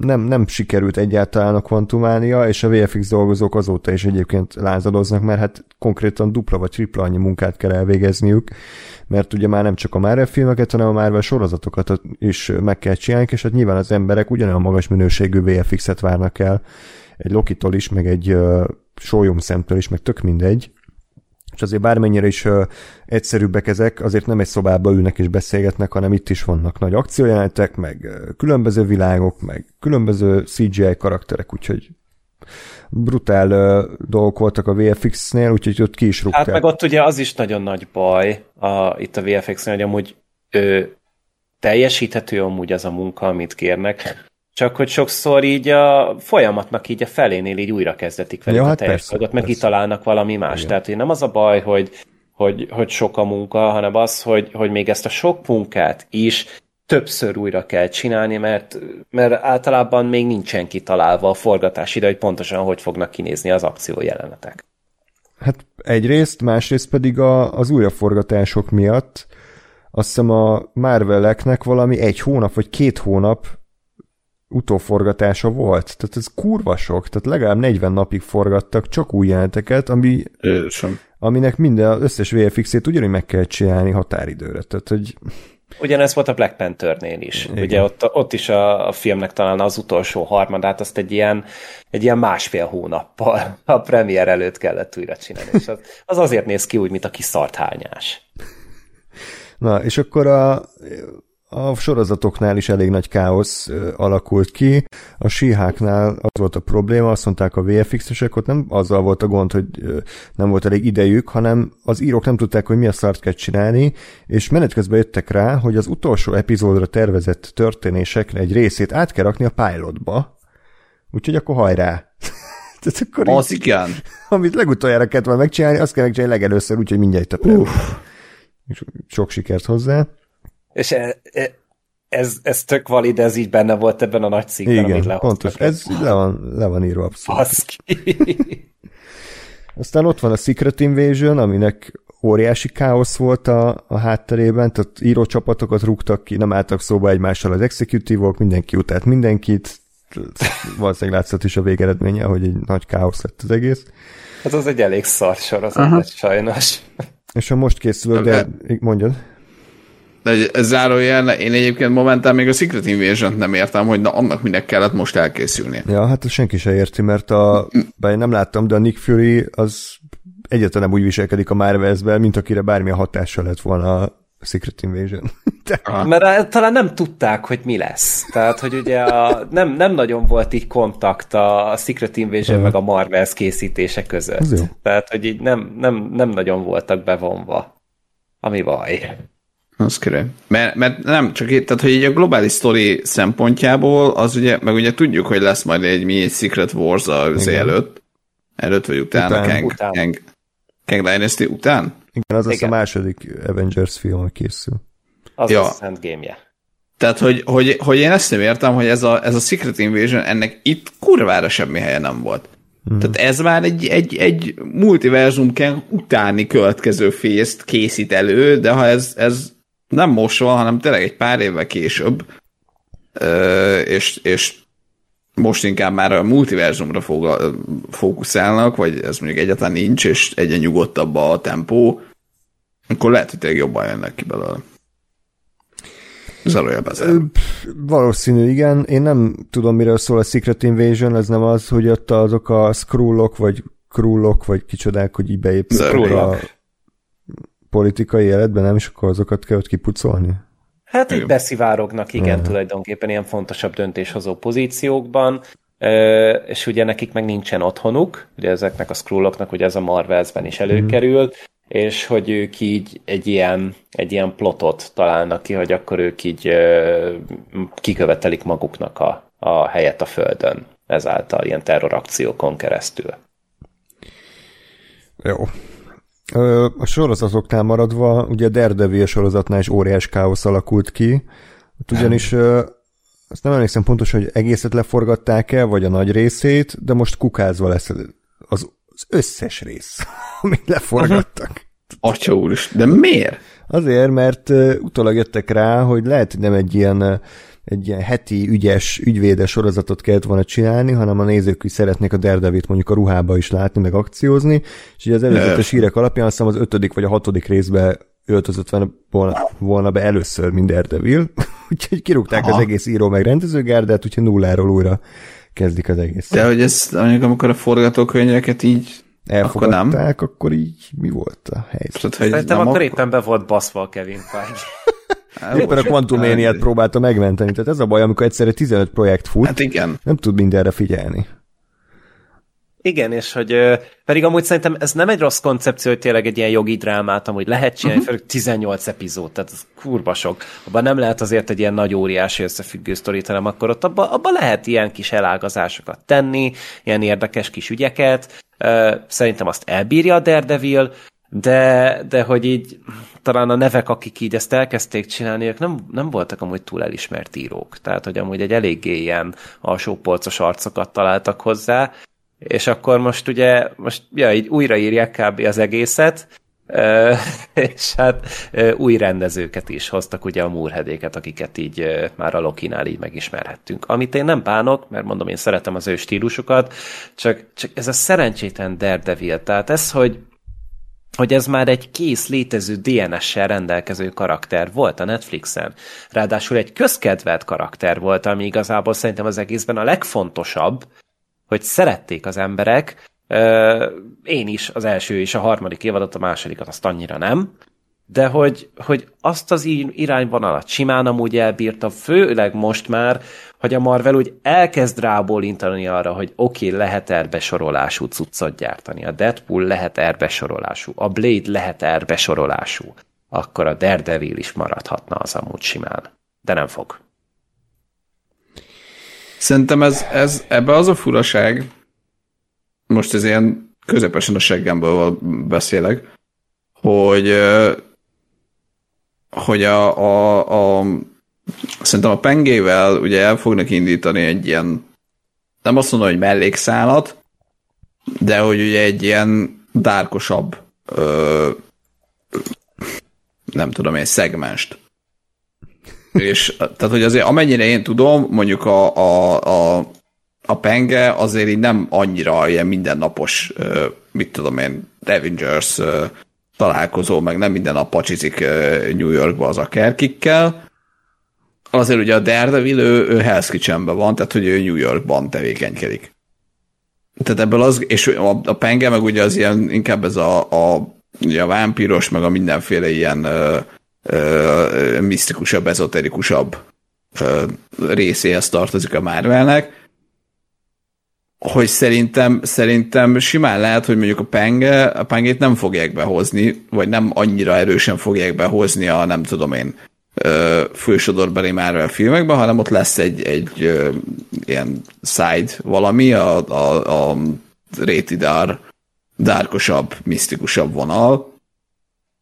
nem, nem sikerült egyáltalán a kvantumánia, és a VFX dolgozók azóta is egyébként lázadoznak, mert hát konkrétan dupla vagy tripla annyi munkát kell elvégezniük, mert ugye már nem csak a Marvel filmeket, hanem a Marvel sorozatokat is meg kell csinálni, és hát nyilván az emberek ugyanolyan magas minőségű VFX-et várnak el, egy Lokitól is, meg egy uh, szemtől is, meg tök mindegy, és azért bármennyire is uh, egyszerűbbek ezek, azért nem egy szobába ülnek és beszélgetnek, hanem itt is vannak nagy akciójelenetek, meg uh, különböző világok, meg különböző CGI karakterek, úgyhogy brutál uh, dolgok voltak a VFX-nél, úgyhogy ott ki is rúgták. Hát meg ott ugye az is nagyon nagy baj a, itt a VFX-nél, hogy amúgy ő, teljesíthető amúgy az a munka, amit kérnek, csak hogy sokszor így a folyamatnak így a felénél így újra kezdetik velük a hát teljes persze, dolgot, meg persze. kitalálnak valami más. Igen. Tehát hogy nem az a baj, hogy, hogy, hogy sok a munka, hanem az, hogy, hogy még ezt a sok munkát is többször újra kell csinálni, mert, mert általában még nincsen kitalálva a forgatás ide, hogy pontosan hogy fognak kinézni az akció jelenetek. Hát egyrészt, másrészt pedig a, az újraforgatások miatt azt hiszem a Marveleknek valami egy hónap vagy két hónap utóforgatása volt. Tehát ez kurva sok. Tehát legalább 40 napig forgattak csak új jeleneteket, ami, Ősöm. aminek minden, az összes VFX-ét ugyanúgy meg kell csinálni határidőre. Tehát, hogy Ugyanez volt a Black Panthernél is. Igen. Igen. Ugye ott, ott is a, a filmnek talán az utolsó harmadát, azt egy ilyen, egy ilyen másfél hónappal a premier előtt kellett újra csinálni. És az, az azért néz ki úgy, mint a kiszart hányás. Na, és akkor a, a sorozatoknál is elég nagy káosz alakult ki. A síháknál az volt a probléma, azt mondták a VFX-esek, ott nem azzal volt a gond, hogy nem volt elég idejük, hanem az írók nem tudták, hogy mi a szart kell csinálni, és menet közben jöttek rá, hogy az utolsó epizódra tervezett történésekre egy részét át kell rakni a pilotba. Úgyhogy akkor hajrá! <laughs> Tehát akkor így, Az igen. amit legutoljára kellett volna megcsinálni, azt kell megcsinálni legelőször, úgyhogy mindjárt a És Sok sikert hozzá. És e, e, ez, ez tök valid, ez így benne volt ebben a nagy cikkben, amit Igen, lehoztak. pontos. Ez le van, le van írva abszolút. Baszki. <laughs> Aztán ott van a Secret Invasion, aminek óriási káosz volt a, a hátterében, tehát írócsapatokat rúgtak ki, nem álltak szóba egymással az executívok, mindenki utált mindenkit, valószínűleg látszott is a végeredménye, hogy egy nagy káosz lett az egész. Hát az egy elég szar sorozat sajnos. És a most készülő, de mondjad. De egy- ez zárójel, én egyébként momentán még a Secret invasion nem értem, hogy na annak minek kellett most elkészülnie. Ja, hát ezt senki se érti, mert a, bár én nem láttam, de a Nick Fury az egyáltalán nem úgy viselkedik a Marvelsben, mint akire bármilyen hatással lett volna a Secret Invasion. <laughs> De, Mert eh, talán nem tudták, hogy mi lesz. Tehát, hogy ugye a, nem, nem nagyon volt így kontakt a Secret Invasion meg a Marvels készítése között. Ez jó. Tehát, hogy így nem, nem, nem nagyon voltak bevonva. Ami baj. Az király. Mert, mert nem, csak itt, tehát hogy így a globális sztori szempontjából, az ugye, meg ugye tudjuk, hogy lesz majd egy mi egy Secret Wars az Igen. előtt. Előtt vagy utána, Után. Kang, Után. Kang, Kang Dynasty után? igen, az lesz a Igen. második Avengers film, ami készül. Az Ja. a endgame-je. Tehát, hogy, hogy, hogy én ezt nem értem, hogy ez a, ez a Secret Invasion, ennek itt kurvára semmi helye nem volt. Hmm. Tehát ez már egy, egy, egy multiverzum utáni következő fészt készít elő, de ha ez, ez nem most van, hanem tényleg egy pár évvel később, ö, és, és most inkább már a multiverzumra fog, fókuszálnak, vagy ez mondjuk egyáltalán nincs, és egyre nyugodtabb a tempó, akkor lehet, hogy tényleg jobban jönnek ki belőle. Valószínű, igen. Én nem tudom, miről szól a Secret Invasion, ez nem az, hogy ott azok a Skrullok, vagy Krullok, vagy kicsodák, hogy így beépültek a. politikai életben, nem, és akkor azokat kell ott kipucolni? Hát így Igen. beszivárognak, igen, Mhm. tulajdonképpen ilyen fontosabb döntéshozó pozíciókban, Ö, és ugye nekik meg nincsen otthonuk, ugye ezeknek a Skrulloknak, ugye ez a Marvelsben is előkerül, és hogy ők így egy ilyen, egy ilyen plotot találnak ki, hogy akkor ők így ö, kikövetelik maguknak a, a helyet a Földön, ezáltal ilyen terrorakciókon keresztül. Jó. A sorozatoknál maradva, ugye a Daredevil sorozatnál is óriás káosz alakult ki, Ott ugyanis azt nem emlékszem pontosan, hogy egészet leforgatták el, vagy a nagy részét, de most kukázva lesz az, az összes rész, <laughs> amit leforgattak. Atya úr is. De miért? Azért, mert utólag jöttek rá, hogy lehet, hogy nem egy ilyen, egy ilyen heti ügyes, ügyvédes sorozatot kellett volna csinálni, hanem a nézők is szeretnék a Daredevit mondjuk a ruhába is látni, meg akciózni, és ugye az előzetes hírek alapján azt hiszem az ötödik vagy a hatodik részbe öltözött volna, volna be először, mint Daredevil, <laughs> úgyhogy kirúgták Aha. az egész író meg rendezőgárdát, úgyhogy nulláról újra kezdik az egész. De hogy ez, mondjuk amikor a forgatókönyveket így Elfogadták, akkor akkor, akkor így mi volt a helyzet? Tehát, hogy Szerintem nem akkor ak- éppen be volt baszva a Kevin Feige. Éppen a kvantuméniát próbálta megmenteni, tehát ez a baj, amikor egyszerre 15 projekt fut, Hát igen. nem tud mindenre figyelni. Igen, és hogy pedig amúgy szerintem ez nem egy rossz koncepció, hogy tényleg egy ilyen jogi drámát amúgy lehet csinálni, uh-huh. 18 epizód, tehát ez kurva sok. Abban nem lehet azért egy ilyen nagy óriási összefüggő sztorit, hanem akkor ott abban abba lehet ilyen kis elágazásokat tenni, ilyen érdekes kis ügyeket. Szerintem azt elbírja a Daredevil, de, de hogy így talán a nevek, akik így ezt elkezdték csinálni, ők nem, nem voltak amúgy túl elismert írók. Tehát, hogy amúgy egy eléggé ilyen alsópolcos arcokat találtak hozzá, és akkor most ugye, most ja, így újraírják kb. az egészet, <laughs> és hát új rendezőket is hoztak, ugye a múrhedéket, akiket így már a Lokinál így megismerhettünk. Amit én nem bánok, mert mondom, én szeretem az ő stílusukat, csak, csak ez a szerencsétlen Daredevil, tehát ez, hogy hogy ez már egy kész létező DNS-sel rendelkező karakter volt a Netflixen. Ráadásul egy közkedvelt karakter volt, ami igazából szerintem az egészben a legfontosabb, hogy szerették az emberek, én is az első és a harmadik évadot, a másodikat azt annyira nem, de hogy, hogy azt az irányvonalat simán amúgy elbírta, főleg most már, hogy a Marvel úgy elkezd rábólintani arra, hogy oké, okay, lehet erbesorolású cuccot gyártani, a Deadpool lehet erbesorolású, a Blade lehet erbesorolású, akkor a Daredevil is maradhatna az amúgy simán. De nem fog. Szerintem ez, ez ebbe az a furaság, most ez ilyen közepesen a seggemből beszélek, hogy hogy a, a, a szerintem a pengével ugye el fognak indítani egy ilyen nem azt mondom, hogy mellékszálat, de hogy ugye egy ilyen dárkosabb ö, nem tudom, egy szegmenst. És tehát, hogy azért amennyire én tudom, mondjuk a, a, a, a penge azért így nem annyira ilyen mindennapos, mit tudom én, Avengers találkozó, meg nem minden nap pacsizik New Yorkba az a kerkikkel. Azért ugye a Daredevil, ő, ő Hell's Kitchenben van, tehát hogy ő New Yorkban tevékenykedik. Tehát ebből az, és a, a penge meg ugye az ilyen, inkább ez a, a, ugye a vámpíros, meg a mindenféle ilyen ö, ö, misztikusabb, ezoterikusabb ö, részéhez tartozik a Marvelnek hogy szerintem, szerintem simán lehet, hogy mondjuk a penge, a pengét nem fogják behozni, vagy nem annyira erősen fogják behozni a nem tudom én fősodorbeli Marvel filmekben, hanem ott lesz egy, egy ö, ilyen side valami, a, a, a rétidár dárkosabb, misztikusabb vonal.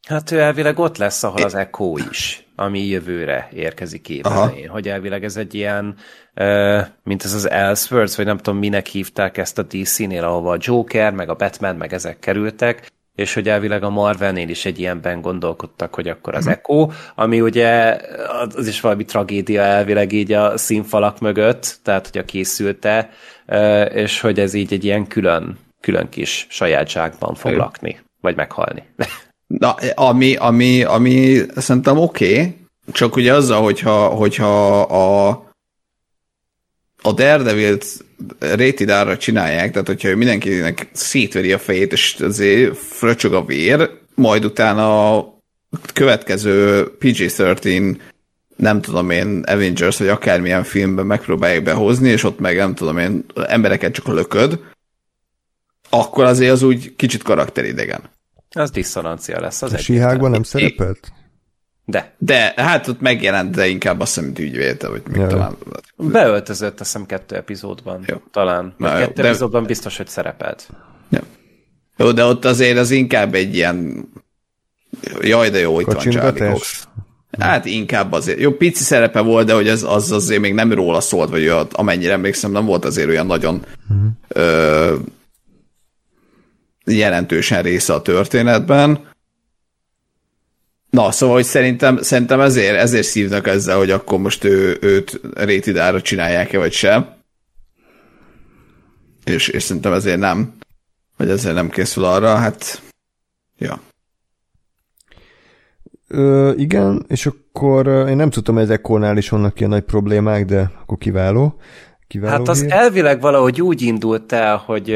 Hát ő elvileg ott lesz, ahol az Echo is, ami jövőre érkezik éven. Hogy elvileg ez egy ilyen mint ez az Elseworlds, vagy nem tudom, minek hívták ezt a DC-nél, ahova a Joker, meg a Batman, meg ezek kerültek, és hogy elvileg a Marvelnél is egy ilyenben gondolkodtak, hogy akkor az mhm. Echo, ami ugye az is valami tragédia elvileg így a színfalak mögött, tehát hogy a készülte, és hogy ez így egy ilyen külön, külön kis sajátságban fog lakni, vagy meghalni. <laughs> Na, ami, ami, ami szerintem oké, okay, csak ugye azzal, hogyha, hogyha a a Daredevil-t rétidára csinálják, tehát hogyha mindenkinek szétveri a fejét, és azért fröcsög a vér, majd utána a következő PG-13 nem tudom én, Avengers, vagy akármilyen filmben megpróbálják behozni, és ott meg nem tudom én, embereket csak lököd, akkor azért az úgy kicsit karakteridegen. Az diszonancia lesz. Az a Sihágban nem szerepelt? De. De, hát ott megjelent, de inkább azt hiszem, mint ügyvéd, vagy még ja. talán. Beöltözött, azt hiszem, kettő epizódban. Jó. Talán. Na, jó, kettő de... epizódban biztos, hogy szerepelt. Ja. Jó, de ott azért az inkább egy ilyen jaj, de jó, itt van Charlie Cox. Hát inkább azért. Jó, pici szerepe volt, de hogy az, az azért még nem róla szólt, vagy olyat, amennyire emlékszem, nem volt azért olyan nagyon uh-huh. ö, jelentősen része a történetben. Na, szóval, hogy szerintem, szerintem ezért, ezért szívnak ezzel, hogy akkor most ő, őt rétidára csinálják-e, vagy sem. És, és szerintem ezért nem. Vagy ezért nem készül arra, hát... Ja. Ö, igen, és akkor én nem tudtam, hogy ezek is vannak ilyen nagy problémák, de akkor kiváló. kiváló hát az hír. elvileg valahogy úgy indult el, hogy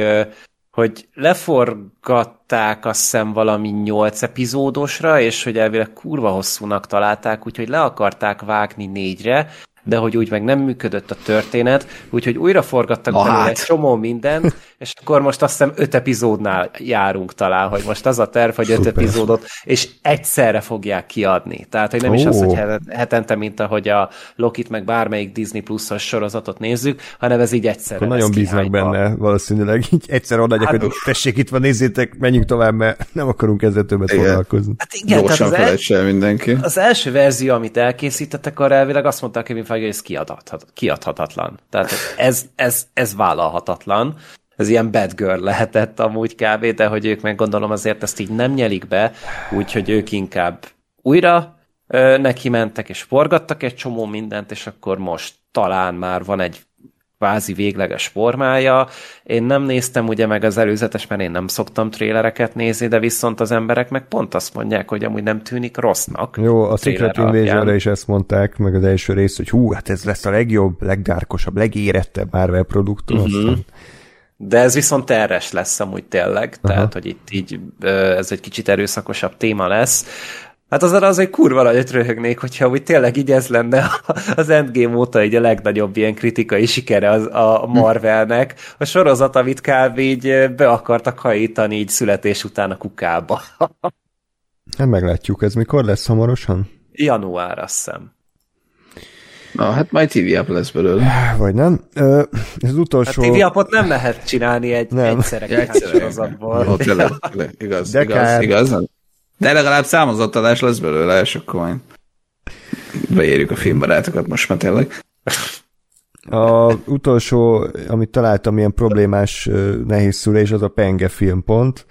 hogy leforgatták azt hiszem valami nyolc epizódosra, és hogy elvileg kurva hosszúnak találták, úgyhogy le akarták vágni négyre, de hogy úgy meg nem működött a történet, úgyhogy újra forgattak belőle hát. egy csomó mindent, és akkor most azt hiszem öt epizódnál járunk talán, hogy most az a terv, hogy öt Szuper. epizódot, és egyszerre fogják kiadni. Tehát, hogy nem oh. is az, hogy hetente, mint ahogy a Lokit meg bármelyik Disney Plus-os sorozatot nézzük, hanem ez így egyszerre. Akkor nagyon bíznak benne valószínűleg, így egyszer odaadják, hát, hogy tessék itt van, nézzétek, menjünk tovább, mert nem akarunk ezzel többet igen. foglalkozni. Hát igen, Gyorsan tehát az, el, mindenki. az első verzió, amit elkészítettek, arra elvileg azt mondta Kevin Feige, hogy ez kiadhat, kiadhatatlan. Tehát ez, ez, ez vállalhatatlan ez ilyen bad girl lehetett amúgy kb, de hogy ők meg gondolom azért ezt így nem nyelik be, úgyhogy ők inkább újra ö, neki mentek és forgattak egy csomó mindent, és akkor most talán már van egy kvázi végleges formája. Én nem néztem ugye meg az előzetes, mert én nem szoktam trélereket nézni, de viszont az emberek meg pont azt mondják, hogy amúgy nem tűnik rossznak. Jó, a Secret invasion is ezt mondták, meg az első rész, hogy hú, hát ez lesz a legjobb, legdárkosabb, legérettebb Marvel produktum. Uh-huh. Aztán de ez viszont terres lesz amúgy tényleg, Aha. tehát hogy itt így ez egy kicsit erőszakosabb téma lesz. Hát az az egy kurva nagyot röhögnék, hogyha úgy tényleg így ez lenne <laughs> az Endgame óta így a legnagyobb ilyen kritikai sikere az, a Marvelnek. A sorozat, amit kb. így be akartak hajítani így születés után a kukába. <laughs> Hát meglátjuk, ez mikor lesz hamarosan? Január, azt hiszem. Na, hát majd TV app lesz belőle. Vagy nem. Ö, ez az utolsó... A TV appot nem lehet csinálni egy nem. egyszerre kihány igaz, De igaz, kár. igaz. De legalább számozatadás lesz belőle, és akkor majd beérjük a filmbarátokat most már tényleg. A utolsó, amit találtam ilyen problémás nehéz szülés, az a Penge filmpont,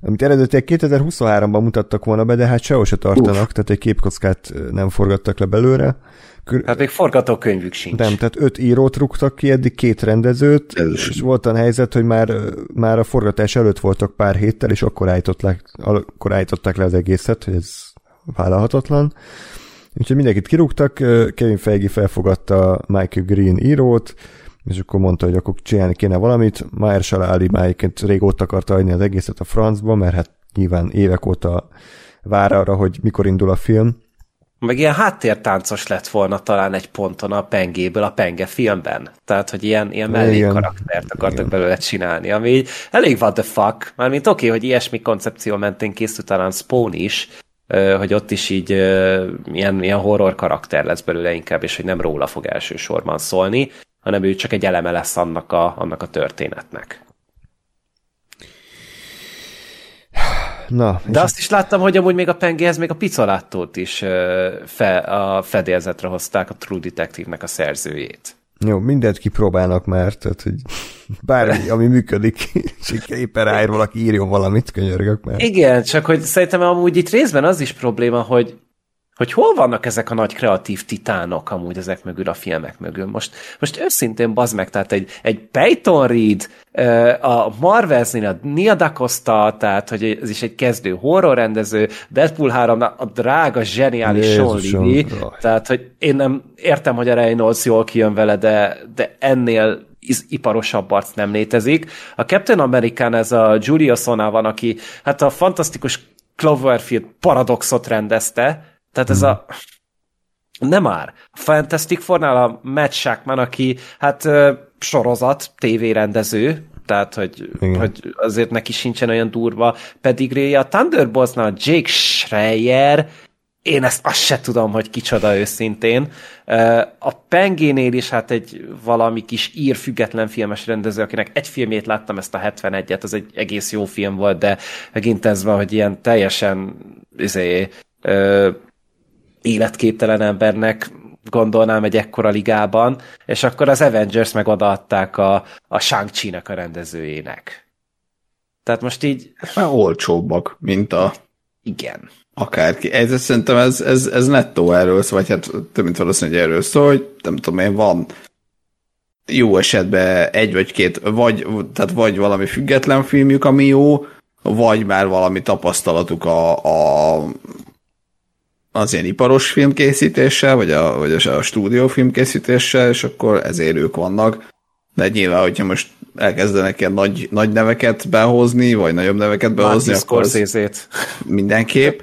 amit eredetileg 2023-ban mutattak volna be, de hát sehol se tartanak, Uf. tehát egy képkockát nem forgattak le belőle. Kür... Hát még forgatókönyvük sincs. Nem, tehát öt írót rúgtak ki, eddig két rendezőt, Ez és volt a helyzet, hogy már, már a forgatás előtt voltak pár héttel, és akkor, állították, akkor állították le az egészet, hogy ez vállalhatatlan. Úgyhogy mindenkit kirúgtak, Kevin Feige felfogadta Michael Green írót, és akkor mondta, hogy akkor csinálni kéne valamit. Mahershala Ali már régóta akarta adni az egészet a francba, mert hát nyilván évek óta vár arra, hogy mikor indul a film. Meg ilyen háttértáncos lett volna talán egy ponton a pengéből a penge filmben. Tehát, hogy ilyen, ilyen mellékkaraktert akartak Igen. belőle csinálni, ami elég what the fuck. Mármint oké, okay, hogy ilyesmi koncepció mentén készült talán Spawn is, hogy ott is így ilyen, ilyen horror karakter lesz belőle inkább, és hogy nem róla fog elsősorban szólni, hanem ő csak egy eleme lesz annak a, annak a történetnek. Na, De azt is láttam, hogy amúgy még a pengéhez még a picoláttót is fe, a fedélzetre hozták a True Detective-nek a szerzőjét. Jó, mindent kipróbálnak már, tehát hogy <laughs> bármi, ami működik, és éppen ráír valaki, írjon valamit, könyörgök már. Igen, csak hogy szerintem amúgy itt részben az is probléma, hogy hogy hol vannak ezek a nagy kreatív titánok amúgy ezek mögül a filmek mögül. Most, most őszintén bazd meg, tehát egy, egy Peyton Reed, a Marvelsnél a Nia Da Costa, tehát hogy ez is egy kezdő horrorrendező, Deadpool 3 a drága, zseniális Sean Levy, tehát hogy én nem értem, hogy a Reynolds jól kijön vele, de, de ennél iparosabb arc nem létezik. A Captain American ez a Julia Sona van, aki hát a fantasztikus Cloverfield paradoxot rendezte, tehát ez a... Nem már. A Fantastic Four-nál a Matt Shackman, aki hát sorozat, tévérendező, tehát hogy, hogy azért neki sincsen olyan durva pedig a Thunderboltsnál Jake Schreier, én ezt azt se tudom, hogy kicsoda őszintén. A Pengénél is hát egy valami kis ír független filmes rendező, akinek egy filmét láttam, ezt a 71-et, az egy egész jó film volt, de megint ez van, hogy ilyen teljesen izé, életképtelen embernek gondolnám egy ekkora ligában, és akkor az Avengers meg odaadták a, a shang chi a rendezőjének. Tehát most így... Már olcsóbbak, mint a... Igen. Akárki. Ez, szerintem ez, ez, ez nettó erről szól, vagy hát több mint valószínűleg erről szól, hogy nem tudom én, van jó esetben egy vagy két, vagy, tehát vagy valami független filmjük, ami jó, vagy már valami tapasztalatuk a, a az ilyen iparos filmkészítéssel, vagy a, vagy a, a stúdió filmkészítéssel, és akkor ezért ők vannak. De nyilván, hogyha most elkezdenek ilyen nagy, nagy neveket behozni, vagy nagyobb neveket behozni, Martin akkor az mindenképp.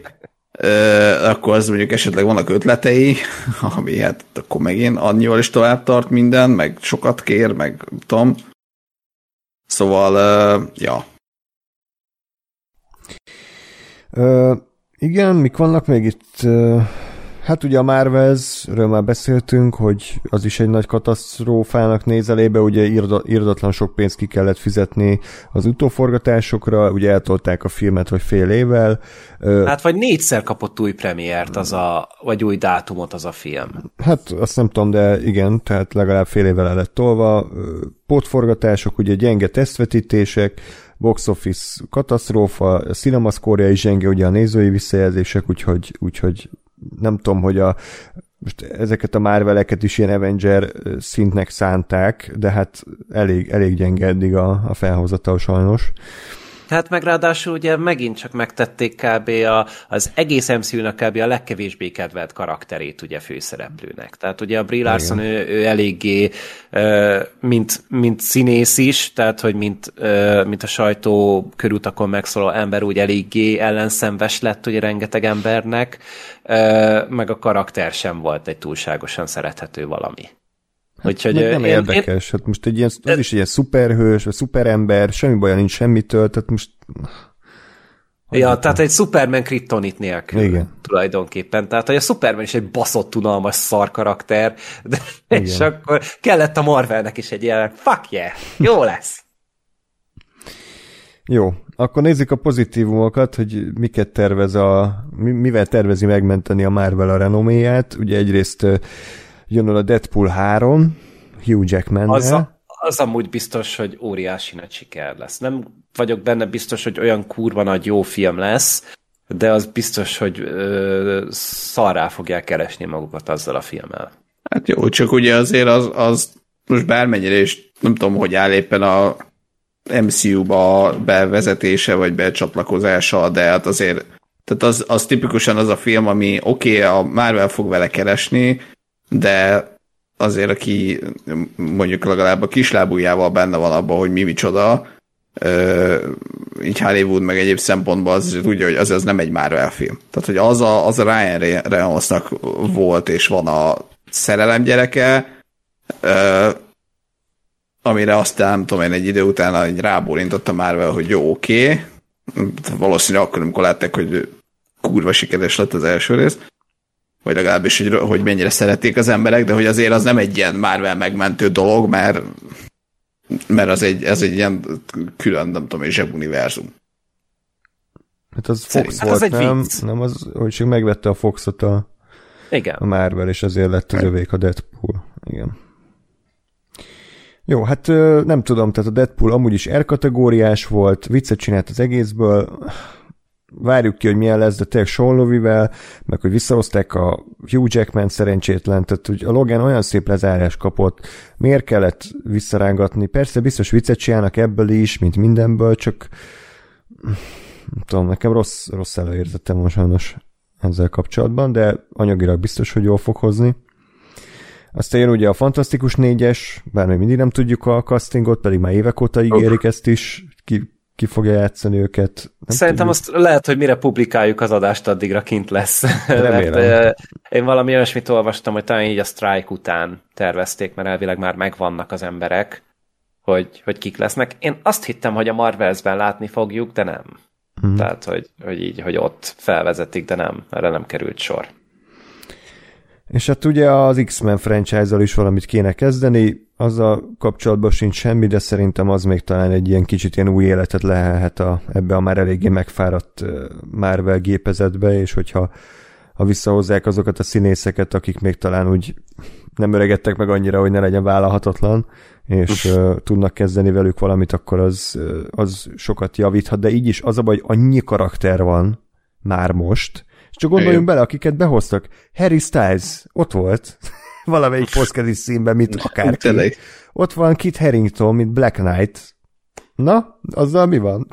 akkor az mondjuk esetleg vannak ötletei, <laughs> ami hát akkor megint annyival is tovább tart minden, meg sokat kér, meg tudom. Szóval, ja. Uh, igen, mik vannak még itt? Hát ugye a Marvelsről már beszéltünk, hogy az is egy nagy katasztrófának néz elébe, ugye írdatlan sok pénzt ki kellett fizetni az utóforgatásokra, ugye eltolták a filmet, vagy fél évvel. Hát vagy négyszer kapott új premiért, az a, vagy új dátumot az a film. Hát azt nem tudom, de igen, tehát legalább fél évvel el lett tolva. Pótforgatások, ugye gyenge tesztvetítések, box office katasztrófa, a cinemaszkória is ugye a nézői visszajelzések, úgyhogy, úgyhogy nem tudom, hogy a most ezeket a Marveleket is ilyen Avenger szintnek szánták, de hát elég, elég gyenge eddig a, a felhozatal sajnos. Tehát meg ráadásul ugye megint csak megtették kb. A, az egész mcu kb. a legkevésbé kedvelt karakterét ugye főszereplőnek. Tehát ugye a Brie Larson ő, ő eléggé mint, mint színész is, tehát hogy mint, mint a sajtó körutakon megszóló ember úgy eléggé ellenszenves lett ugye rengeteg embernek, meg a karakter sem volt egy túlságosan szerethető valami. Hát Úgyhogy nem én, érdekes. Én, hát most egy ilyen, az is egy ilyen szuperhős, vagy szuperember, semmi baja nincs semmitől, tehát most... Ja, tehát egy Superman kriptonit nélkül. Igen. Tulajdonképpen. Tehát, hogy a Superman is egy baszott, unalmas szar karakter, de, Igen. <laughs> és akkor kellett a Marvelnek is egy ilyen, fuck yeah, jó lesz. <laughs> Jó, akkor nézzük a pozitívumokat, hogy miket tervez a, mivel tervezi megmenteni a Marvel a renoméját. Ugye egyrészt jön a Deadpool 3, Hugh Jackman. Az, a, az amúgy biztos, hogy óriási nagy siker lesz. Nem vagyok benne biztos, hogy olyan kurva nagy jó film lesz, de az biztos, hogy ö, szarrá fogják keresni magukat azzal a filmmel. Hát jó, csak ugye azért az, az most bármennyire is nem tudom, hogy áll éppen a MCU-ba bevezetése vagy becsatlakozása, de hát azért tehát az, az tipikusan az a film, ami oké, okay, a Marvel fog vele keresni, de azért, aki mondjuk legalább a kislábújával benne van abban, hogy mi micsoda, így Hollywood meg egyéb szempontból az tudja, hogy az, az nem egy Marvel film. Tehát, hogy az a, az a Ryan Reynoldsnak volt és van a szerelem gyereke, amire aztán nem tudom én egy idő után egy rábólintott a Marvel, hogy jó, oké. Okay. Valószínűleg akkor, amikor látták, hogy kurva sikeres lett az első rész vagy legalábbis, hogy, hogy mennyire szerették az emberek, de hogy azért az nem egy ilyen Marvel megmentő dolog, mert, mert az egy, ez egy ilyen külön, nem tudom, egy zsebuniverzum. Hát az Fox Szerint. volt, hát az nem, vicc. nem az, hogy csak megvette a Foxot a, Igen. a Marvel, és azért lett az övék a Deadpool. Igen. Jó, hát nem tudom, tehát a Deadpool amúgy is R-kategóriás volt, viccet csinált az egészből, várjuk ki, hogy milyen lesz, de tényleg Sean Lovivel, meg hogy visszahozták a Hugh Jackman szerencsétlen, tehát hogy a Logan olyan szép lezárás kapott, miért kellett visszarángatni? Persze biztos viccet csinálnak ebből is, mint mindenből, csak nem tudom, nekem rossz, rossz előérzettem most sajnos ezzel kapcsolatban, de anyagilag biztos, hogy jól fog hozni. Aztán jön ugye a Fantasztikus négyes, bár még mindig nem tudjuk a castingot, pedig már évek óta ígérik ezt is, ki, ki fogja játszani őket. Nem Szerintem tudjuk. azt lehet, hogy mire publikáljuk az adást, addigra kint lesz. Remélem. <laughs> mert, én valami olyasmit olvastam, hogy talán így a strike után tervezték, mert elvileg már megvannak az emberek, hogy, hogy kik lesznek. Én azt hittem, hogy a Marvelsben látni fogjuk, de nem. Mm. Tehát, hogy, hogy így, hogy ott felvezetik, de nem, erre nem került sor. És hát ugye az X-Men franchise-al is valamit kéne kezdeni, azzal kapcsolatban sincs semmi, de szerintem az még talán egy ilyen kicsit ilyen új életet lehelhet a, ebbe a már eléggé megfáradt Marvel gépezetbe, és hogyha ha visszahozzák azokat a színészeket, akik még talán úgy nem öregedtek meg annyira, hogy ne legyen vállalhatatlan, és uh, tudnak kezdeni velük valamit, akkor az, az sokat javíthat, de így is az a baj, hogy annyi karakter van már most, és csak gondoljunk bele, akiket behoztak. Harry Styles ott volt valamelyik poszkedis színben, mint akárki. Ott van Kit Harington, mint Black Knight. Na, azzal mi van?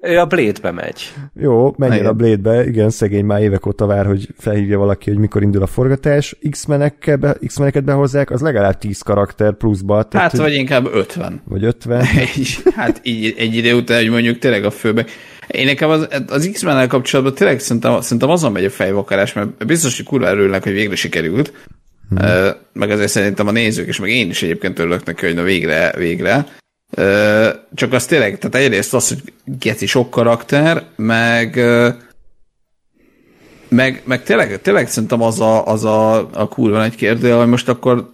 Ő a Blade-be megy. Jó, menjen a Blade-be, igen, szegény már évek óta vár, hogy felhívja valaki, hogy mikor indul a forgatás. X-meneket be, X-meneket behozzák, az legalább 10 karakter pluszba. Tehát, hát, vagy inkább 50. Vagy 50. <laughs> hát így egy idő után, hogy mondjuk tényleg a főbe. Én nekem az, az x men kapcsolatban tényleg szerintem, szerintem azon megy a fejvakarás, mert biztos, hogy kurva örülnek, hogy végre sikerült. Uh, meg azért szerintem a nézők, és meg én is egyébként örülök neki, hogy na végre, végre. Csak az tényleg, tehát egyrészt az, hogy geci sok karakter, meg meg, meg tényleg, tényleg szerintem az a, az a, a kurva nagy kérdő, hogy most akkor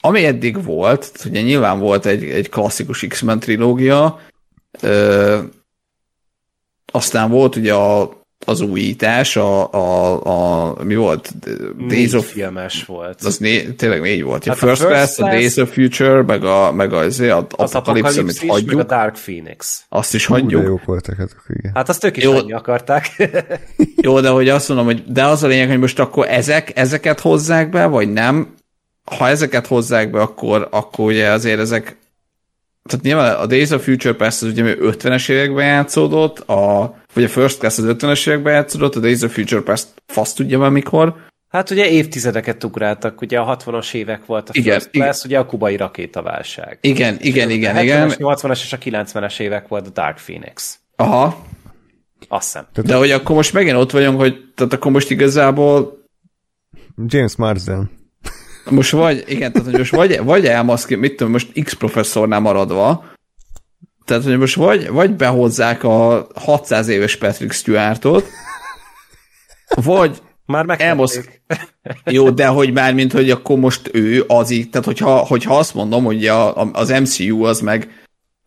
ami eddig volt, ugye nyilván volt egy, egy klasszikus X-Men trilógia, ö, aztán volt ugye a, az újítás, a, a, a mi volt? Days of... filmes volt. Az né, tényleg négy volt. Hát a First, First Class, Class, a Days of Future, meg a, meg a, az, a, az Apocalypse, amit hagyjuk. Meg a Dark Phoenix. Azt is hagyjuk. Jó, jók voltak hát, igen. Hát azt ők is jó. akarták. <laughs> jó, de hogy azt mondom, hogy de az a lényeg, hogy most akkor ezek, ezeket hozzák be, vagy nem, ha ezeket hozzák be, akkor, akkor ugye azért ezek tehát nyilván a Days of Future Past az ugye 50-es években játszódott, a, vagy a First Class az 50-es években játszódott, a Days of Future Past fasz tudja már mikor. Hát ugye évtizedeket ugráltak, ugye a 60-as évek volt a igen, First Class, igen. ugye a kubai rakétaválság. Igen, igen, igen, a igen. 80-as és a 90-es évek volt a Dark Phoenix. Aha. Azt hiszem. De hogy akkor most megint ott vagyunk, hogy tehát akkor most igazából James Marsden. Most vagy, igen, tehát hogy most vagy, vagy elmaszki, mit tudom, most X professzornál maradva, tehát hogy most vagy, vagy behozzák a 600 éves Patrick Stewartot, vagy már meg elmosz... Jó, de hogy már, mint hogy akkor most ő az így, tehát hogyha, hogyha azt mondom, hogy a, az MCU az meg,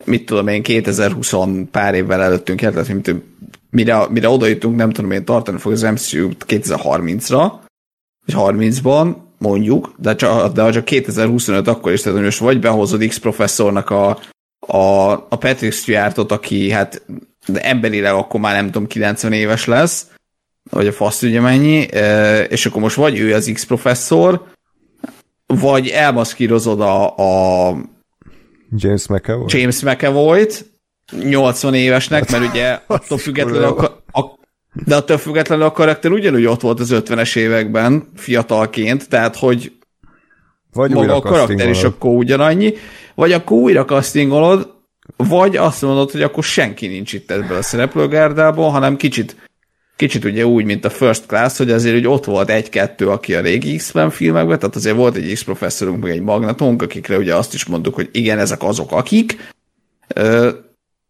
mit tudom én, 2020 pár évvel előttünk jár, tehát mint, mire, mire oda jutunk, nem tudom én, tartani fog az MCU 2030-ra, vagy 30-ban, mondjuk, de, csak, de csak 2025 akkor is, tehát most vagy behozod X professzornak a, a, a Patrick Stewartot, aki hát emberileg akkor már nem tudom, 90 éves lesz, vagy a fasz ugye mennyi, és akkor most vagy ő az X professzor, vagy elmaszkírozod a, a James McAvoy. James McAvoy-t, 80 évesnek, mert ugye <laughs> attól függetlenül a, a, de attól függetlenül a karakter ugyanúgy ott volt az 50-es években, fiatalként, tehát hogy vagy maga a karakter is akkor ugyanannyi, vagy akkor újra castingolod, vagy azt mondod, hogy akkor senki nincs itt ebből a szereplőgárdából, hanem kicsit kicsit ugye úgy, mint a First Class, hogy azért hogy ott volt egy-kettő, aki a régi X-Men filmekben, tehát azért volt egy X-professzorunk, meg egy magnatunk, akikre ugye azt is mondtuk, hogy igen, ezek azok, akik,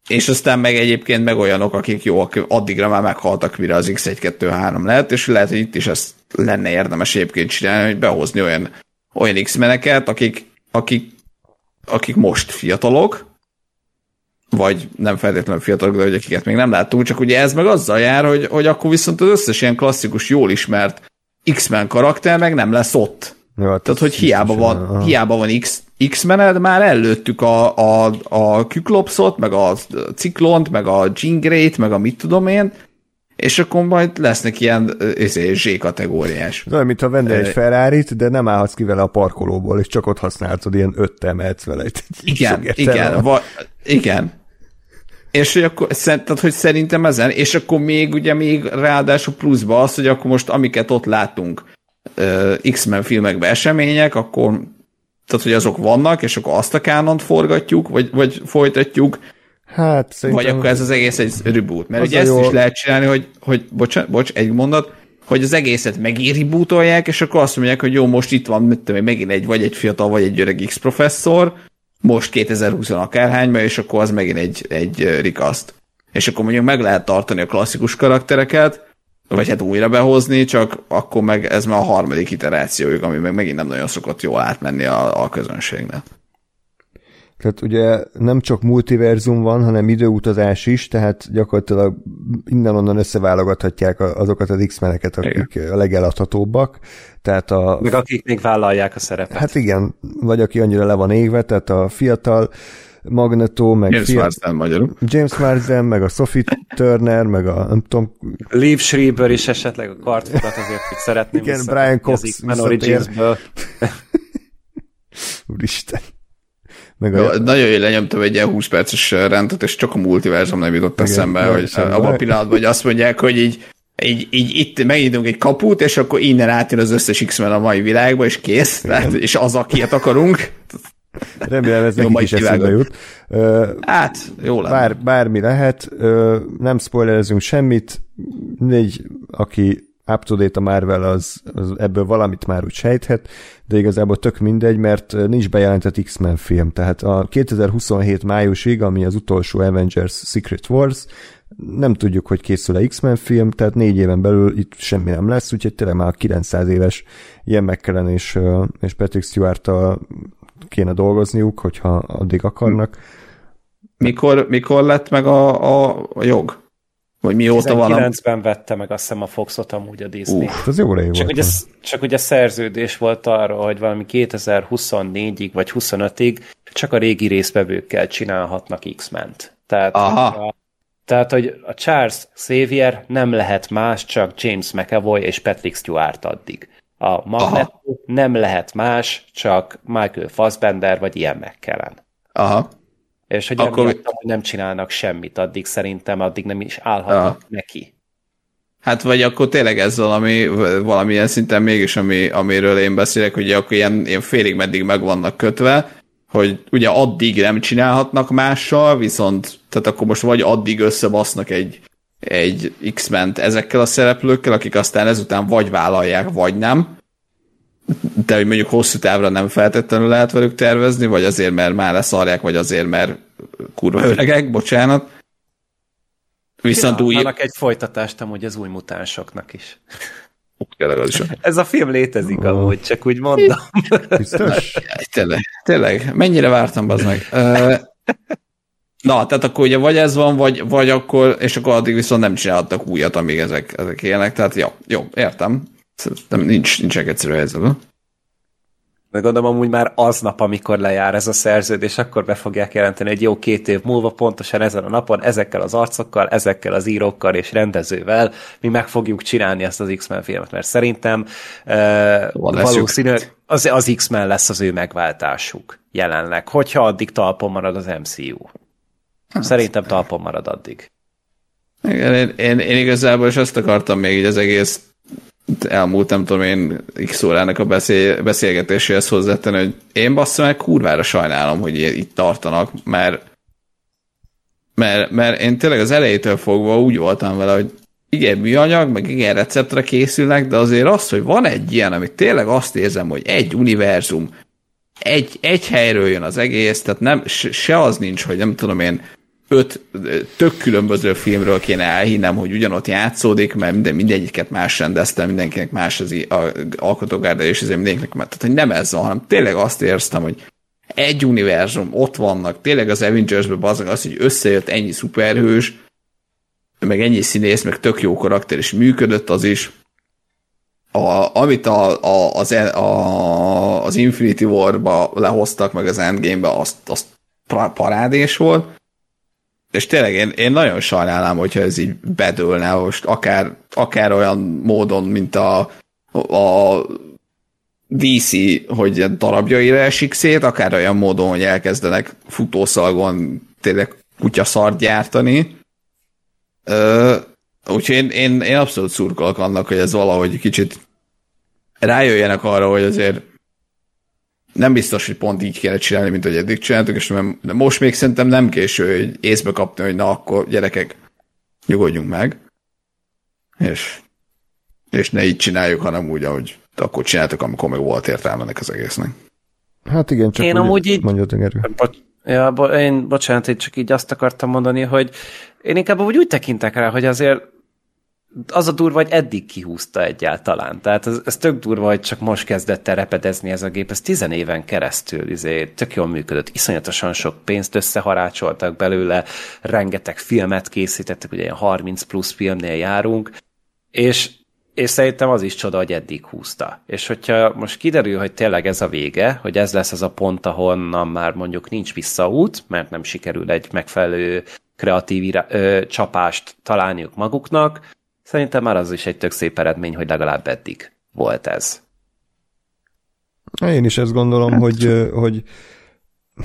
és aztán meg egyébként meg olyanok, akik jó, addigra már meghaltak, mire az X1-2-3 lehet, és lehet, hogy itt is ezt lenne érdemes egyébként csinálni, hogy behozni olyan, olyan X-meneket, akik, akik, akik most fiatalok, vagy nem feltétlenül fiatalok, de hogy akiket még nem láttunk, csak ugye ez meg azzal jár, hogy, hogy akkor viszont az összes ilyen klasszikus, jól ismert X-Men karakter meg nem lesz ott. Jó, hát Tehát, hogy hiába van, hiába van X, X-mened, már előttük a, a, a Kyklopszot, meg a Ciklont, meg a Jean meg a mit tudom én, és akkor majd lesznek ilyen izé, Z-kategóriás. Olyan, mintha venne egy ferrari de nem állhatsz ki vele a parkolóból, és csak ott használhatod, ilyen öttel mehetsz vele. <laughs> Igen, igen, va, igen. És hogy akkor, tehát, hogy szerintem ezen, és akkor még ugye még ráadásul pluszba az, hogy akkor most amiket ott látunk X-Men filmekben események, akkor tehát, hogy azok vannak, és akkor azt a kánont forgatjuk, vagy, vagy folytatjuk, Hát. Vagy akkor ez az egész egy reboot. Mert ugye ezt jó. is lehet csinálni, hogy, hogy bocs, bocs, egy mondat, hogy az egészet megirebootolják, és akkor azt mondják, hogy jó, most itt van, mit tudom, megint egy, vagy egy fiatal, vagy egy öreg X professzor, most 2020 akárhányban, és akkor az megint egy, egy rikaszt. És akkor mondjuk meg lehet tartani a klasszikus karaktereket, vagy hát újra behozni, csak akkor meg ez már a harmadik iterációjuk, ami meg megint nem nagyon szokott jól átmenni a, a közönségnek. Tehát ugye nem csak multiverzum van, hanem időutazás is, tehát gyakorlatilag innen-onnan összeválogathatják azokat az X-meneket, akik igen. a legeladhatóbbak. Tehát a... Meg akik még vállalják a szerepet. Hát igen, vagy aki annyira le van égve, tehát a fiatal Magneto, meg James fiat... Marsden magyarul. James Marsden, meg a Sophie Turner, meg a nem tudom... Liv Schreiber is esetleg a kartfokat azért, hogy szeretném Igen, Brian Cox Origins-ből. <laughs> Úristen. Meg a... Nagyon jól lenyomtam egy ilyen 20 perces rendet, és csak a multiverzum nem jutott Igen, eszembe, hogy abban a pillanatban, hogy azt mondják, hogy így, így, így itt megnyitunk egy kaput, és akkor innen átjön az összes X-Men a mai világba, és kész, tehát, és az, akiet akarunk. Remélem ez nekik is eszembe jut. Hát, jó lenne. Bár, bármi lehet, nem spoilerezünk semmit, négy, aki up to date a Marvel, az, az ebből valamit már úgy sejthet, de igazából tök mindegy, mert nincs bejelentett X-Men film, tehát a 2027 májusig, ami az utolsó Avengers Secret Wars, nem tudjuk, hogy készül-e X-Men film, tehát négy éven belül itt semmi nem lesz, úgyhogy tényleg már 900 éves ilyen McKellen és, és Patrick stewart kéne dolgozniuk, hogyha addig akarnak. Mikor, mikor lett meg a, a, a jog? Vagy mióta van? 19-ben vette meg azt hiszem a Foxot amúgy a Disney. Uh, ez jó rég csak volt. Ugye, csak ugye szerződés volt arra, hogy valami 2024-ig vagy 25-ig csak a régi részvevőkkel csinálhatnak X-ment. Tehát, Aha. A, tehát, hogy a Charles Xavier nem lehet más, csak James McAvoy és Patrick Stewart addig. A Magneto Aha. nem lehet más, csak Michael Fassbender vagy Ian McKellen. Aha. És hogy Akkor... emiatt, hogy nem csinálnak semmit addig, szerintem addig nem is állhatnak Aha. neki. Hát vagy akkor tényleg ez valami, valamilyen szinten mégis, ami, amiről én beszélek, hogy akkor ilyen, ilyen félig meddig meg vannak kötve, hogy ugye addig nem csinálhatnak mással, viszont tehát akkor most vagy addig összebasznak egy, egy X-ment ezekkel a szereplőkkel, akik aztán ezután vagy vállalják, vagy nem, de hogy mondjuk hosszú távra nem feltétlenül lehet velük tervezni, vagy azért, mert már leszarják, vagy azért, mert kurva öregek, bocsánat. Viszont új... egy folytatást amúgy az új mutánsoknak is. is. Ez a film létezik oh. amúgy, csak úgy mondom. Biztos? tényleg, tényleg, mennyire vártam az meg. Na, tehát akkor ugye vagy ez van, vagy, vagy akkor, és akkor addig viszont nem csináltak újat, amíg ezek, ezek élnek, tehát jó, jó, értem. Nem, nincs, nincsenek egyszerű helyzetben. De gondolom amúgy már aznap, amikor lejár ez a szerződés, akkor be fogják jelenteni, hogy jó két év múlva pontosan ezen a napon, ezekkel az arcokkal, ezekkel az írókkal és rendezővel mi meg fogjuk csinálni ezt az X-Men filmet, mert szerintem uh, valószínűleg az, az X-Men lesz az ő megváltásuk jelenleg, hogyha addig talpon marad az MCU. Hát, szerintem talpon marad addig. Igen, én, én, én igazából is azt akartam még így az egész elmúlt, nem tudom én, x órának a beszél, beszélgetéséhez hozzátenni, hogy én basszom meg kurvára sajnálom, hogy itt tartanak, mert, mert, mert én tényleg az elejétől fogva úgy voltam vele, hogy igen, műanyag, meg igen, receptre készülnek, de azért az, hogy van egy ilyen, amit tényleg azt érzem, hogy egy univerzum, egy, egy helyről jön az egész, tehát nem, se az nincs, hogy nem tudom én, öt tök különböző filmről kéne elhinnem, hogy ugyanott játszódik, mert minden, mindegyiket más rendezte, mindenkinek más az alkotógárda, és ezért mindenkinek, mert tehát, hogy nem ez van, hanem tényleg azt érztem, hogy egy univerzum, ott vannak, tényleg az Avengers-ben bazag az, hogy összejött ennyi szuperhős, meg ennyi színész, meg tök jó karakter, és működött az is. A, amit a, a, az, a, az Infinity War-ba lehoztak, meg az Endgame-be, azt, azt parádés volt és tényleg én, én nagyon sajnálom, hogyha ez így bedőlne most, akár, akár olyan módon, mint a, a DC, hogy darabjaira esik szét, akár olyan módon, hogy elkezdenek futószalgon tényleg kutyaszart gyártani. Ö, úgyhogy én, én, én abszolút szurkolok annak, hogy ez valahogy kicsit rájöjjenek arra, hogy azért nem biztos, hogy pont így kéne csinálni, mint hogy eddig csináltuk, és de most még szerintem nem késő, hogy észbe kapni, hogy na akkor gyerekek, nyugodjunk meg, és, és ne így csináljuk, hanem úgy, ahogy akkor csináltuk, amikor meg volt értelme az egésznek. Hát igen, csak én úgy, amúgy így... mondjatok erről. Bo- ja, bo- én, bocsánat, én csak így azt akartam mondani, hogy én inkább úgy, úgy tekintek rá, hogy azért az a durva, hogy eddig kihúzta egyáltalán. Tehát ez, ez tök durva, hogy csak most kezdett el repedezni ez a gép. Ez tizen éven keresztül izé, tök jól működött. Iszonyatosan sok pénzt összeharácsoltak belőle, rengeteg filmet készítettek, ugye ilyen 30 plusz filmnél járunk, és, és szerintem az is csoda, hogy eddig húzta. És hogyha most kiderül, hogy tényleg ez a vége, hogy ez lesz az a pont, ahonnan már mondjuk nincs visszaút, mert nem sikerül egy megfelelő kreatív ira- ö, csapást találniuk maguknak, Szerintem már az is egy tök szép eredmény, hogy legalább eddig volt ez. Én is ezt gondolom, hát. hogy, hogy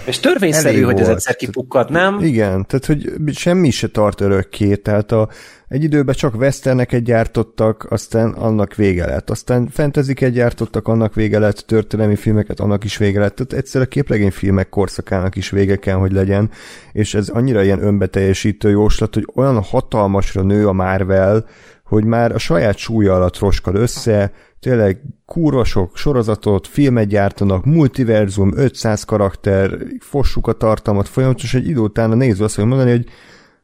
És törvényszerű, Elég hogy ez volt. egyszer kipukkad, nem? Igen, tehát hogy semmi se tart örökké, tehát a, egy időben csak westerneket gyártottak, aztán annak vége lett. Aztán fantasyket gyártottak, annak vége lett, történelmi filmeket, annak is vége lett. Tehát egyszer a képregényfilmek korszakának is vége kell, hogy legyen, és ez annyira ilyen önbeteljesítő jóslat, hogy olyan hatalmasra nő a Marvel, hogy már a saját súlya alatt roskad össze, tényleg kurva sok sorozatot, filmet gyártanak, multiverzum, 500 karakter, fossuk a tartalmat folyamatosan, egy idő után a néző azt fogja mondani, hogy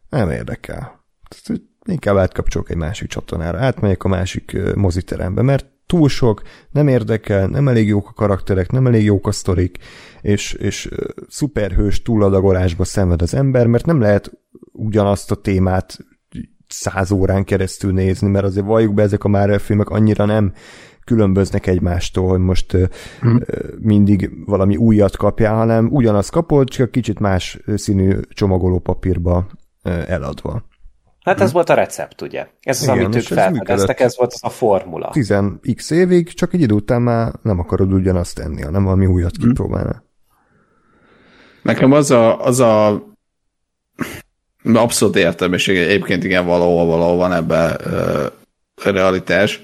nem érdekel. Tehát, inkább átkapcsolok egy másik csatornára, átmegyek a másik moziterembe, mert túl sok, nem érdekel, nem elég jók a karakterek, nem elég jók a sztorik, és, és szuperhős túladagolásba szenved az ember, mert nem lehet ugyanazt a témát száz órán keresztül nézni, mert azért valljuk be, ezek a Marvel filmek annyira nem különböznek egymástól, hogy most Hmm. mindig valami újat kapjál, hanem ugyanazt kapod, csak kicsit más színű csomagolópapírba ö, eladva. Hát ez volt a recept, ugye? Ez az, Igen, amit ők felfedeztek, ez volt az a formula. 10x évig, csak egy idő után már nem akarod ugyanazt tenni, hanem valami újat kipróbálni. Nekem az a, az a abszolút értelmesség, egyébként igen, valahol, valahol van ebbe uh, realitás.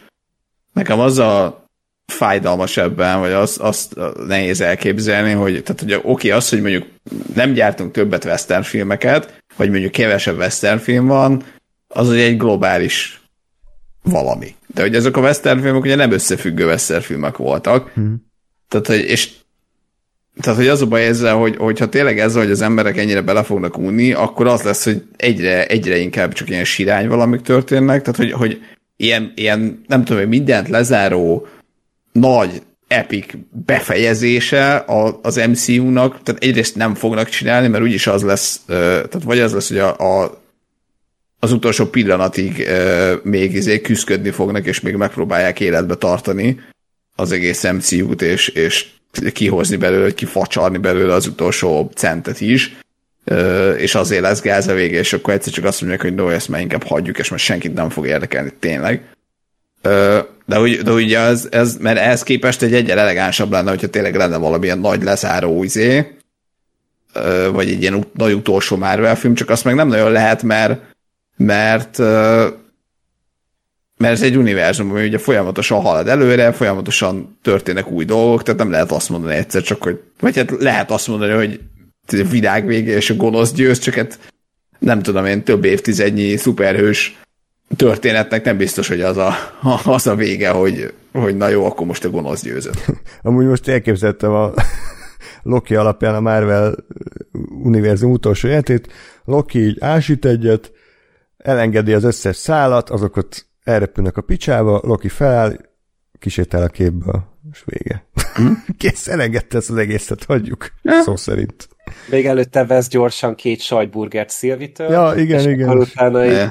Nekem az a fájdalmas ebben, vagy azt, azt nehéz elképzelni, hogy, tehát, hogy oké, okay, az, hogy mondjuk nem gyártunk többet western filmeket, vagy mondjuk kevesebb western film van, az ugye egy globális valami. De hogy ezek a western filmek ugye nem összefüggő western filmek voltak. Hmm. Tehát, hogy, és tehát, hogy az a baj ezzel, hogy, hogyha tényleg ez, hogy az emberek ennyire bele fognak unni, akkor az lesz, hogy egyre, egyre inkább csak ilyen sirány valamik történnek, tehát, hogy, hogy ilyen, ilyen, nem tudom, hogy mindent lezáró nagy epic befejezése az MCU-nak, tehát egyrészt nem fognak csinálni, mert úgyis az lesz, tehát vagy az lesz, hogy a, a az utolsó pillanatig még izé küzdködni fognak, és még megpróbálják életbe tartani az egész MCU-t, és, és kihozni belőle, hogy kifacsarni belőle az utolsó centet is, és azért lesz gáz a vége, és akkor egyszer csak azt mondják, hogy no, ezt már inkább hagyjuk, és most senkit nem fog érdekelni, tényleg. De, hogy, de ugye ez, ez, mert ehhez képest egy egyen elegánsabb lenne, hogyha tényleg lenne valamilyen nagy lezáró izé, vagy egy ilyen nagy utolsó Marvel film, csak azt meg nem nagyon lehet, mert mert mert ez egy univerzum, ami ugye folyamatosan halad előre, folyamatosan történnek új dolgok, tehát nem lehet azt mondani egyszer csak, hogy, vagy hát lehet azt mondani, hogy világ vége és a gonosz győz, csak hát nem tudom én, több évtizednyi szuperhős történetnek nem biztos, hogy az a, <laughs> az a vége, hogy, hogy na jó, akkor most a gonosz győzött. <laughs> Amúgy most elképzeltem a <laughs> Loki alapján a Marvel univerzum utolsó életét. Loki így ásít egyet, elengedi az összes szálat, azokat elrepülnek a picsába, Loki feláll, kisétál a képből, és vége. <laughs> Kész, elengedte ezt az egészet, hagyjuk, szó szerint. Még előtte vesz gyorsan két sajtburgert Szilvitől. Ja, igen, és igen. Akkor utána így,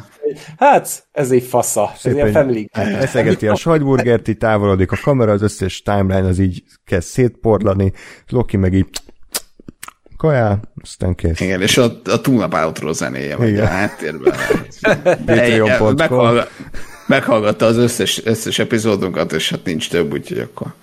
hát, ez így fasza. Ez ilyen family. <laughs> Eszegeti a sajtburgert, így távolodik a kamera, az összes timeline az így kezd szétporlani, Loki meg így kajál, aztán kész. Igen, és a, a túlnap outro zenéje, vagy Igen. a háttérben. <laughs> Patreon.com. Meghallga, meghallgatta az összes, összes epizódunkat, és hát nincs több, úgyhogy akkor.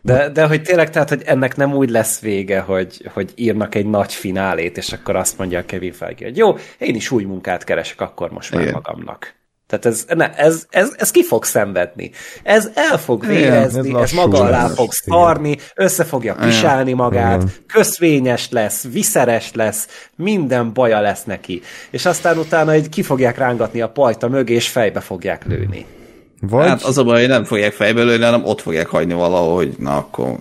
De, de hogy tényleg, tehát, hogy ennek nem úgy lesz vége, hogy, hogy írnak egy nagy finálét, és akkor azt mondja a Kevin Feige, hogy jó, én is új munkát keresek akkor most már Igen. magamnak. Tehát ez, ne, ez, ez, ez ki fog szenvedni. Ez el fog vérezni, ez ez, maga alá lesz. fog szarni, össze fogja pisálni magát, Igen. köszvényes lesz, viszeres lesz, minden baja lesz neki. És aztán utána egy ki fogják rángatni a pajta mögé, és fejbe fogják lőni. Vagy, Hát az a baj, hogy nem fogják fejbe lőni, hanem ott fogják hagyni valahol, hogy na akkor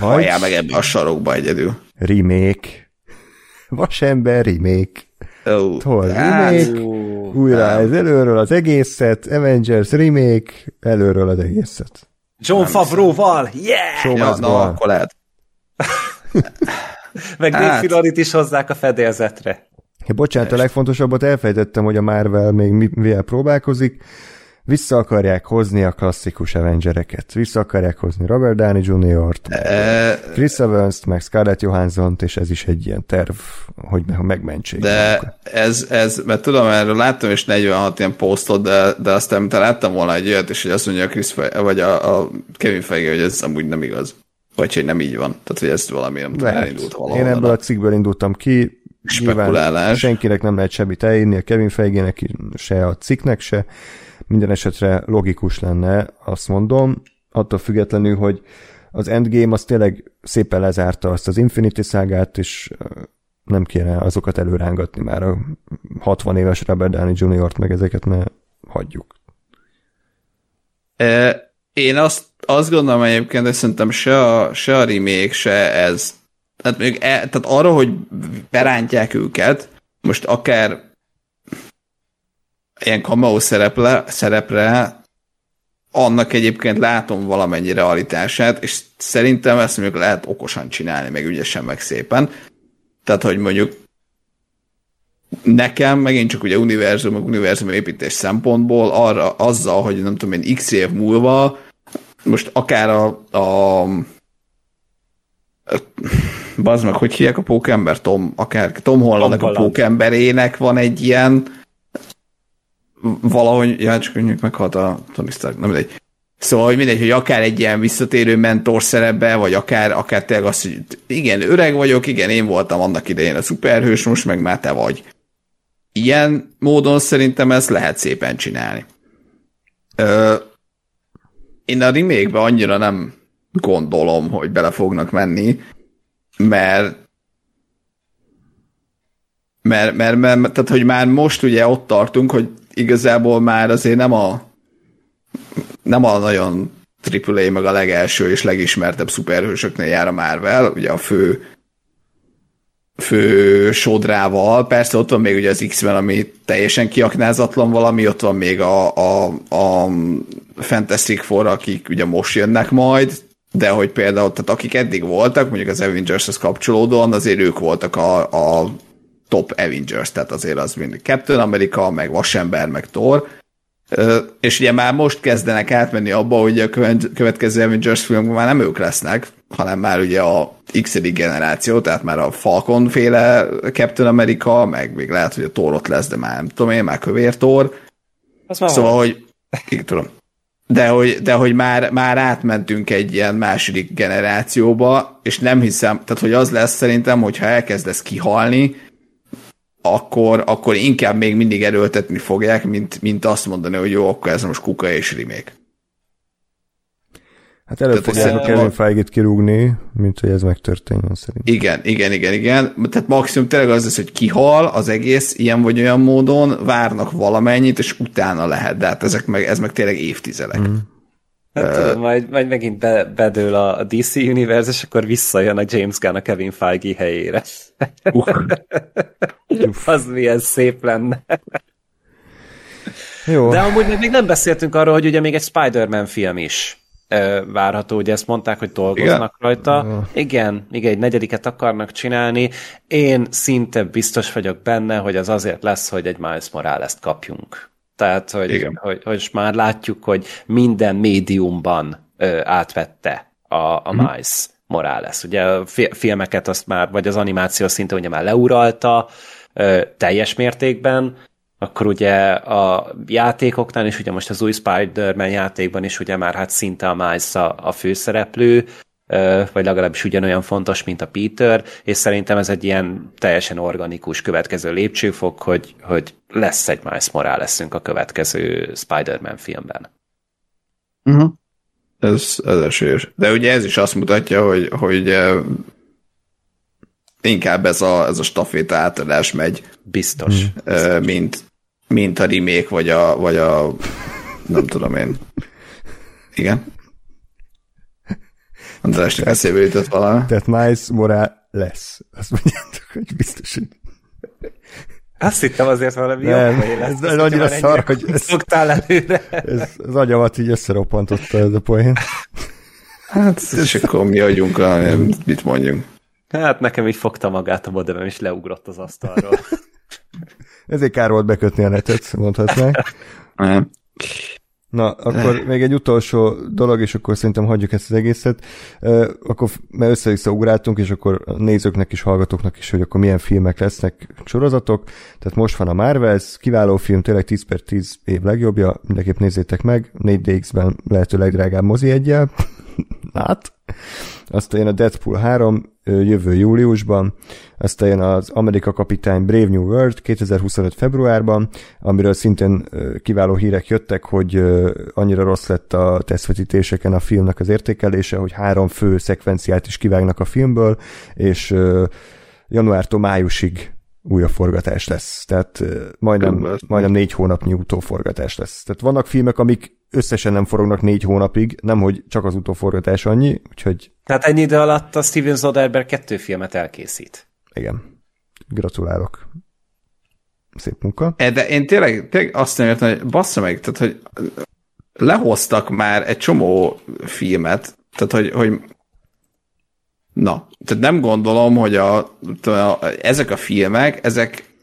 halljál meg ebbe a sarokba egyedül. remake. Vasember remake. Ó, Hol hát, remake? Újra ez előről az egészet, Avengers remake, előről az egészet. John Favreau-val, yeah! Ja, na, akkor lehet. <laughs> Meg Hát. Dave Filonit is hozzák a fedélzetre. Ja, bocsánat, a legfontosabbat elfejtettem, hogy a Marvel még mi- mivel próbálkozik. Vissza akarják hozni a klasszikus Avengereket. Vissza akarják hozni Robert Downey Jr.-t, E, Chris Evans-t, meg Scarlett Johansson-t, és ez is egy ilyen terv, hogy me- megmentsék. de ez, ez, mert tudom, erről láttam is 46 ilyen posztot, de, de aztán te láttam volna egy olyat, és hogy azt mondja a Chris Fe- vagy a, a Kevin Feige, hogy ez amúgy nem igaz. Vagy hogy nem így van. Tehát, hogy ez valami nem tudom, elindult valahol. Én ebből a cikkből indultam ki. Spekulálás. Senkinek nem lehet semmit elírni, a Kevin Feigének se a cikknek se. Minden esetre logikus lenne, azt mondom, attól függetlenül, hogy az Endgame az tényleg szépen lezárta azt az Infinity szágát, és nem kéne azokat előrángatni már a 60 éves Robert Downey Jr.-t, meg ezeket, mert hagyjuk. Én azt, azt gondolom egyébként, hogy szerintem se a, se a remake, se ez. Tehát, még e, tehát arra, hogy berántják őket, most akár ilyen cameo szerepre, szerepre annak egyébként látom valamennyi realitását, és szerintem ezt mondjuk lehet okosan csinálni, meg ügyesen, meg szépen. Tehát, hogy mondjuk nekem megint csak ugye univerzum, meg univerzum építés szempontból arra, azzal, hogy nem tudom én x év múlva most akár a, a bazd meg, hogy hívják a pókember, Tom, akár Tom Hollandnak a pókemberének van egy ilyen valahogy, ja, csak mondjuk meghalt a Tony Stark, nem mindegy. Szóval, hogy mindegy, hogy akár egy ilyen visszatérő mentor szerepbe, vagy akár, akár tényleg azt, hogy igen, öreg vagyok, igen, én voltam annak idején a szuperhős, most meg már te vagy. Ilyen módon szerintem ezt lehet szépen csinálni. Ö, én a remake annyira nem gondolom, hogy bele fognak menni, mert, mert, mert, mert tehát, hogy már most ugye ott tartunk, hogy igazából már azért nem a nem a nagyon AAA meg a legelső és legismertebb szuperhősöknél jár a Marvel, ugye a fő fő sodrával. Persze ott van még ugye az X-Men, ami teljesen kiaknázatlan valami, ott van még a, a, a Fantastic Four, akik ugye most jönnek majd, de hogy például, tehát akik eddig voltak, mondjuk az Avengers-hez kapcsolódóan, azért ők voltak a, a top Avengers, tehát azért az mind Captain America, meg Vasember, meg Thor, és ugye már most kezdenek átmenni abba, hogy a következő Avengers filmben már nem ők lesznek, hanem már ugye a x generáció, tehát már a Falcon féle Captain America, meg még lehet, hogy a Thor ott lesz, de már nem tudom én, már kövér Thor. szóval, van. hogy így tudom. De hogy, de hogy már, már átmentünk egy ilyen második generációba, és nem hiszem, tehát hogy az lesz szerintem, hogyha elkezdesz kihalni, akkor, akkor inkább még mindig erőltetni fogják, mint, mint azt mondani, hogy jó, akkor ez most kuka és remake. Hát előbb fogják Kevin feige kirúgni, mint hogy ez megtörténjen szerintem. Igen, igen, igen, igen. Tehát maximum tényleg az lesz, hogy kihal az egész ilyen vagy olyan módon, várnak valamennyit, és utána lehet, de hát ezek meg, ez meg tényleg évtizedek. Mm. Hát, uh, majd, majd megint be, bedől a DC Universe, és akkor visszajön a James Gunn a Kevin Feige helyére. Uh. <laughs> az milyen szép lenne. Jó. De amúgy még nem beszéltünk arról, hogy ugye még egy Spider-Man film is várható, ugye ezt mondták, hogy dolgoznak igen? rajta. Uh. Igen, igen, egy negyediket akarnak csinálni. Én szinte biztos vagyok benne, hogy az azért lesz, hogy egy Miles Morales-t kapjunk. Tehát, hogy, hogy, hogy, hogy már látjuk, hogy minden médiumban ö, átvette a, a mm. Miles Morales. Ugye a filmeket azt már, vagy az animáció szinte ugye már leuralta ö, teljes mértékben, akkor ugye a játékoknál is, ugye most az új Spider-Man játékban is ugye már hát szinte a Miles a, a főszereplő, vagy legalábbis ugyanolyan fontos, mint a Peter, és szerintem ez egy ilyen teljesen organikus következő lépcsőfok, hogy, hogy lesz egy Miles Morales-ünk a következő Spider-Man filmben. Uh-huh. Ez, ez esélyes. De ugye ez is azt mutatja, hogy, hogy inkább ez a, ez a staféta átadás megy. Biztos. Mint, mint a remake, vagy a, vagy a nem tudom én. Igen. Andrásnak eszébe jutott valami. Tehát Miles Morales lesz. Azt mondjátok, hogy biztos, hogy... Azt hittem azért valami nem, jó lesz. Ez annyira szar, hogy ez, szoktál előre. Ez, az agyamat így összeroppantotta ez a poén. Hát, és akkor mi adjunk rá, mit mondjunk. Hát nekem így fogta magát a modemem, és leugrott az asztalról. <laughs> Ezért kár volt bekötni a netet, mondhatnánk. Na, akkor még egy utolsó dolog, és akkor szerintem hagyjuk ezt az egészet. Uh, akkor mert össze-vissza ugráltunk, és akkor nézőknek is, hallgatóknak is, hogy akkor milyen filmek lesznek, sorozatok. Tehát most van a Marvels, kiváló film, tényleg 10 per 10 év legjobbja, mindenképp nézzétek meg, 4DX-ben lehető legdrágább mozi egyel, Nát. <laughs> Aztán jön a Deadpool 3 jövő júliusban, aztán jön az Amerika Kapitány Brave New World 2025 februárban, amiről szintén kiváló hírek jöttek, hogy annyira rossz lett a tesztvetítéseken a filmnek az értékelése, hogy három fő szekvenciát is kivágnak a filmből, és januártól májusig újabb forgatás lesz. Tehát majdnem, majdnem négy hónapnyi utóforgatás lesz. Tehát vannak filmek, amik összesen nem forognak négy hónapig, nem hogy csak az utóforgatás annyi, úgyhogy... Tehát ennyi idő alatt a Steven Soderbergh kettő filmet elkészít. Igen. Gratulálok. Szép munka. E, de én tényleg, tényleg azt nem értem, hogy bassza meg, tehát hogy lehoztak már egy csomó filmet, tehát hogy, hogy na, tehát nem gondolom, hogy a, a, ezek a filmek, ezek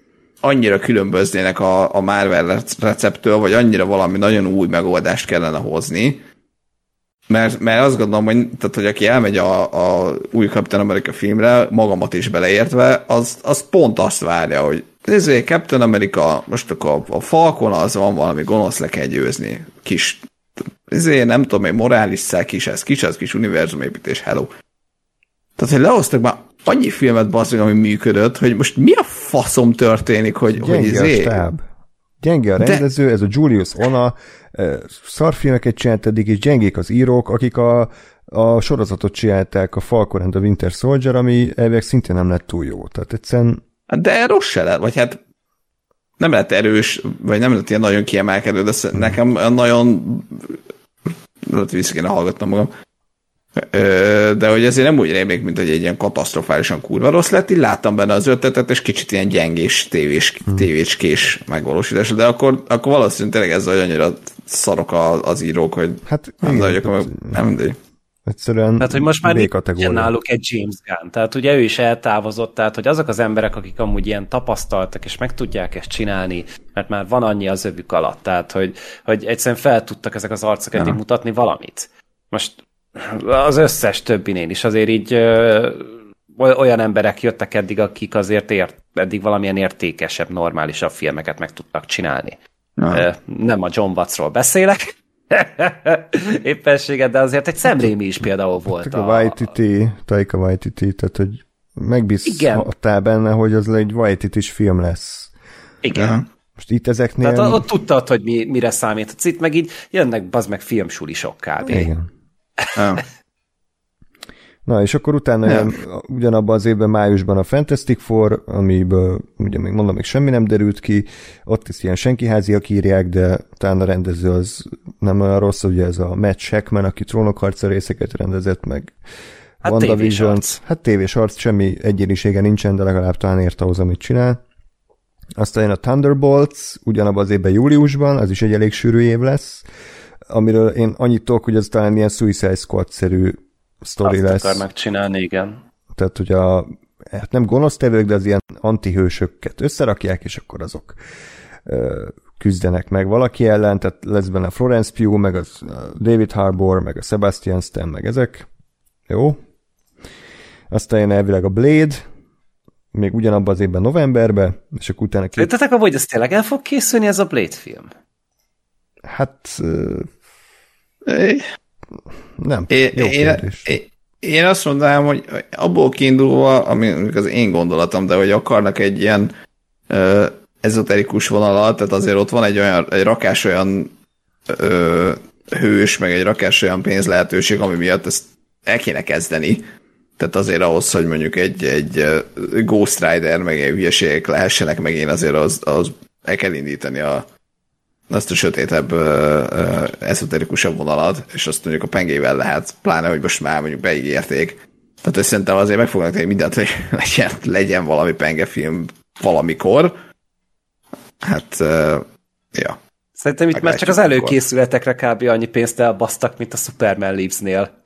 annyira különböznének a, a Marvel receptől, vagy annyira valami nagyon új megoldást kellene hozni, mert, mert azt gondolom, hogy, tehát, hogy aki elmegy a, a új Captain America filmre, magamat is beleértve, az, az pont azt várja, hogy nézzé, Captain America, most akkor a, Falcon az van valami gonosz le kell győzni. Kis, ezért nem tudom, egy morális kis ez, kis ez, kis univerzumépítés, hello. Tehát, hogy lehoztak már annyi filmet basszak, ami működött, hogy most mi a faszom történik, hogy, Gyenge hogy izé... a stáb. Gyenge a rendező, De... ez a Julius Ona, szarfilmeket csinált eddig, és gyengék az írók, akik a, a sorozatot csinálták, a Falcon and the Winter Soldier, ami elvileg szintén nem lett túl jó. Tehát egyszerűen... De rossz se lett, vagy hát nem lett erős, vagy nem lett ilyen nagyon kiemelkedő, de hmm. nekem nagyon lehet vissza kéne hallgatnom magam de hogy ezért nem úgy rémlik, mint hogy egy ilyen katasztrofálisan kurva rossz lett, így láttam benne az ötletet, és kicsit ilyen gyengés, tévés, hmm. tévécskés megvalósítás, de akkor, akkor valószínűleg tényleg ez, annyira szarok az írók, hogy hát, nem igen, nagyok, hát, nem mindegy. Egyszerűen Tehát, hogy most már nincsen náluk egy James Gunn. Tehát ugye ő is eltávozott, tehát hogy azok az emberek, akik amúgy ilyen tapasztaltak, és meg tudják ezt csinálni, mert már van annyi az övük alatt, tehát hogy, hogy egyszerűen fel tudtak ezek az arcok eddig mutatni valamit. Most az összes többinél is azért így ö, olyan emberek jöttek eddig, akik azért ért, eddig valamilyen értékesebb, normálisabb filmeket meg tudtak csinálni. Na. Nem a John Wattsról beszélek, <laughs> éppenséget, de azért egy szemlémi is például volt. A, a Waititi, Taika Waititi, tehát hogy megbízhattál benne, hogy az egy waititi film lesz. Igen. Ja. Most itt ezeknél... Tehát ott tudtad, hogy mi, mire számít. Itt meg így jönnek bazd meg filmsulisok kb. Igen. Na, és akkor utána jön ugyanabban az évben, májusban a Fantastic Four, amiből ugye még mondom, még semmi nem derült ki, ott is ilyen senkiháziak írják, de talán a rendező az nem olyan rossz, ugye ez a Matt Shackman, aki trónokharca részeket rendezett, meg hát WandaVision. Hát tévés arc, semmi egyénisége nincsen, de legalább talán ért ahhoz, amit csinál. Aztán jön a Thunderbolts, ugyanabban az évben júliusban, az is egy elég sűrű év lesz amiről én annyit tudok, hogy ez talán ilyen Suicide Squad-szerű sztori Azt lesz. akarnak csinálni, igen. Tehát, hogy a, hát nem gonosz tevők, de az ilyen antihősöket összerakják, és akkor azok ö, küzdenek meg valaki ellen, tehát lesz benne Florence Pugh, meg az David Harbour, meg a Sebastian Stan, meg ezek. Jó. Aztán jön elvileg a Blade, még ugyanabban az évben novemberben, és akkor utána... Két... Tehát hogy ez tényleg el fog készülni ez a Blade film? Hát nem, é, jó én, Én, én azt mondanám, hogy abból kiindulva, ami az én gondolatom, de hogy akarnak egy ilyen ö, ezoterikus vonalat, tehát azért ott van egy olyan, egy rakás olyan ö, hős, meg egy rakás olyan pénz lehetőség, ami miatt ezt el kéne kezdeni. Tehát azért ahhoz, hogy mondjuk egy, egy Ghost Rider, meg egy hülyeségek lehessenek, meg én azért az, az el kell indítani a, azt a sötétebb, eszoterikusabb vonalat, és azt mondjuk a pengével lehet, pláne, hogy most már mondjuk beígérték. Tehát hogy szerintem azért meg fognak tenni mindent, hogy <laughs> legyen, legyen valami pengefilm valamikor. Hát, uh, ja. Szerintem itt már csak az előkészületekre kb. annyi pénzt elbasztak, mint a Superman Leaves-nél.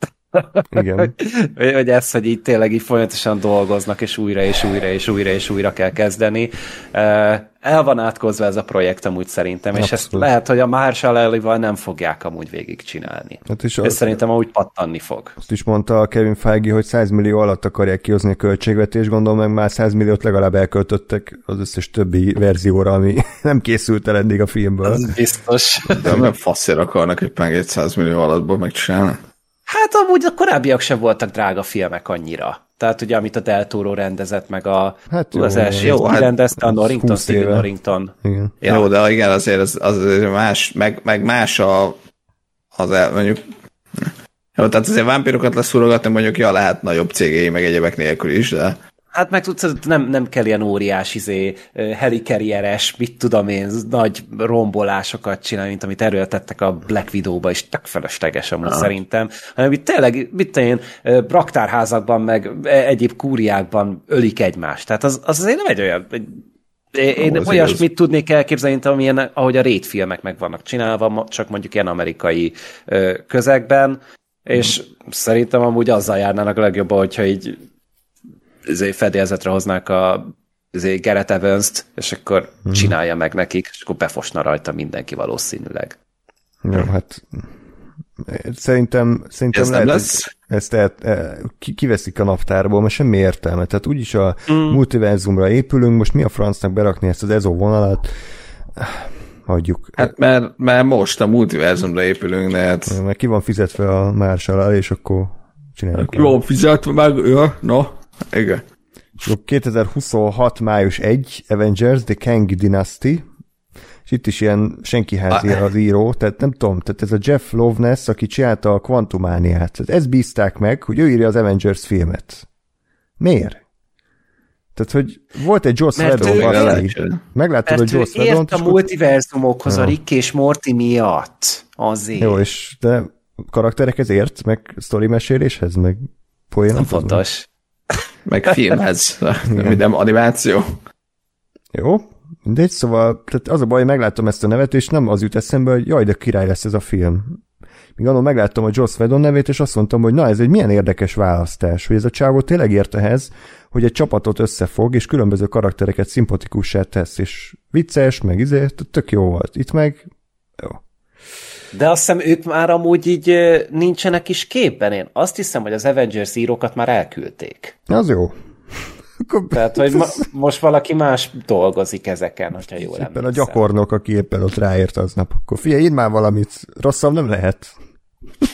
Igen. <laughs> hogy, hogy ez, hogy így tényleg így folyamatosan dolgoznak, és újra, és újra, és újra, és újra kell kezdeni. El van átkozva ez a projekt amúgy szerintem, Abszolút. és ezt lehet, hogy a Marshall Ellival nem fogják amúgy végigcsinálni. Hát és ez szerintem amúgy pattanni fog. Azt is mondta a Kevin Feige, hogy 100 millió alatt akarják kihozni a költségvetést, gondolom meg már 100 milliót legalább elköltöttek az összes többi verzióra, ami <laughs> nem készült el eddig a filmből. Ez biztos. De nem faszért akarnak egy pengét 100 millió alattból megcsinálni. Hát amúgy a korábbiak sem voltak drága filmek annyira. Tehát ugye, amit a Del Toro rendezett, meg a, Hát jó, az első, jó, hát rendezte a Norrington, 20 Stephen éve. Norrington. Igen. Ja. Jó, de igen, azért az, az azért más, meg, meg más a, az el, mondjuk jó, tehát azért vámpírokat leszúrogatni mondjuk, ja, lehet nagyobb cégei, meg egyebek nélkül is, de Hát meg tudsz, nem, nem kell ilyen óriás izé, helikarrieres, mit tudom én, nagy rombolásokat csinálni, mint amit erőltettek a Black Widow-ba, és tök felesleges amúgy Ah. szerintem, hanem itt tényleg, mit én, raktárházakban, meg e- egyéb kúriákban ölik egymást. Tehát az, az azért nem egy olyan, egy, én az olyasmit igaz. tudnék elképzelni, mint amilyen, ahogy a rét filmek meg vannak csinálva, csak mondjuk ilyen amerikai közegben, és szerintem amúgy azzal járnának a legjobban, hogyha így fedélzetre hoznák a izé, Gareth evans és akkor Mhm. csinálja meg nekik, és akkor befosna rajta mindenki valószínűleg. Jó, hát szerintem, szerintem Ez nem lehet, lesz? ezt el, ki, kiveszik a naptárból, mert semmi értelme. Tehát úgyis a mm. multiverzumra épülünk, most mi a francnak berakni ezt az EZO vonalat? Hagyjuk. hát mert, mert most a multiverzumra épülünk, de hát Mert ki van fizetve a Marshall és akkor csináljuk. jó fizetve meg, ja, no, igen. És akkor 2026. május 1, Avengers, The Kang Dynasty, és itt is ilyen senki házi az író, tehát nem tudom, tehát ez a Jeff Loveness, aki csinálta a Quantumániát, tehát ezt bízták meg, hogy ő írja az Avengers filmet. Miért? Tehát, hogy volt egy Joss Whedon, baszki. Meglátod, hogy ő Joss Whedon, ért a multiverzumokhoz a Rick és Morty miatt. Azért. Jó, és de karakterekhez ért, meg sztori meséléshez, meg poénok? nem fontos. Meg filmhez, minden <laughs> animáció. Jó, mindegy, szóval tehát az a baj, hogy megláttam ezt a nevet, és nem az jut eszembe, hogy jaj, de király lesz ez a film. Míg annól megláttam a Joss Whedon nevét, és azt mondtam, hogy na, ez egy milyen érdekes választás, hogy ez a csávó tényleg ért ehhez, hogy egy csapatot összefog, és különböző karaktereket szimpatikussá tesz, és vicces, meg izé, tök jó volt. Itt meg. De azt hiszem, ők már amúgy így nincsenek is képben. Én azt hiszem, hogy az Avengers írókat már elküldték. Az jó. Tehát, hogy ma, <laughs> most valaki más dolgozik ezeken, hogyha jól éppen a emlékszem. gyakornok, aki éppen ott ráért aznap. Akkor figyelj, írd már valamit, rosszabb nem lehet. <laughs>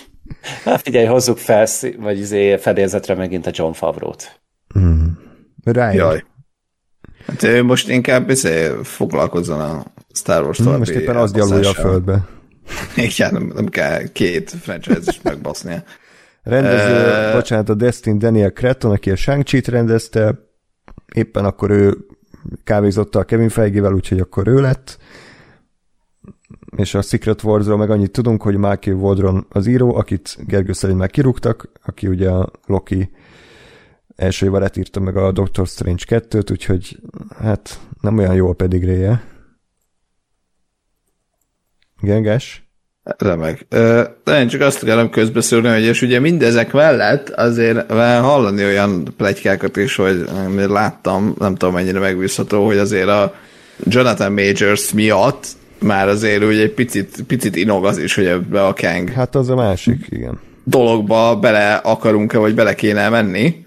Hát figyelj, hozzuk fel, vagy izé fedélzetre megint a John Favreau-t. Ráért. Jaj. Hát ő most inkább izé, foglalkozzon a Star Wars Hm, további Most éppen az gyalulja a földbe. <laughs> Igen, nem, nem kell két franchise is megbasznia. Rendező, Ö, bocsánat, a Destin Daniel Cretton, aki a shang rendezte, éppen akkor ő kávézotta a Kevin Feige-vel, úgyhogy akkor ő lett. És a Secret Warsról meg annyit tudunk, hogy Michael Waldron az író, akit Gergő szerint már kirúgtak, aki ugye a Loki első évadát írta meg a Doctor Strange 2-t, úgyhogy hát nem olyan jó a pedigréje. Genges? Remek. De én csak azt akarom közbeszélni, hogy és ugye mindezek mellett azért hallani olyan plegykákat is, hogy láttam, nem tudom mennyire megbízható, hogy azért a Jonathan Majors miatt már azért úgy egy picit, picit inog az is, hogy ebbe a Kang Hát az a másik, igen. dologba bele akarunk-e, vagy bele kéne menni.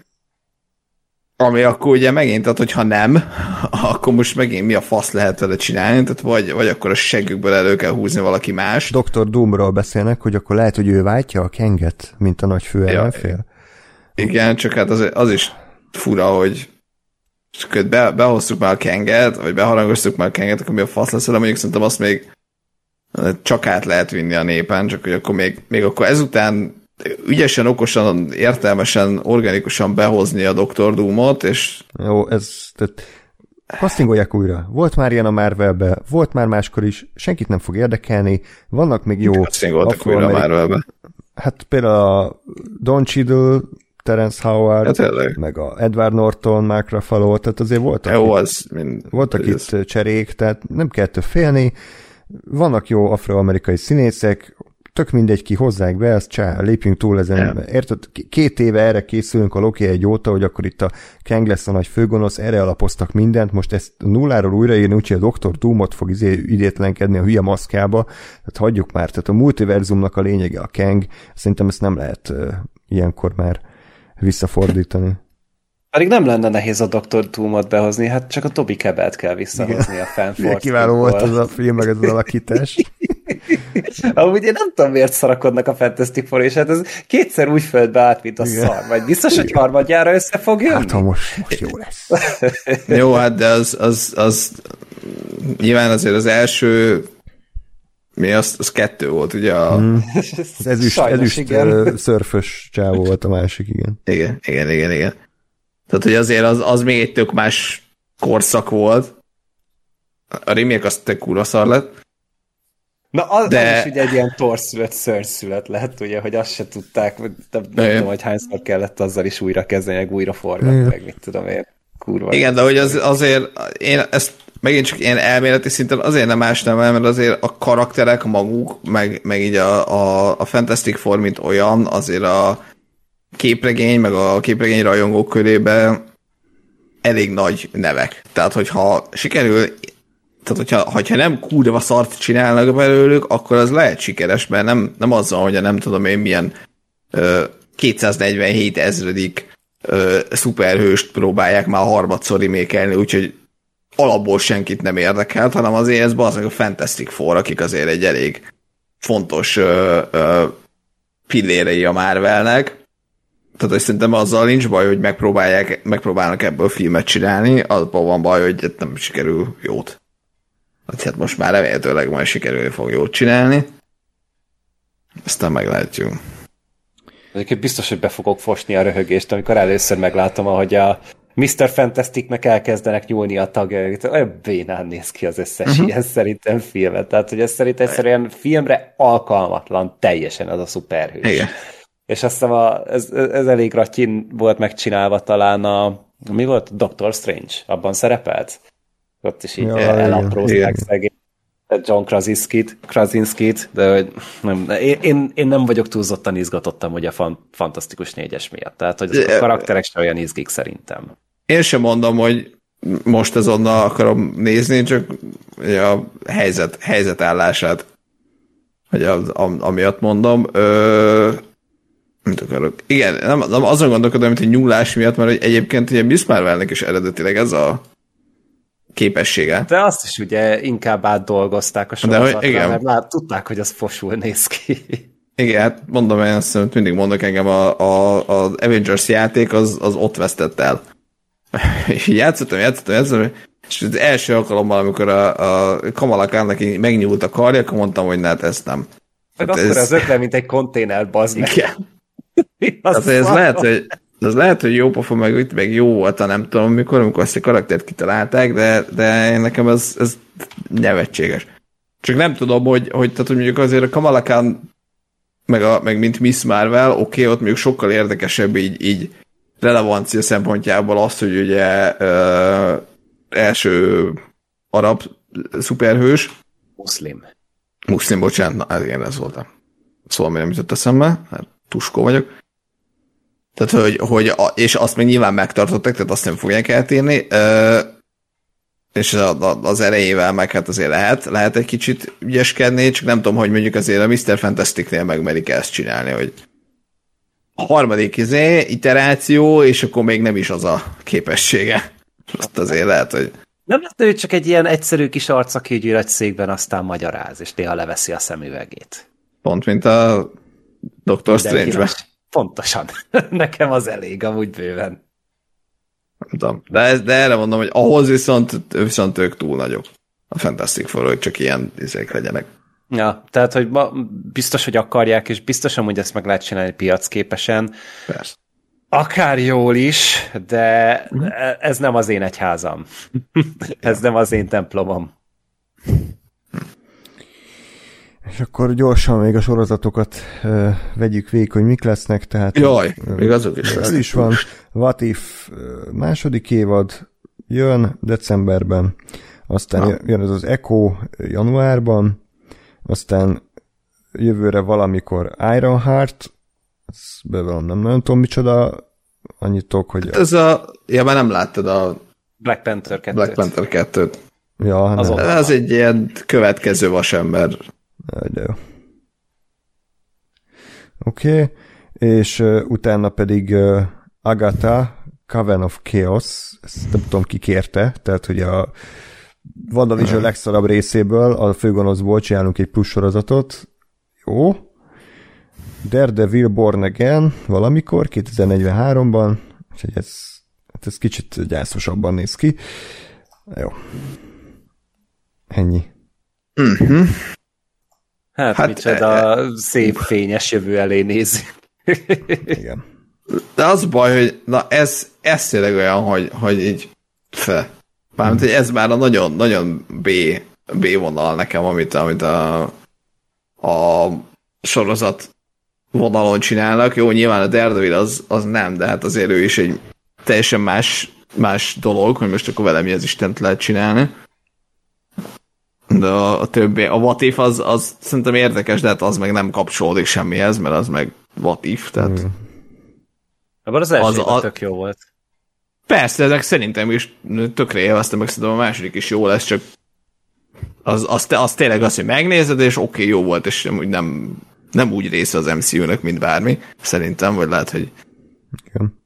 Ami akkor ugye megint, tehát hogyha nem, <laughs> akkor most megint mi a fasz lehet vele csinálni, tehát vagy, vagy akkor a seggükből elő kell húzni valaki más. Dr. Doomról beszélnek, hogy akkor lehet, hogy ő váltja a Kenget, mint a nagy fő ellenfél. Igen, csak hát az, az is fura, hogy csak be, behoztuk már a kenget, vagy beharangoztuk már a kenget, akkor mi a fasz lesz, de mondjuk szerintem azt még csak át lehet vinni a népen, csak hogy akkor még, még akkor ezután ügyesen, okosan, értelmesen, organikusan behozni a Dr. Doomot, és Jó, ez, tehát castingolják újra. Volt már ilyen a Marvelbe, volt már máskor is, senkit nem fog érdekelni, vannak még jó szingoltak újra afroameri- már be. Hát például a Don Cheadle, Terence Howard, Hát meg a Edward Norton, Mark Ruffalo, tehát azért voltak, Jó, az mind, voltak itt cserék, tehát nem kell félni. Vannak jó afroamerikai színészek, tök mindegy, ki hozzák be, azt csá, lépjünk túl ezen. Ja. Érted? Két éve erre készülünk a Loki egy óta, hogy akkor itt a Kang lesz a nagy főgonosz, erre alapoztak mindent, most ezt nulláról újraírni, úgyhogy a Dr. Doomot fog izé idétlenkedni a hülye maszkába, tehát hagyjuk már, tehát a multiverzumnak a lényege a Kang, szerintem ezt nem lehet uh, ilyenkor már visszafordítani. Pedig nem lenne nehéz a Dr. Doomot behozni, hát csak a Toby Kebbelt kell visszahozni a Milyen fanfort. kiváló volt az a film, meg ez az alakítás. <laughs> <laughs> Amúgy én nem tudom, miért szarakodnak a Fantastic Four, és hát ez kétszer úgy földbe állt, mint a Igen. szar. Vagy biztos, hogy harmadjára össze fog jönni? Hát, ha most, most jó lesz. <laughs> jó, hát de az, az, az nyilván azért az első mi az, az kettő volt, ugye? A... Mm. Az <laughs> ezüst, Sajnos, ezüst igen. szörfös csávó volt a másik, igen. Igen, igen, igen, igen. Tehát, hogy azért az, az még egy tök más korszak volt. A remake az te kurva szar lett. Na, az, de... az is ugye egy ilyen torszület, szörnyszület lehet, ugye, hogy azt se tudták, nem, nem tudom, hogy hányszor kellett azzal is újra kezdeni, meg újra forgatni, meg mit tudom én. Kurva. Igen, de hogy az, azért én ezt megint csak ilyen elméleti szinten azért nem ásnám el, mert azért a karakterek maguk, meg, meg így a, a, a Fantastic Four, mint olyan, azért a képregény, meg a képregény rajongók körében elég nagy nevek. Tehát, hogyha sikerül, tehát hogyha, hogyha nem kurva szart csinálnak belőlük, akkor az lehet sikeres, mert nem, nem azzal, hogy nem tudom én milyen ö, 247 ezredik ö, szuperhőst próbálják már harmadszor remékelni, úgyhogy alapból senkit nem érdekelt, hanem azért ez az a Fantastic Four, akik azért egy elég fontos ö, ö, pillérei a Marvelnek. Tehát hogy szerintem azzal nincs baj, hogy megpróbálják, megpróbálnak ebből filmet csinálni, abban van baj, hogy nem sikerül jót. Hát most már remélhetőleg majd sikerülni fog jót csinálni. Aztán meglátjuk. Egyébként biztos, hogy be fogok fosni a röhögést, amikor először meglátom, ahogy a Mr. Fantasticnek elkezdenek nyúlni a tagjait. Olyan bénán néz ki az összes uh-huh. ilyen szerintem filmet. Tehát, hogy ez szerintem egyszerűen filmre alkalmatlan teljesen az a szuperhős. Igen. És azt hiszem, a, ez, ez elég ratyin volt megcsinálva talán a, mi volt? Doctor Strange, abban szerepelt? Ott is így ja, elaprózták szegény John Krasinskit, Krasinskit de hogy nem, én, én, nem vagyok túlzottan izgatottam hogy a fan, Fantasztikus négyes miatt. Tehát, hogy a karakterek sem olyan izgik szerintem. Én sem mondom, hogy most azonnal akarom nézni, csak a helyzet, helyzetállását, hogy az, am, amiatt mondom. Ö, mit akarok? Igen, nem, nem azon gondolkodom, mint hogy nyúlás miatt, mert egyébként ugye Miss Marvelnek is eredetileg ez a képessége. De azt is ugye inkább átdolgozták a sorozatra, De, igen. mert már tudták, hogy az fosul néz ki. Igen, hát mondom, én azt mindig mondok engem, a, a, az Avengers játék az, az ott vesztett el. és <laughs> játszottam, játszottam, játszottam, és az első alkalommal, amikor a, a Kamala Khan neki megnyúlt a karja, akkor mondtam, hogy hát ezt nem. Meg hát akkor ez... az ötlen, mint egy konténer, bazd meg. Igen. <laughs> hát ez lehet, hogy ez lehet, hogy jó pofa, meg úgy, meg jó volt, nem tudom mikor, amikor ezt a karaktert kitalálták, de, de nekem ez, ez nevetséges. Csak nem tudom, hogy, hogy, tehát, hogy mondjuk azért a Kamala Khan, meg, a, meg mint Miss Marvel, oké, okay, ott mondjuk sokkal érdekesebb így, így relevancia szempontjából az, hogy ugye ö, első arab szuperhős. Muszlim. Muszlim, bocsánat, na, igen, ez volt a szó, ami nem jutott eszembe, hát tuskó vagyok. Tehát, hogy, hogy a, és azt még nyilván megtartottak, tehát azt nem fogják eltérni, ö, és az erejével meg hát azért lehet, lehet egy kicsit ügyeskedni, csak nem tudom, hogy mondjuk azért a Mr. Fantastic-nél megmerik ezt csinálni, hogy a harmadik izé, iteráció, és akkor még nem is az a képessége. <laughs> Azt azért lehet, hogy... Nem lehet, hogy csak egy ilyen egyszerű kis arc, aki egy székben aztán magyaráz, és néha leveszi a szemüvegét. Pont, mint a Doctor Strange-ben. Pontosan. <laughs> Nekem az elég, amúgy bőven. Nem tudom. De, ez, de erre mondom, hogy ahhoz viszont, viszont ők túl nagyok. A Fantastic Four, hogy csak ilyen izék legyenek. Ja, tehát, hogy ma biztos, hogy akarják, és biztosan, hogy ezt meg lehet csinálni piacképesen. Persze. Akár jól is, de mhm. ez nem az én egyházam. <laughs> ez nem az én templomom. És akkor gyorsan még a sorozatokat uh, vegyük végig, hogy mik lesznek. Tehát, Jaj, uh, még azok is. Ez is van. What If uh, második évad jön decemberben, aztán Na. jön ez az Echo januárban, aztán jövőre valamikor Ironheart, ezt bevallom, nem nagyon tudom micsoda, annyit tudok, hogy... Hát ez a... Ja, már nem láttad a... Black Panther 2 Black Panther 2 Ja, az nem. Ez egy ilyen következő vasember. De jó. Oké, okay. és uh, utána pedig uh, Agatha, Coven of Chaos, ezt nem tudom ki kérte, tehát hogy a WandaVision legszarabb részéből, a főgonoszból csinálunk egy plusz sorozatot. Jó. Daredevil Born Again valamikor, 2043-ban, úgyhogy ez, hát ez kicsit gyászosabban néz ki. Jó. Ennyi. Uh-huh. Hát, hát micsoda e, szép fényes jövő elé néz. Igen. De az baj, hogy na ez, ez tényleg olyan, hogy, hogy így fe. Mármint, hogy ez már a nagyon, nagyon B, B vonal nekem, amit, amit a, a sorozat vonalon csinálnak. Jó, nyilván a Daredevil az, az nem, de hát azért ő is egy teljesen más, más dolog, hogy most akkor vele mi az Istent lehet csinálni. De a, a többi, a What If az, az szerintem érdekes, de hát az meg nem kapcsolódik semmihez, mert az meg What If, tehát... Mm. Abban az első az, a... tök jó volt. Persze, ezek szerintem is tökre élveztem, meg szerintem a második is jó lesz, csak az, az, az tényleg az, hogy megnézed, és oké, okay, jó volt, és nem, nem, nem úgy része az MCU-nak, mint bármi, szerintem, vagy lehet, hogy Igen.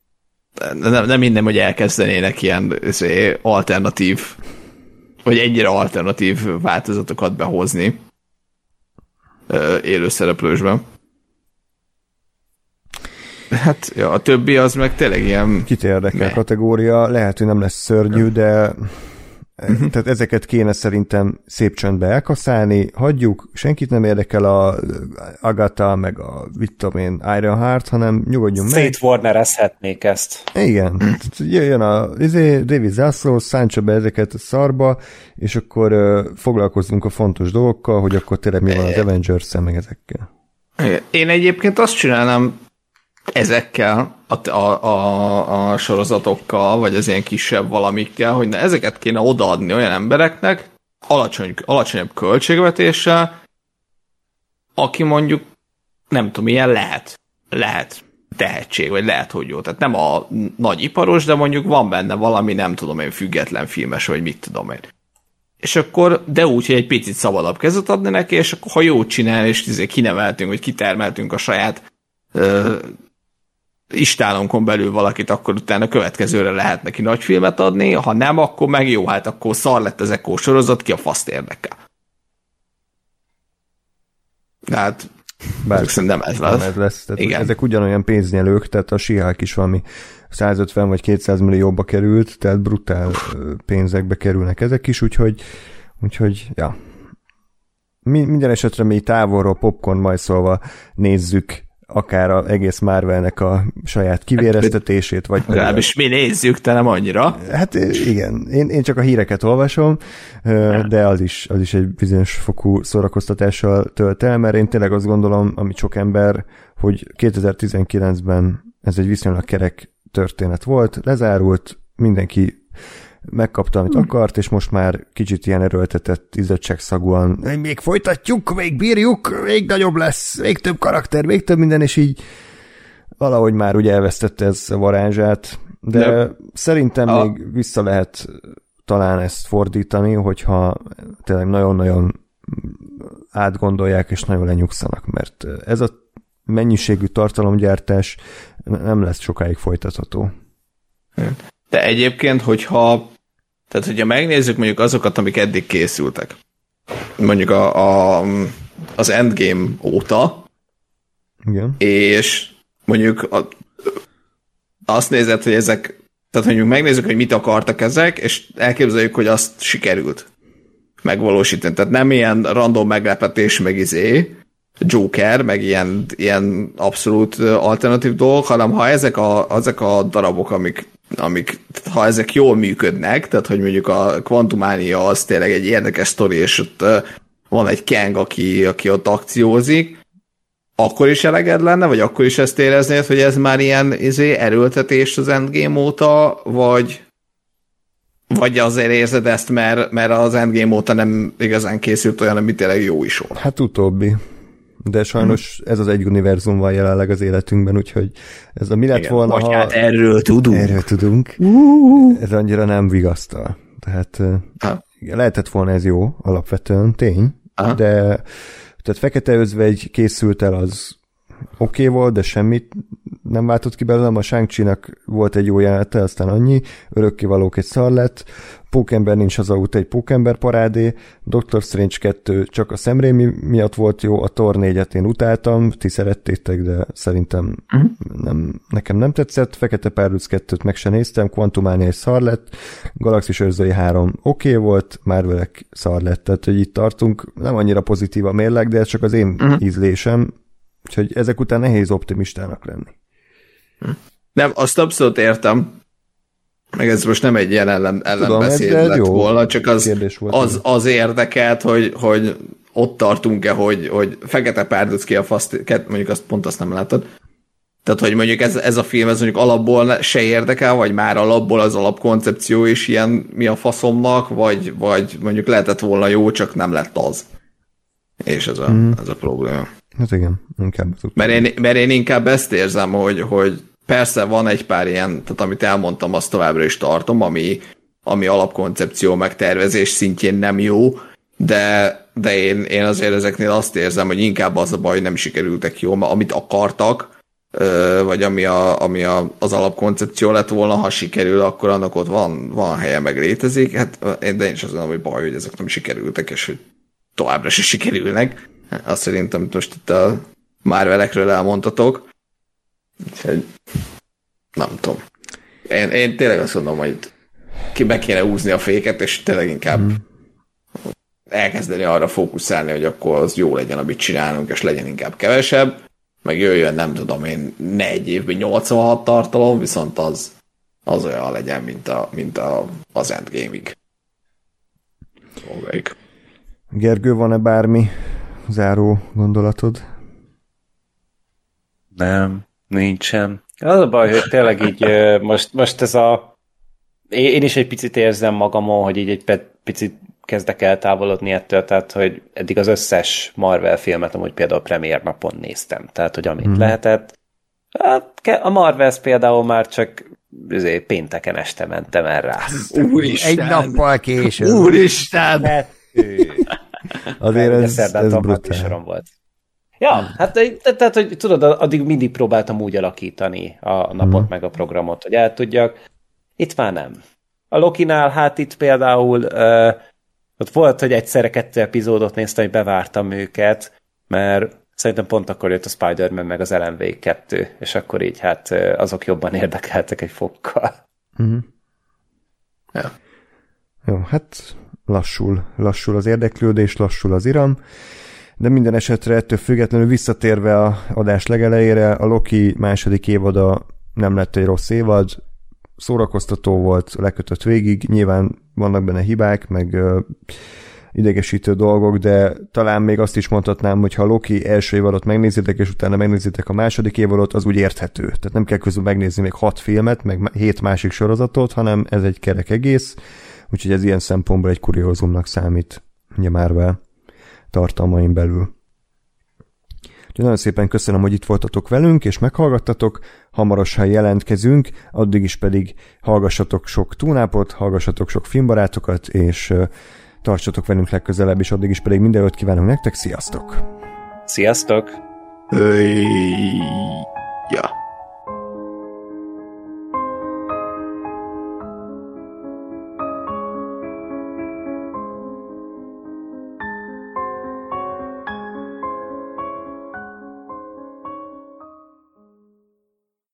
Nem, nem minden, hogy elkezdenének ilyen izé, alternatív, vagy ennyire alternatív változatokat behozni élő szereplősben. Hát ja, a többi az meg tényleg ilyen... Kit érdekel kategória, lehet, hogy nem lesz szörnyű, de uh-huh. tehát ezeket kéne szerintem szép csöndbe elkaszálni, hagyjuk, senkit nem érdekel a Agatha, meg a, mit tudom én, Ironheart, hanem nyugodjunk meg. Szétwarnerezhetnék ezt. Igen, jöjjön a izé, David Zaslav, szántsa be ezeket a szarba, és akkor uh, foglalkozzunk a fontos dolgokkal, hogy akkor tényleg mi van az avengers meg ezekkel. Én egyébként azt csinálnám ezekkel a, a, a, a sorozatokkal, vagy az ilyen kisebb valamikkel, hogy ne, ezeket kéne odaadni olyan embereknek, alacsony, alacsonyabb költségvetéssel, aki mondjuk, nem tudom, ilyen lehet, lehet tehetség, vagy lehet, hogy jó. Tehát nem a nagy iparos, de mondjuk van benne valami, nem tudom én, független filmes, vagy mit tudom én. És akkor, de úgy, hogy egy picit szabadabb kezet adni neki, és akkor ha jót csinál, és izé kineveltünk, vagy kitermeltünk a saját istálonkon belül valakit, akkor utána következőre lehet neki nagy filmet adni, ha nem, akkor meg jó, hát akkor szar lett az Echo sorozat, ki a faszt érdekel. Hát, bár szerintem ez lesz. ez lesz. Tehát Igen. Ezek ugyanolyan pénznyelők, tehát a Sihák is valami 150 vagy 200 millióba került, tehát brutál pénzekbe kerülnek ezek is, úgyhogy, úgyhogy ja. Minden esetre mi távolról popcorn majd szólva nézzük akár az egész Marvelnek a saját kivéreztetését, vagy... Legalábbis mi nézzük, te nem annyira. Hát igen, én, én csak a híreket olvasom, de az is, az is egy bizonyos fokú szórakoztatással tölt el, mert én tényleg azt gondolom, ami sok ember, hogy 2019-ben ez egy viszonylag kerek történet volt, lezárult, mindenki megkapta, amit akart, és most már kicsit ilyen erőltetett, izzadságszagúan még folytatjuk, még bírjuk, még nagyobb lesz, még több karakter, még több minden, és így valahogy már ugye elvesztette ez a varázsát, de, de szerintem a... még vissza lehet talán ezt fordítani, hogyha tényleg nagyon-nagyon átgondolják és nagyon lenyugszanak, mert ez a mennyiségű tartalomgyártás nem lesz sokáig folytatható. De egyébként, hogyha tehát, hogyha megnézzük mondjuk azokat, amik eddig készültek, mondjuk a, a, az Endgame óta, Igen. és mondjuk a, azt nézed, hogy ezek, tehát mondjuk megnézzük, hogy mit akartak ezek, és elképzeljük, hogy azt sikerült megvalósítani. Tehát nem ilyen random meglepetés, meg izé, Joker, meg ilyen, ilyen abszolút alternatív dolgok, hanem ha ezek a, ezek a darabok, amik amik, ha ezek jól működnek, tehát hogy mondjuk a Quantumania az tényleg egy érdekes sztori, és ott van egy Kang, aki, aki ott akciózik, akkor is eleged lenne, vagy akkor is ezt éreznéd, hogy ez már ilyen izé, erőltetés az Endgame óta, vagy vagy azért érzed ezt, mert, mert az Endgame óta nem igazán készült olyan, ami tényleg jó is volt? Hát utóbbi de sajnos ez az egy univerzum van jelenleg az életünkben, úgyhogy ez a mi lett Igen, volna, ha... Hát erről tudunk. Erről tudunk. Uh-huh. Ez annyira nem vigasztal. Tehát ha. lehetett volna ez jó, alapvetően, tény, ha. de tehát Fekete Özvegy készült el, az oké okay volt, de semmit nem váltott ki belőlem, a shang volt egy jó jelenete, aztán annyi, örökkivalók egy szar lett, Pókember nincs az aut egy Pókember parádé, Doctor Strange 2 csak a szemrémi miatt volt jó, a Thor 4-et én utáltam, ti szerettétek, de szerintem uh-huh. nem, nekem nem tetszett, Fekete Párduc 2-t meg se néztem, Quantumania egy szar lett, Galaxis Őrzői 3 oké okay volt, Marvelek szar lett, tehát hogy itt tartunk, nem annyira pozitív a mérleg, de ez csak az én uh-huh. ízlésem, úgyhogy ezek után nehéz optimistának lenni. Nem, azt abszolút értem, meg ez most nem egy ilyen ellen, ellenbeszéd lett jó volna, csak az, az, az érdekelt, hogy, hogy ott tartunk-e, hogy, hogy fekete párduc ki a fasz, mondjuk azt pont azt nem látod. Tehát, hogy mondjuk ez, ez a film, ez mondjuk alapból se érdekel, vagy már alapból az alapkoncepció is ilyen mi a faszomnak, vagy, vagy mondjuk lehetett volna jó, csak nem lett az. És ez a, mm. ez a probléma. Hát igen, inkább. Mert én, mert én inkább ezt érzem, hogy, hogy persze van egy pár ilyen, tehát amit elmondtam, azt továbbra is tartom, ami, ami alapkoncepció megtervezés szintjén nem jó, de, de én, én azért ezeknél azt érzem, hogy inkább az a baj, hogy nem sikerültek jól, mert amit akartak, vagy ami, a, ami a, az alapkoncepció lett volna, ha sikerül, akkor annak ott van, van helye, meg létezik. Hát, de én is azt mondom, hogy baj, hogy ezek nem sikerültek, és hogy továbbra se sikerülnek. Azt szerintem most itt a Marvelekről elmondhatok. Úgyhogy nem tudom. Én, én tényleg azt mondom, hogy ki be kéne húzni a féket, és tényleg inkább mm. elkezdeni arra fókuszálni, hogy akkor az jó legyen, amit csinálunk, és legyen inkább kevesebb, meg jöjjön, nem tudom én, négy évben 86 tartalom, viszont az, az olyan legyen, mint, a, mint a, az Endgame-ig. Gergő, van-e bármi záró gondolatod? Nem. Nincsen. Az a baj, hogy tényleg így most, most ez a... Én is egy picit érzem magamon, hogy így egy picit kezdek el távolodni ettől, tehát hogy eddig az összes Marvel filmet amúgy például premier napon néztem, tehát hogy amit hmm. lehetett. A Marvels például már csak azért, pénteken este mentem el rá. Úristen! Egy nappal később. Úristen! Azért ez, ez brutál. volt. Ja, hát tehát, hogy tudod, addig mindig próbáltam úgy alakítani a napot hmm. meg a programot, hogy el tudjak. Itt már nem. A Lokinál, hát itt például uh, ott volt, hogy egyszerre kettő epizódot néztem, hogy bevártam őket, mert szerintem pont akkor jött a Spider-Man meg az LMV 2, és akkor így hát azok jobban érdekeltek egy fokkal. Mm. Ja. Jó, hát lassul, lassul az érdeklődés, lassul az iram. De minden esetre ettől függetlenül visszatérve a adás legelejére, a Loki második évada nem lett egy rossz évad, szórakoztató volt, lekötött végig, nyilván vannak benne hibák, meg uh, idegesítő dolgok, de talán még azt is mondhatnám, hogy ha Loki első évadot megnézitek, és utána megnézitek a második évadot, az úgy érthető. Tehát nem kell közül megnézni még hat filmet, meg hét másik sorozatot, hanem ez egy kerek egész, úgyhogy ez ilyen szempontból egy kuriózumnak számít, ugye Marvel tartalmain belül. Úgyhogy nagyon szépen köszönöm, hogy itt voltatok velünk, és meghallgattatok. Hamarosan jelentkezünk, addig is pedig hallgassatok sok túnápot, hallgassatok sok filmbarátokat, és tartsatok velünk legközelebb, és addig is pedig mindenőt kívánunk nektek. Sziasztok! Sziasztok! Hey, ja.